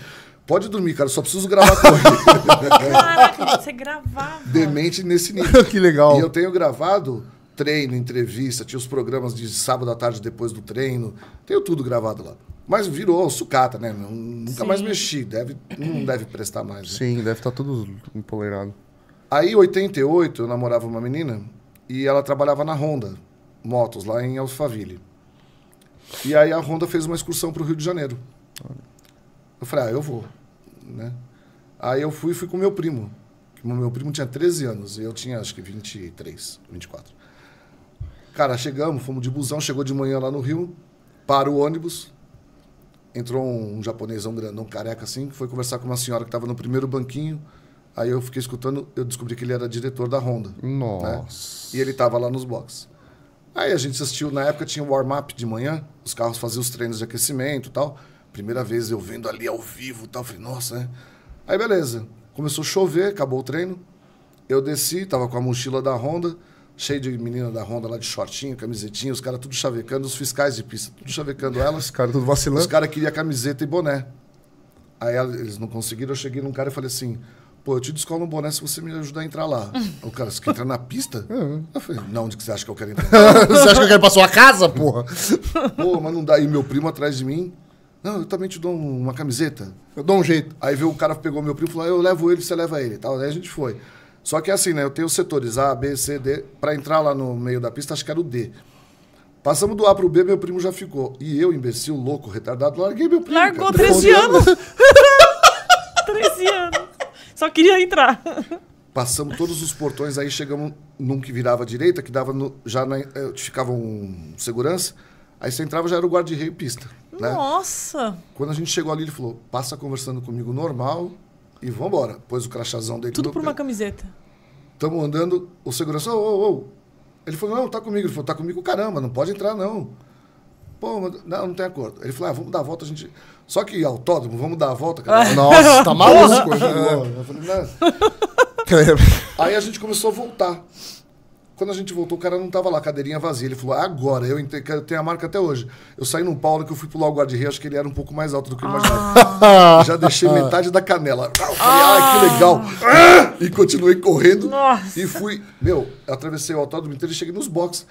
pode dormir, cara, só preciso gravar a corrida. Caraca, você gravava. Demente nesse nível. que legal. E eu tenho gravado treino, entrevista, tinha os programas de sábado à tarde depois do treino, tenho tudo gravado lá. Mas virou sucata, né? Nunca Sim. mais mexi, deve, não deve prestar mais. né? Sim, deve estar tudo empoleirado. Aí, em 88, eu namorava uma menina e ela trabalhava na Honda Motos, lá em Alphaville. E aí a Honda fez uma excursão para o Rio de Janeiro. Eu falei, ah, eu vou. Né? Aí eu fui fui com meu primo. Meu primo tinha 13 anos e eu tinha acho que 23, 24. Cara, chegamos, fomos de busão, chegou de manhã lá no Rio, para o ônibus. Entrou um, japonesão grandão, careca assim, que foi conversar com uma senhora que estava no primeiro banquinho. Aí eu fiquei escutando, eu descobri que ele era diretor da Honda. Nossa. E ele estava lá nos boxes. Aí a gente assistiu, na época tinha o warm-up de manhã, os carros faziam os treinos de aquecimento e tal. Primeira vez eu vendo ali ao vivo e tal, falei, nossa, né? Aí beleza, começou a chover, acabou o treino. Eu desci, tava com a mochila da Honda, cheio de menina da Honda lá de shortinho, camisetinha, os caras tudo chavecando, os fiscais de pista, tudo chavecando elas. Os caras tudo Os vacilando. caras queriam camiseta e boné. Aí eles não conseguiram, eu cheguei num cara e falei assim, pô, eu te descolo um boné se você me ajudar a entrar lá. o cara, você quer entrar na pista? Eu falei, não, onde que você acha que eu quero entrar? Você acha que eu quero ir pra sua casa, porra? pô, mas não dá. E meu primo atrás de mim, não, eu também te dou um- uma camiseta. Eu dou um jeito. Aí veio o cara, pegou meu primo e falou, eu levo ele, você leva ele. Tal. Aí a gente foi. Só que assim, né, eu tenho os setores A, B, C, D. Pra entrar lá no meio da pista, acho que era o D. Passamos do A pro B, meu primo já ficou. E eu, imbecil, louco, retardado, larguei meu primo. Largou cara. 13 anos. 13 anos. Só queria entrar. Passamos todos os portões, aí chegamos num que virava à direita, que dava no, já na, eh, ficava um segurança. Aí você entrava, já era o guarda-reio pista. Né? Nossa! Quando a gente chegou ali, ele falou: passa conversando comigo normal e vambora. Pôs o crachazão dele Tudo por uma camiseta. Tamo andando, o segurança, ô, ô, ô. Ele falou, não, tá comigo. Ele falou, tá comigo, caramba, não pode entrar, não. Pô, não, não tem acordo. Ele falou, ah, vamos dar a volta, a gente. Só que autódromo, vamos dar a volta, cara. Nossa, tá maluco. Eu falei, não. Aí a gente começou a voltar. Quando a gente voltou, o cara não tava lá, cadeirinha vazia. Ele falou, agora, eu eu tenho a marca até hoje. Eu saí num Paulo que eu fui pular o guarda-rei, acho que ele era um pouco mais alto do que eu imaginava. Já deixei metade da canela. Eu falei, ah, que legal. E continuei correndo. Nossa. E fui, meu, eu atravessei o autódromo inteiro e cheguei nos boxes.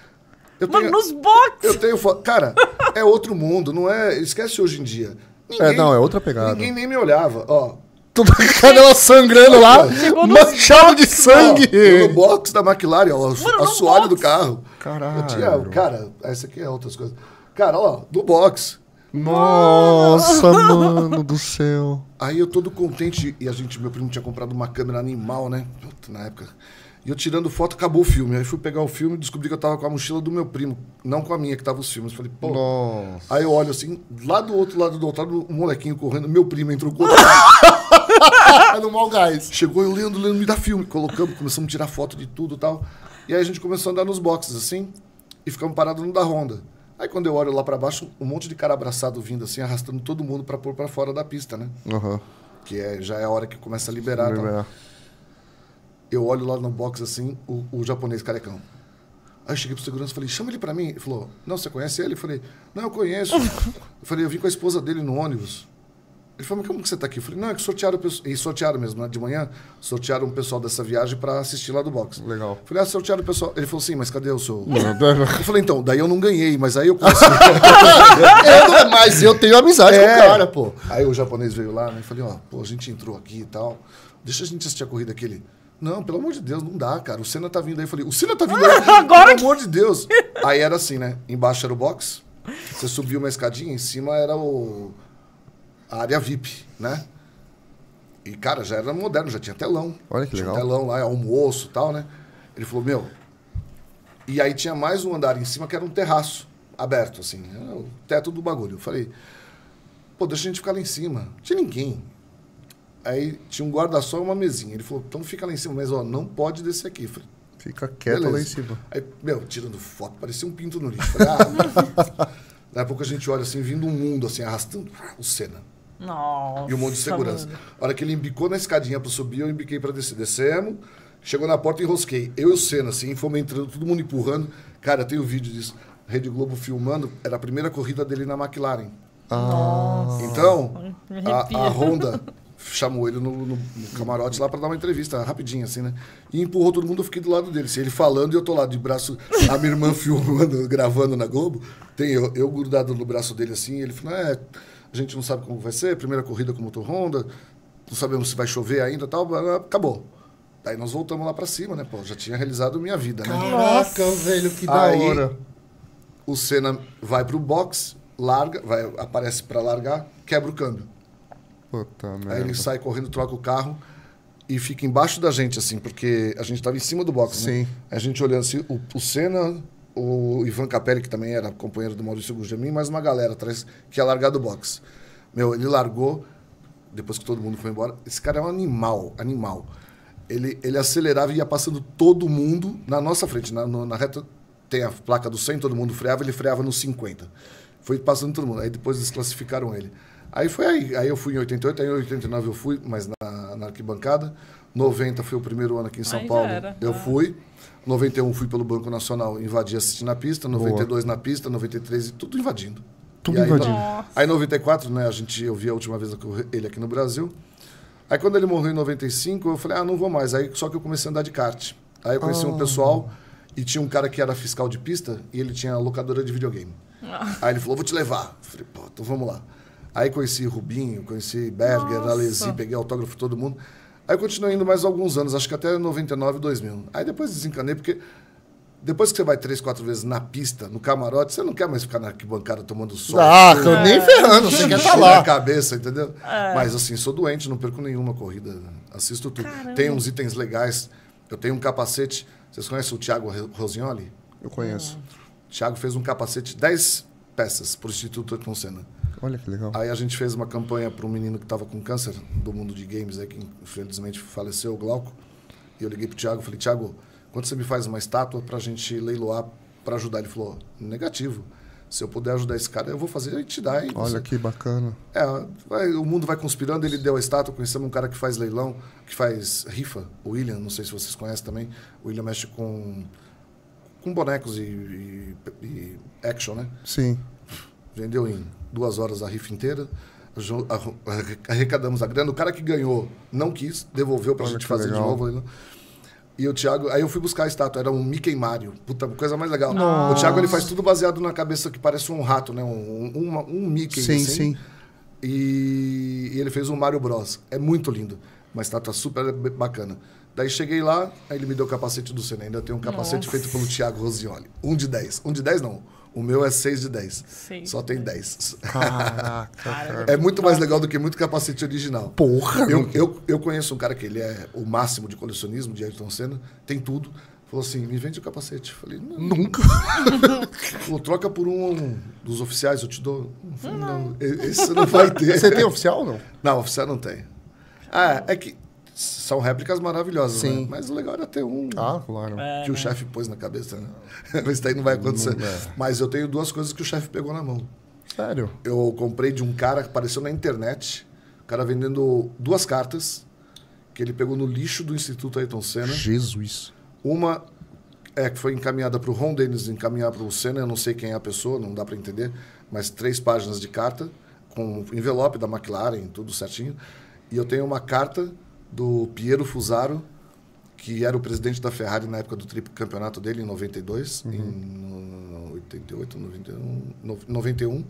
Eu Mano, tenho, nos boxes! eu tenho Cara, é outro mundo, não é. Esquece hoje em dia. É, não, é outra pegada. Ninguém nem me olhava. Ó, Tudo com a canela sangrando lá, manchado de sangue. Ó, no box da McLaren, ó, Mano, o assoalho do carro. Caralho. Eu tinha, cara, essa aqui é outras coisas. Cara, ó, do box. Nossa, mano do céu. Aí eu todo contente, e a gente, meu primo tinha comprado uma câmera animal, né? Puta, na época. E eu tirando foto, acabou o filme. Aí fui pegar o filme e descobri que eu tava com a mochila do meu primo, não com a minha, que tava os filmes. Falei, pô. Nossa. Aí eu olho assim, lá do outro lado do altar, um molequinho correndo, meu primo entrou com outro no mau gás. Chegou eu lendo, lendo, me dá filme. Colocamos, começamos a tirar foto de tudo e tal. E aí a gente começou a andar nos boxes, assim, e ficamos parados no da Honda. Aí quando eu olho lá pra baixo, um monte de cara abraçado vindo assim, arrastando todo mundo pra pôr pra fora da pista, né? Aham. Que é, já é a hora que começa a liberar. Liberar. Eu olho lá no box assim, o, o japonês carecão. Aí eu cheguei pro segurança e falei, chama ele pra mim. Ele falou, não, você conhece ele? Eu falei, não, eu conheço. eu falei, eu vim com a esposa dele no ônibus. Ele falou, mas como que você tá aqui? Eu falei, não, é que sortearam, e sortearam mesmo, né? de manhã, sortearam o pessoal dessa viagem pra assistir lá do box. Legal. Eu falei, ah, sortearam o pessoal. Ele falou, sim, mas cadê o seu... Não, Eu falei, então, daí eu não ganhei, mas aí eu consegui. eu não- mas eu tenho amizade com o cara, pô. Aí o japonês veio lá, né? E falei, ó, pô, a gente entrou aqui e tal. Deixa a gente assistir a corrida aqui. Ele, não, pelo amor de Deus, não dá, cara. O Senna tá vindo aí. Eu falei, o Senna tá vindo aí? Agora pelo que- amor de Deus. Aí era assim, né? Embaixo era o box. Você subia uma escadinha, em cima era o... a área VIP, né? E, cara, já era moderno, já tinha telão. Olha que tinha legal. Um telão lá, almoço e tal, né? Ele falou, meu... E aí tinha mais um andar em cima que era um terraço aberto, assim. Era o teto do bagulho. Eu falei, pô, deixa a gente ficar lá em cima. Não tinha ninguém. Aí tinha um guarda-sol e uma mesinha. Ele falou, então fica lá em cima, mas ó, não pode descer aqui. Eu falei, Fica quieto lá em beleza. cima. Aí, meu, tirando foto, parecia um pinto no lixo. Falei, ah. Daqui a pouco a gente olha assim, vindo um mundo assim, arrastando o Senna. Nossa. E um monte de segurança. mano. A hora que ele embicou na escadinha pra subir, eu embiquei pra descer. Descemos, chegou na porta e enrosquei. Eu e o Senna, assim, fomos entrando, todo mundo empurrando. Cara, tem o vídeo disso. Rede Globo filmando, era a primeira corrida dele na McLaren. Nossa. Então, a, a Honda chamou ele no, no- no camarote lá pra dar uma entrevista, rapidinho, assim, né? E empurrou todo mundo, eu fiquei do lado dele. assim, ele falando e eu tô lá de braço, a minha irmã filmando, gravando na Globo. Tem eu, eu grudado no braço dele assim, ele falou: é, a gente não sabe como vai ser, primeira corrida com motor Honda, não sabemos se vai chover ainda e tal, acabou. Daí nós voltamos lá pra cima, né? Pô, já tinha realizado minha vida, né? Caraca, velho, que da Aí- hora. O Senna vai pro box, larga, vai, aparece pra largar, quebra o câmbio. Puta Aí merda. ele sai correndo, troca o carro e fica embaixo da gente, assim, porque a gente tava em cima do box, né? Sim. A gente olhando assim, o, o Senna, o Ivan Capelli, que também era companheiro do Maurício Gujamin, mais uma galera atrás que ia largar do box. Meu, ele largou, depois que todo mundo foi embora. Esse cara é um animal, animal. Ele, ele acelerava e ia passando todo mundo na nossa frente. Na, no- na reta tem a placa do 100, todo mundo freava, ele freava nos 50. Foi passando todo mundo. Aí depois desclassificaram ele. Aí foi aí. Aí eu fui em 88, aí em 89 eu fui, mas na, na arquibancada. 90 foi o primeiro ano aqui em São Aí Paulo. era. Eu Ah. fui. 91 fui pelo Banco Nacional, invadi assistir na pista. 92 na pista, 93 e tudo invadindo. Tudo E aí, invadindo. Nossa. Aí em 94, né, a gente, eu vi a última vez ele aqui no Brasil. Aí quando ele morreu em 95, eu falei, ah, não vou mais. Aí só que eu comecei a andar de kart. Aí eu conheci um pessoal e tinha um cara que era fiscal de pista e ele tinha locadora de videogame. Aí ele falou, vou te levar. Eu falei, pô, então vamos lá. Aí conheci Rubinho, conheci Berger, Nossa. Alesi, peguei autógrafo de todo mundo. Aí eu continuei indo mais alguns anos, acho que até 99, 2000. Aí depois desencanei, porque depois que você vai três, quatro vezes na pista, no camarote, você não quer mais ficar na arquibancada tomando sol. Ah, Você- nem ferrando, você quer estar Encher lá. a cabeça, entendeu? Mas assim, sou doente, não perco nenhuma corrida. Assisto tudo. Caramba. Tem uns itens legais. Eu tenho um capacete. Vocês conhecem o Thiago Ro- Rosignoli? Eu conheço. O Thiago fez um capacete, 10 peças, pro Instituto Ayrton Senna. Olha que legal. Aí a gente fez uma campanha para um menino que estava com câncer do mundo de games, aí, que infelizmente faleceu, o Glauco. E eu liguei pro Thiago e falei, Thiago, quando você me faz uma estátua pra gente leiloar para ajudar? Ele falou, negativo. Se eu puder ajudar esse cara, eu vou fazer e te dá. E Olha você- que bacana. É, vai- o mundo vai conspirando, ele deu a estátua, conhecemos um cara que faz leilão, que faz rifa, o William, não sei se vocês conhecem também. O William mexe com, com bonecos e, e- e action, né? Sim. Vendeu em duas horas a rifa inteira. Arrecadamos a grana. O cara que ganhou não quis, devolveu pra Olha gente fazer legal. de novo. ele- E o Thiago, aí eu fui buscar a estátua, era um Mickey Mario. Puta, coisa mais legal. Nossa. O Thiago ele faz tudo baseado na cabeça que parece um rato, né? Um, um, um Mickey. Sim, assim. sim. E, e ele fez um Mario Bros. É muito lindo. Uma estátua super bacana. Daí cheguei lá, aí ele me deu o capacete do Senna. Ainda tem um capacete Nossa. feito pelo Thiago Rosioli. Um de 10. Um de 10 não. O meu é 6 de 10. Seis Só tem 10. Caraca, cara. É muito mais legal do que muito capacete original. Porra! Eu, eu, eu conheço um cara que ele é o máximo de colecionismo de Ayrton Senna, tem tudo. Falou assim, me vende o capacete. Eu Falei, não, Nunca. Falou, troca por um dos oficiais, eu te dou. Eu falei, não, esse não vai ter. Você tem oficial ou não? Não, oficial não tem. Ah, é que são réplicas maravilhosas, Sim. né? Mas o legal era ter um Ah, claro. É, que o chefe pôs na cabeça, né? Isso daí não vai acontecer. Não é. Mas eu tenho duas coisas que o chefe pegou na mão. Sério. Eu comprei de um cara que apareceu na internet, o cara vendendo duas cartas que ele pegou no lixo do Instituto Ayrton Senna. Jesus. Uma é que foi encaminhada para o Ron Dennis encaminhar para o Senna, eu não sei quem é a pessoa, não dá para entender, mas três páginas de carta com envelope da McLaren, tudo certinho. E eu tenho uma carta do Piero Fusaro, que era o presidente da Ferrari na época do tricampeonato dele, em 92, em no- 88, 91, no- 91.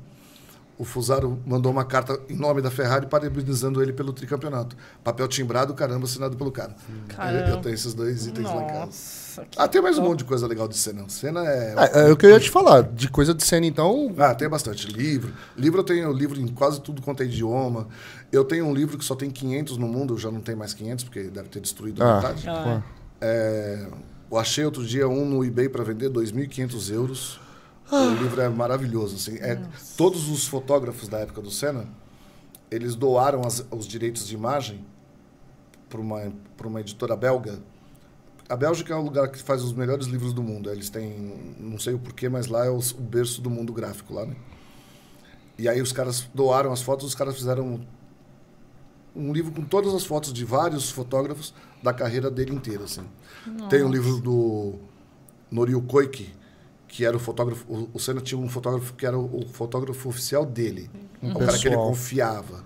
O Fusaro mandou uma carta em nome da Ferrari parabenizando ele pelo tricampeonato. Papel timbrado, caramba, assinado pelo cara. Caramba. Eu tenho esses dois itens lá em casa. Nossa, que Ah, tem mais um monte de coisa legal de cena. Cena é. É, é o que eu ia te falar. De coisa de cena, então. Ah, tem bastante. Livro. Livro eu tenho livro em quase tudo quanto é idioma. Eu tenho um livro que só tem 500 no mundo, já não tem mais 500, porque deve ter destruído a Ah. metade. Ah. É, eu achei outro dia um no eBay para vender, 2.500 euros. O livro é maravilhoso. Assim. É, todos os fotógrafos da época do Senna, eles doaram as- os direitos de imagem para uma, pra uma editora belga. A Bélgica é o lugar que faz os melhores livros do mundo. Eles têm, não sei o porquê, mas lá é o, o berço do mundo gráfico lá, né? E aí os caras doaram as fotos, os caras fizeram um livro com todas as fotos de vários fotógrafos da carreira dele inteira, assim. Tem um livro do Norio Koike, que era o fotógrafo. O, o Senna tinha um fotógrafo que era o, o fotógrafo oficial dele. Um o cara que ele confiava.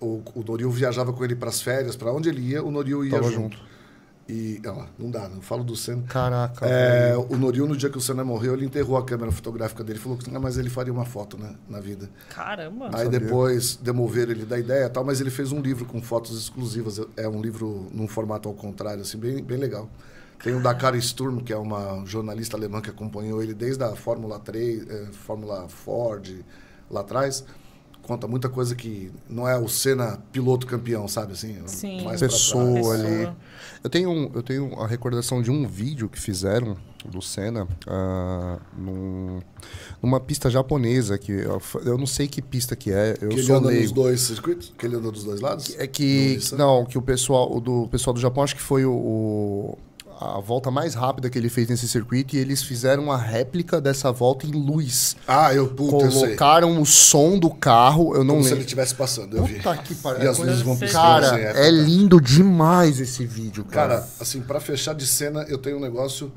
O, o Norio viajava com ele para as férias, para onde ele ia, o Norio ia Tava junto. junto. E, olha lá, não dá, não falo do Senna. Caraca. É, o Norio, no dia que o Senna morreu, ele enterrou a câmera fotográfica dele. Falou que ah, mas ele faria uma foto né, na vida. Caramba. Aí sabia. depois demoveram ele da ideia e tal, mas ele fez um livro com fotos exclusivas. É um livro num formato ao contrário, assim, bem, bem legal. Tem o da Kara Sturm, que é uma jornalista alemã que acompanhou ele desde a Fórmula 3, eh, Fórmula Ford, lá atrás. Conta muita coisa que não é o Senna piloto campeão, sabe? Assim, Sim. mais Pessoa ali. Eu tenho, um- eu tenho a recordação de um vídeo que fizeram do Senna ah, num- numa pista japonesa que eu, eu não sei que pista que é, eu Que ele sou anda nos leigo. dois circuitos? Que ele anda dos dois lados? É que não, que o pessoal o do o pessoal do Japão acho que foi o, o- a volta mais rápida que ele fez nesse circuito e eles fizeram uma réplica dessa volta em luz. Ah, eu, puta, eu sei. Colocaram o som do carro, eu não Como se ele lembro. estivesse passando, eu vi. Puta que pariu. E as luzes vão Cara, assim, Cara, é lindo demais esse vídeo, cara. Cara, assim, pra fechar de cena, eu tenho um negócio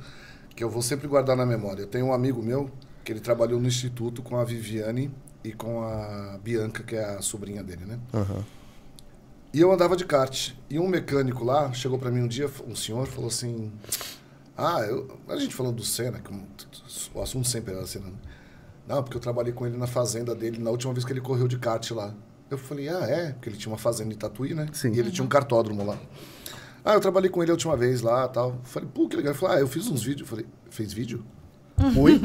que eu vou sempre guardar na memória. Eu tenho um amigo meu que ele trabalhou no instituto com a Viviane e com a Bianca, que é a sobrinha dele, né? Aham. E eu andava de kart. E um mecânico lá chegou pra mim um dia, um senhor, falou assim: Ah, eu, a gente falando do Senna, que o assunto sempre era Senna. né? Não, porque eu trabalhei com ele na fazenda dele na última vez que ele correu de kart lá. Eu falei: Ah, é? Porque ele tinha uma fazenda em Tatuí, né? Sim. E ele tinha um kartódromo lá. Ah, eu trabalhei com ele a última vez lá tal. Eu falei: Pô, que legal. Ele falou: Ah, eu fiz uns vídeos. Eu falei: Fez vídeo? Oi?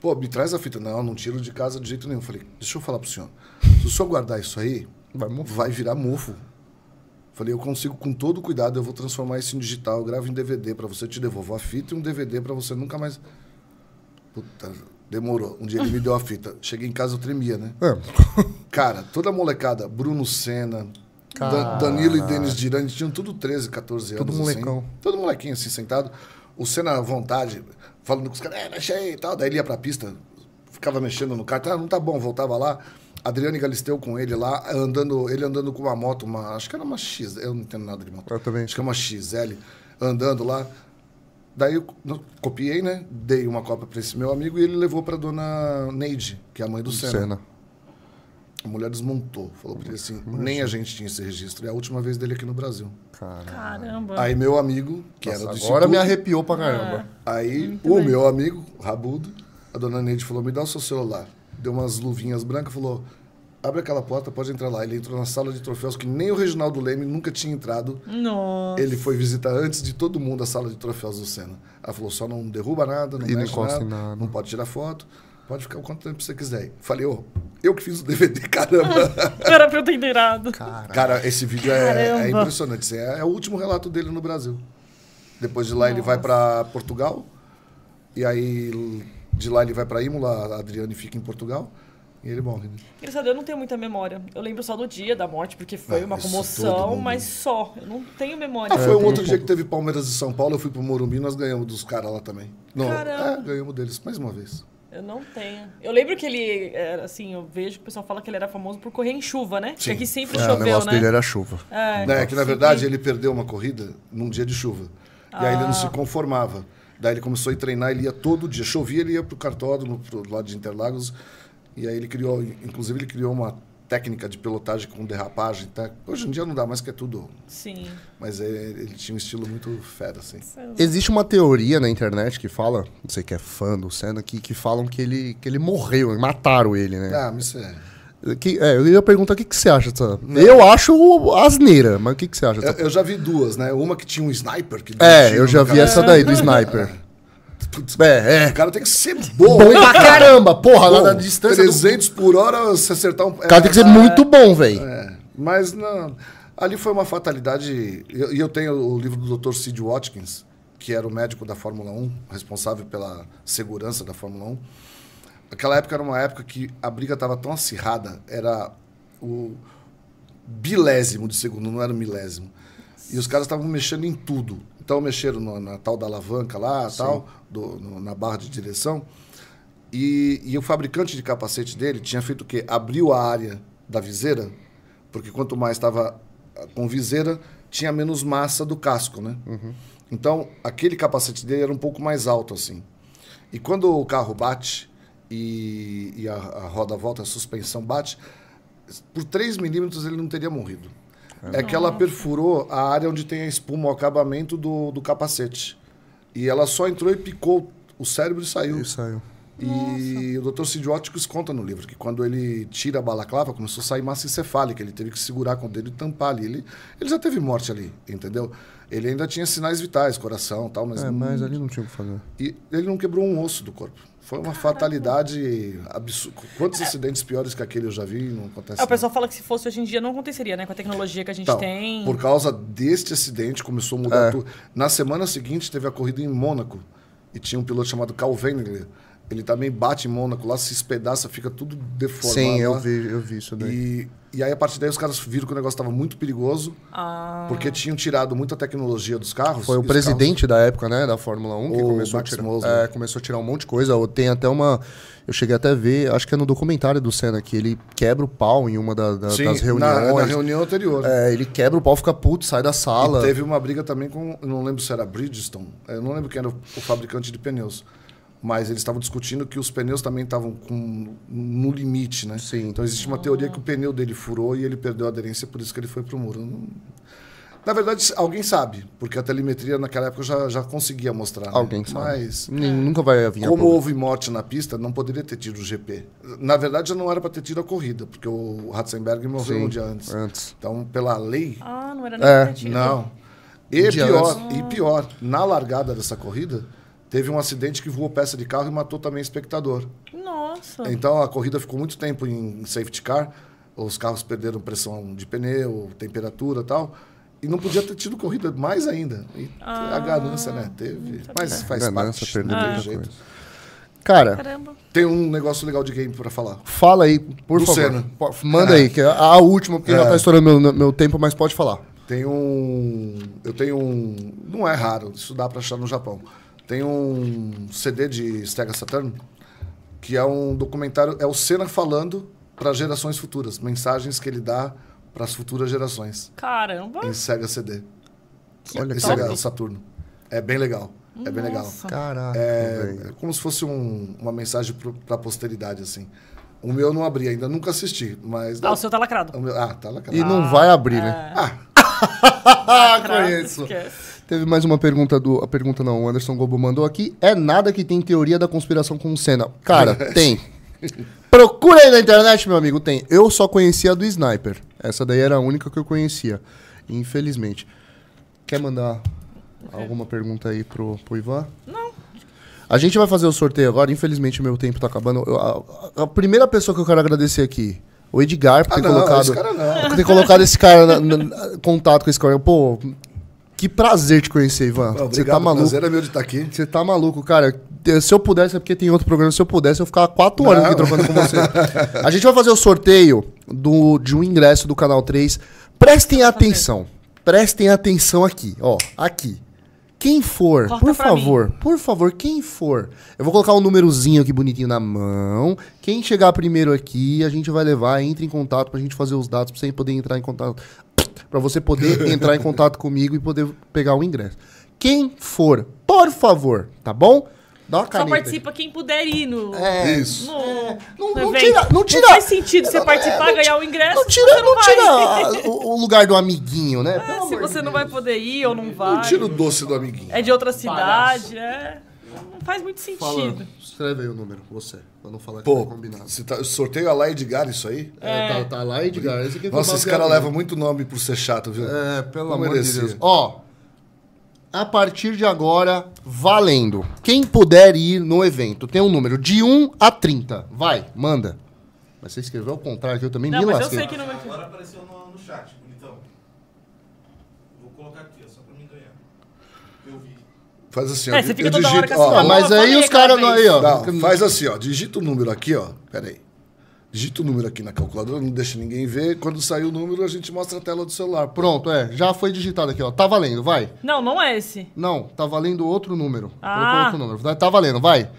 Pô, me traz a fita. Não, não tiro de casa de jeito nenhum. Eu falei: Deixa eu falar pro senhor. Se o senhor guardar isso aí, Vai vai virar mofo. Falei, eu consigo com todo cuidado, eu vou transformar isso em digital, eu gravo em DVD pra você, te devolvo a fita e um DVD pra você nunca mais. Puta, Demorou. Um dia ele me deu a fita. Cheguei em casa, eu tremia, né? É. Cara, toda a molecada, Bruno Senna. Danilo e Denis Dirani, tinham tudo 13, 14 anos. Tudo molecão. Assim. Todo molequinho, assim, sentado. O Senna à vontade, falando com os caras, é, mexe aí e tal. Daí ele ia pra pista, ficava mexendo no carro. Ah, não tá bom, voltava lá. Adriane Galisteu com ele lá, andando, ele andando com uma moto, uma, acho que era uma X, eu não entendo nada de moto. Eu também. Acho que é uma XL, andando lá. Daí eu copiei, né? Dei uma cópia pra esse meu amigo e ele levou pra dona Neide, que é a mãe do Senna. Cena. A mulher desmontou. Falou pra ele assim: nem a gente tinha esse registro. É a última vez dele aqui no Brasil. Cara. Caramba. Aí meu amigo, que Nossa, era do agora me arrepiou pra caramba. Aí o meu amigo, Rabudo, a dona Neide falou: me dá o seu celular. Deu umas luvinhas brancas falou: abre aquela porta, pode entrar lá. Ele entrou na sala de troféus que nem o Reginaldo Leme nunca tinha entrado. Nossa. Ele foi visitar antes de todo mundo a sala de troféus do Senna. Ela falou: só não derruba nada, não E não mexe encosta nada, nada. não pode tirar foto, pode ficar o quanto tempo você quiser. Falei: ô, eu que fiz o DVD, caramba. Era pra eu ter inteirado. Cara. Esse vídeo é, é impressionante. assim, É, é o último relato dele no Brasil. Depois de lá ele vai para Portugal. E aí de lá ele vai para Imola, a Adriane fica em Portugal. E ele morre. Né? Engraçado, eu não tenho muita memória. Eu lembro só do dia da morte, porque foi Ah, uma comoção, mas só. Eu não tenho memória. Ah, foi eu um outro um dia que teve Palmeiras e São Paulo. Eu fui pro Morumbi nós ganhamos dos caras lá também. Não, Caramba. é, ganhamos deles mais uma vez. Eu não tenho. Eu lembro que ele, era, assim, eu vejo que o pessoal fala que ele era famoso por correr em chuva, né? Porque Sim. aqui sempre É, o choveu, negócio né? dele era chuva. É, Né, que na verdade ele perdeu uma corrida num dia de chuva. E aí ele não Ah. se conformava. Daí ele começou a treinar, ele ia todo dia. Chovia, ele ia pro cartódromo, pro lado de Interlagos. E aí ele criou, inclusive ele criou uma técnica de pilotagem com derrapagem. Tá? Hoje em dia não dá mais que é tudo. Sim. Mas é- ele tinha um estilo muito fera, assim. Existe uma teoria na internet que fala, você que é fã do Senna, que, que falam que ele, que ele morreu, mataram ele, né? Ah, mas isso é. Que, é, eu ia perguntar o que, que você acha dessa. Eu acho asneira, mas o que, que você acha Eu, dessa. eu já vi duas, né? Uma que tinha um sniper. Que É, eu já vi cara. essa daí, do sniper. Putz, É, é. O cara tem que ser bom, Bom hein? pra caramba, porra, lá Pô, na distância. do- 300 por hora, se acertar um. O cara tem que ser muito bom, velho. É, mas não, ali foi uma fatalidade. E eu, eu tenho o livro do Dr. Sid Watkins, que era o médico da Fórmula 1, responsável pela segurança da Fórmula 1. Aquela época era uma época que a briga estava tão acirrada, era o bilésimo de segundo, não era o milésimo. E os caras estavam mexendo em tudo. Então mexeram no- na tal da alavanca lá, tal, do- no- na barra de direção. E, e o fabricante de capacete dele tinha feito o quê? Abriu a área da viseira, porque quanto mais estava ah, com viseira, tinha menos massa do casco, né? Então, aquele capacete dele era um pouco mais alto, assim. E quando o carro bate e, e a, a roda volta, a suspensão bate, por 3 milímetros ele não teria morrido. É que ela perfurou a área onde tem a espuma, o acabamento do, do capacete. E ela só entrou e picou o cérebro e saiu. Isso aí. E o Dr. Cid Óticos conta no livro que quando ele tira a balaclava, começou a sair massa encefálica. Ele teve que segurar com o dedo e tampar ali. Ele, ele já teve morte ali, entendeu? Ele ainda tinha sinais vitais, coração e tal, mas, É, não- mas ali não tinha o que fazer. e ele não quebrou um osso do corpo. Foi uma fatalidade absurda. Quantos acidentes piores que aquele eu já vi não acontece. É, o pessoal fala que se fosse hoje em dia não aconteceria, né? Com a tecnologia que a gente Então, tem. Por causa deste acidente, começou a mudar É. tudo. Na semana seguinte, teve a corrida em Mônaco. E tinha um piloto chamado Carl Wengler. Ele também bate em Mônaco lá, se espedaça, fica tudo deformado. Sim, eu vi, eu vi isso daí. E, e aí, a partir daí, os caras viram que o negócio estava muito perigoso, Ah, porque tinham tirado muita tecnologia dos carros. Foi e o presidente da época, né, da Fórmula 1, que O começou a, tirar, Moser. é, começou a tirar um monte de coisa. Tem até uma. Eu cheguei até a ver, acho que é no documentário do Senna, que ele quebra o pau em uma da- da- carros- Sim, das na- reuniões. Na, reunião anterior. É, ele quebra o pau, fica puto, sai da E sala. teve uma briga também com, não lembro se era Bridgestone, eu não lembro quem era o, o fabricante de pneus, mas eles estavam discutindo que os pneus também estavam com, no limite, né? Sim. Então existe uma teoria que o pneu dele furou e ele perdeu a aderência, por isso que ele foi pro muro. Não- Na verdade, alguém sabe, porque a telemetria naquela época já, já conseguia mostrar. né? Alguém sabe. Mas Nem- Nunca vai vir como houve morte na pista, não poderia ter tido o GP. Na verdade, já não era para ter tido a corrida, porque o Ratzenberger morreu Sim, um dia antes. antes. Então, pela lei, ah, não era nem É, não. E Um pior, e pior, na largada dessa corrida, teve um acidente que voou peça de carro e matou também espectador. Nossa. Então a corrida ficou muito tempo em safety car, os carros perderam pressão de pneu, temperatura e tal. E não podia ter tido corrida mais ainda. E a ganância, né? Teve. Mas faz Ganância, parte. perdeu muita jeito. coisa. Cara, Caramba. Tem um negócio legal de game pra falar. fala aí, por Do favor. Senna. Manda aí, que é a última, porque já É. tá estourando meu, meu tempo, mas pode falar. Tem um. Eu tenho um. Não é raro, isso dá pra achar no Japão. Tem um CD de Sega Saturn, que é um documentário. É o Senna falando para gerações futuras. Mensagens que ele dá para as futuras gerações. Caramba. Em Sega CD. Olha Em que Sega. Saturno. É bem legal. É bem legal. Nossa. Caraca, É, é como se fosse um- uma mensagem para a posteridade, assim. O meu eu não abri ainda, nunca assisti, mas. Ah, o seu tá lacrado. O meu- ah, tá cara. E não vai abrir, né? Ah, Ah, Lacrado, conheço. esquece. Teve mais uma pergunta do. A pergunta não, o Anderson Gobo mandou aqui. É nada que tem teoria da conspiração com o Senna. Cara, tem. Procura aí na internet, meu amigo, tem. Eu só conhecia a do Sniper. Essa daí era a única que eu conhecia. Infelizmente. Quer mandar alguma pergunta aí pro, pro Ivan? Não. A gente vai fazer o sorteio agora. Infelizmente, o meu tempo tá acabando. Eu- a, a primeira pessoa que eu quero agradecer aqui, o Edgar, por Ah, ter não, colocado. esse cara não. Por ter colocado esse cara na, na- na- contato com esse cara. Pô, que prazer te conhecer, Ivan. Não, Você obrigado, tá maluco. prazer é meu de estar aqui. Você tá maluco, cara. Se eu pudesse, é porque tem outro programa, se eu pudesse, eu ficava quatro horas Não. aqui trocando com você. A gente vai fazer o sorteio do, de um ingresso do Canal 3. Prestem atenção. Prestem atenção aqui, ó. Aqui. Quem for, Corta por favor, por favor, quem for. Eu vou colocar um númerozinho aqui bonitinho na mão. Quem chegar primeiro aqui, a gente vai levar, entre em contato pra gente fazer os dados, pra você poder entrar em contato. Pra você poder entrar em contato comigo e poder pegar o ingresso. Quem for, por favor, tá bom? Dá uma Só caneta. participa quem puder ir no. É, Isso. no- Não, no não evento. tira, não tira. faz sentido você Não, participar, é, não ganhar o ingresso. Não tira, você não tira o, o lugar do amiguinho, né? É, se você não vai poder ir ou não vai. Não tira o doce do amiguinho. É de outra cidade, é. Não faz muito sentido. Fala, escreve aí o número, você, pra não falar que Pô, foi combinado. você tá, sorteio a lá Edgar isso aí? É, tá, tá lá, Edgar. Esse aqui foi Nossa, esse cara leva muito nome por ser chato, viu? É, pelo Não amor merecia. de Deus. Ó, a partir de agora, valendo. Quem puder ir no evento, tem um número de 1 a 30. Vai, manda. Mas você escreveu ao contrário, que eu também Não, me mas eu lasquei. sei que não vai. Agora apareceu no, no chat, bonitão. Vou colocar aqui, ó, só pra mim ganhar. Eu vi. Faz assim, É, ó. você fica eu toda hora digito, com essa ó, Ah, mas aí falei os caras não aí, ó. Não, faz assim, ó. Digita o número aqui, ó. Pera aí. Digita o número aqui na calculadora, não deixa ninguém ver. Quando sair o número, a gente mostra a tela do celular. Pronto, é. Já foi digitado aqui, ó. Tá valendo, vai. Não, não é esse. Não, tá valendo outro número. Ah. Colocou outro número. Tá- Tá valendo, vai.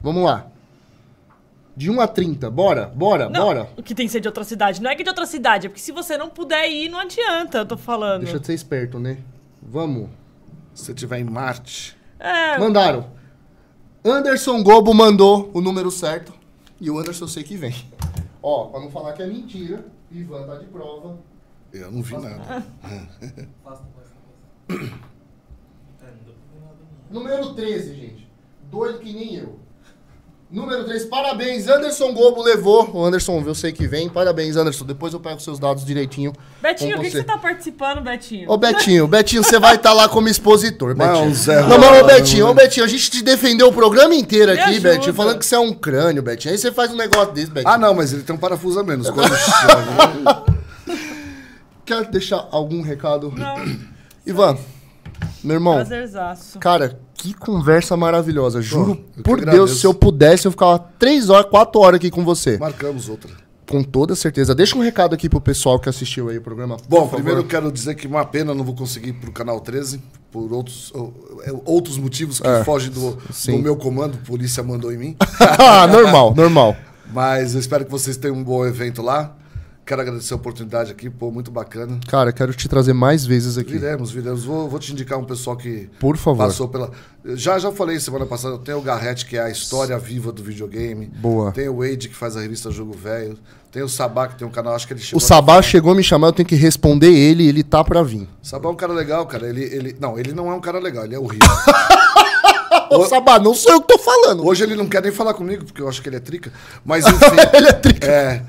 Vamos lá. De 1 a 30, bora, bora, Não, bora. o que tem que ser de outra cidade. Não é que de outra cidade, é porque se você não puder ir, não adianta, eu tô falando. Deixa de ser esperto, né? Vamos. Se você tiver em Marte. É, Mandaram. Anderson Gobo mandou o número certo. E o Anderson eu sei que vem. Ó, pra não falar que é mentira, Ivan tá de prova. Eu não vi nada. É. Número 13, gente. Doido que nem eu. Número 3, parabéns, Anderson Gobo levou. O Anderson, eu sei que vem. Parabéns, Anderson. Depois eu pego seus dados direitinho. Betinho, o que, que você. tá participando, Betinho? Ô, Betinho, Betinho, você vai estar lá como expositor, é Betinho. um Zé Não, mas, ô, Betinho, né? ô, Betinho, a gente te defendeu o programa inteiro Me aqui, ajuda. Betinho, falando que você é um crânio, Betinho. Aí você faz um negócio desse, Betinho. Ah, não, mas ele tem um parafuso a menos. Quando. Quer deixar algum recado? Não, Ivan, meu irmão, prazerzaço. cara, que conversa maravilhosa. Juro, que por agradeço. Deus, se eu pudesse, eu ficava três horas, quatro horas aqui com você. Marcamos outra. Com toda certeza. Deixa um recado aqui pro pessoal que assistiu aí o programa. Bom, primeiro eu quero dizer que uma pena não vou conseguir ir pro canal 13, por outros, é, outros motivos que É, fogem do, do meu comando, a polícia mandou em mim. ah, normal, normal. Mas eu espero que vocês tenham um bom evento lá. Quero agradecer a oportunidade aqui, pô, muito bacana. Cara, quero te trazer mais vezes aqui. Viremos, viremos. Vou, vou te indicar um pessoal que Por favor. passou pela. Já já falei semana passada, tem o Garrett, que é a história viva do videogame. Boa. Tem o Wade, que faz a revista Jogo Velho. Tem o Sabá, que tem um canal, acho que ele chegou. O Sabá chegou a me chamar, eu tenho que responder ele, ele tá pra vir. Sabá é um cara legal, cara. Ele, ele... Não, ele não é um cara legal, ele é horrível. Ô, Sabá, não sou eu que tô falando. Hoje ele não quer nem falar comigo, porque eu acho que ele é trica. Mas enfim. ele é trica. É.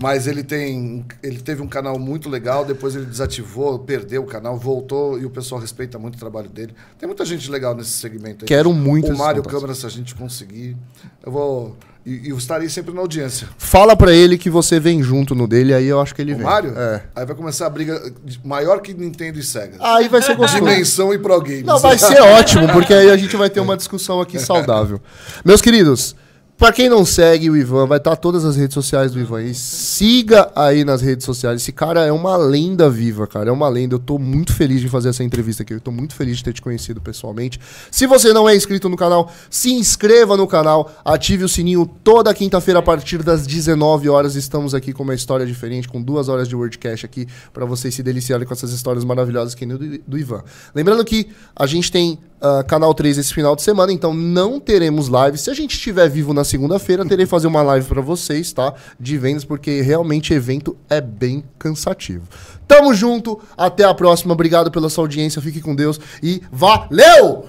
Mas ele tem. Ele teve um canal muito legal, depois ele desativou, perdeu o canal, voltou e o pessoal respeita muito o trabalho dele. Tem muita gente legal nesse segmento aí. Quero muito O Mário. Câmara, se a gente conseguir. Eu vou. E, e eu estarei sempre na audiência. Fala pra ele que você vem junto no dele, aí eu acho que ele O vem. Mário? É. Aí vai começar a briga maior que Nintendo e Sega. Aí vai ser gostoso. Dimensão e Pro Games. Não, vai ser ótimo, porque aí a gente vai ter uma discussão aqui saudável. Meus queridos, pra quem não segue o Ivan, vai estar todas as redes sociais do Ivan aí. Siga aí nas redes sociais. Esse cara é uma lenda viva, cara. É uma lenda. Eu tô muito feliz de fazer essa entrevista aqui. Eu tô muito feliz de ter te conhecido pessoalmente. Se você não é inscrito no canal, se inscreva no canal, ative o sininho. Toda quinta-feira, a partir das 19 horas, estamos aqui com uma história diferente, com duas horas de Wordcast aqui, pra vocês se deliciarem com essas histórias maravilhosas que do, do Ivan. Lembrando que a gente tem ah, canal 3 esse final de semana, então não teremos live. Se a gente estiver vivo na segunda-feira, terei que fazer uma live pra vocês, tá? De vendas, porque realmente evento é bem cansativo. Tamo junto, até a próxima. Obrigado pela sua audiência, fique com Deus e valeu!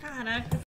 Caraca.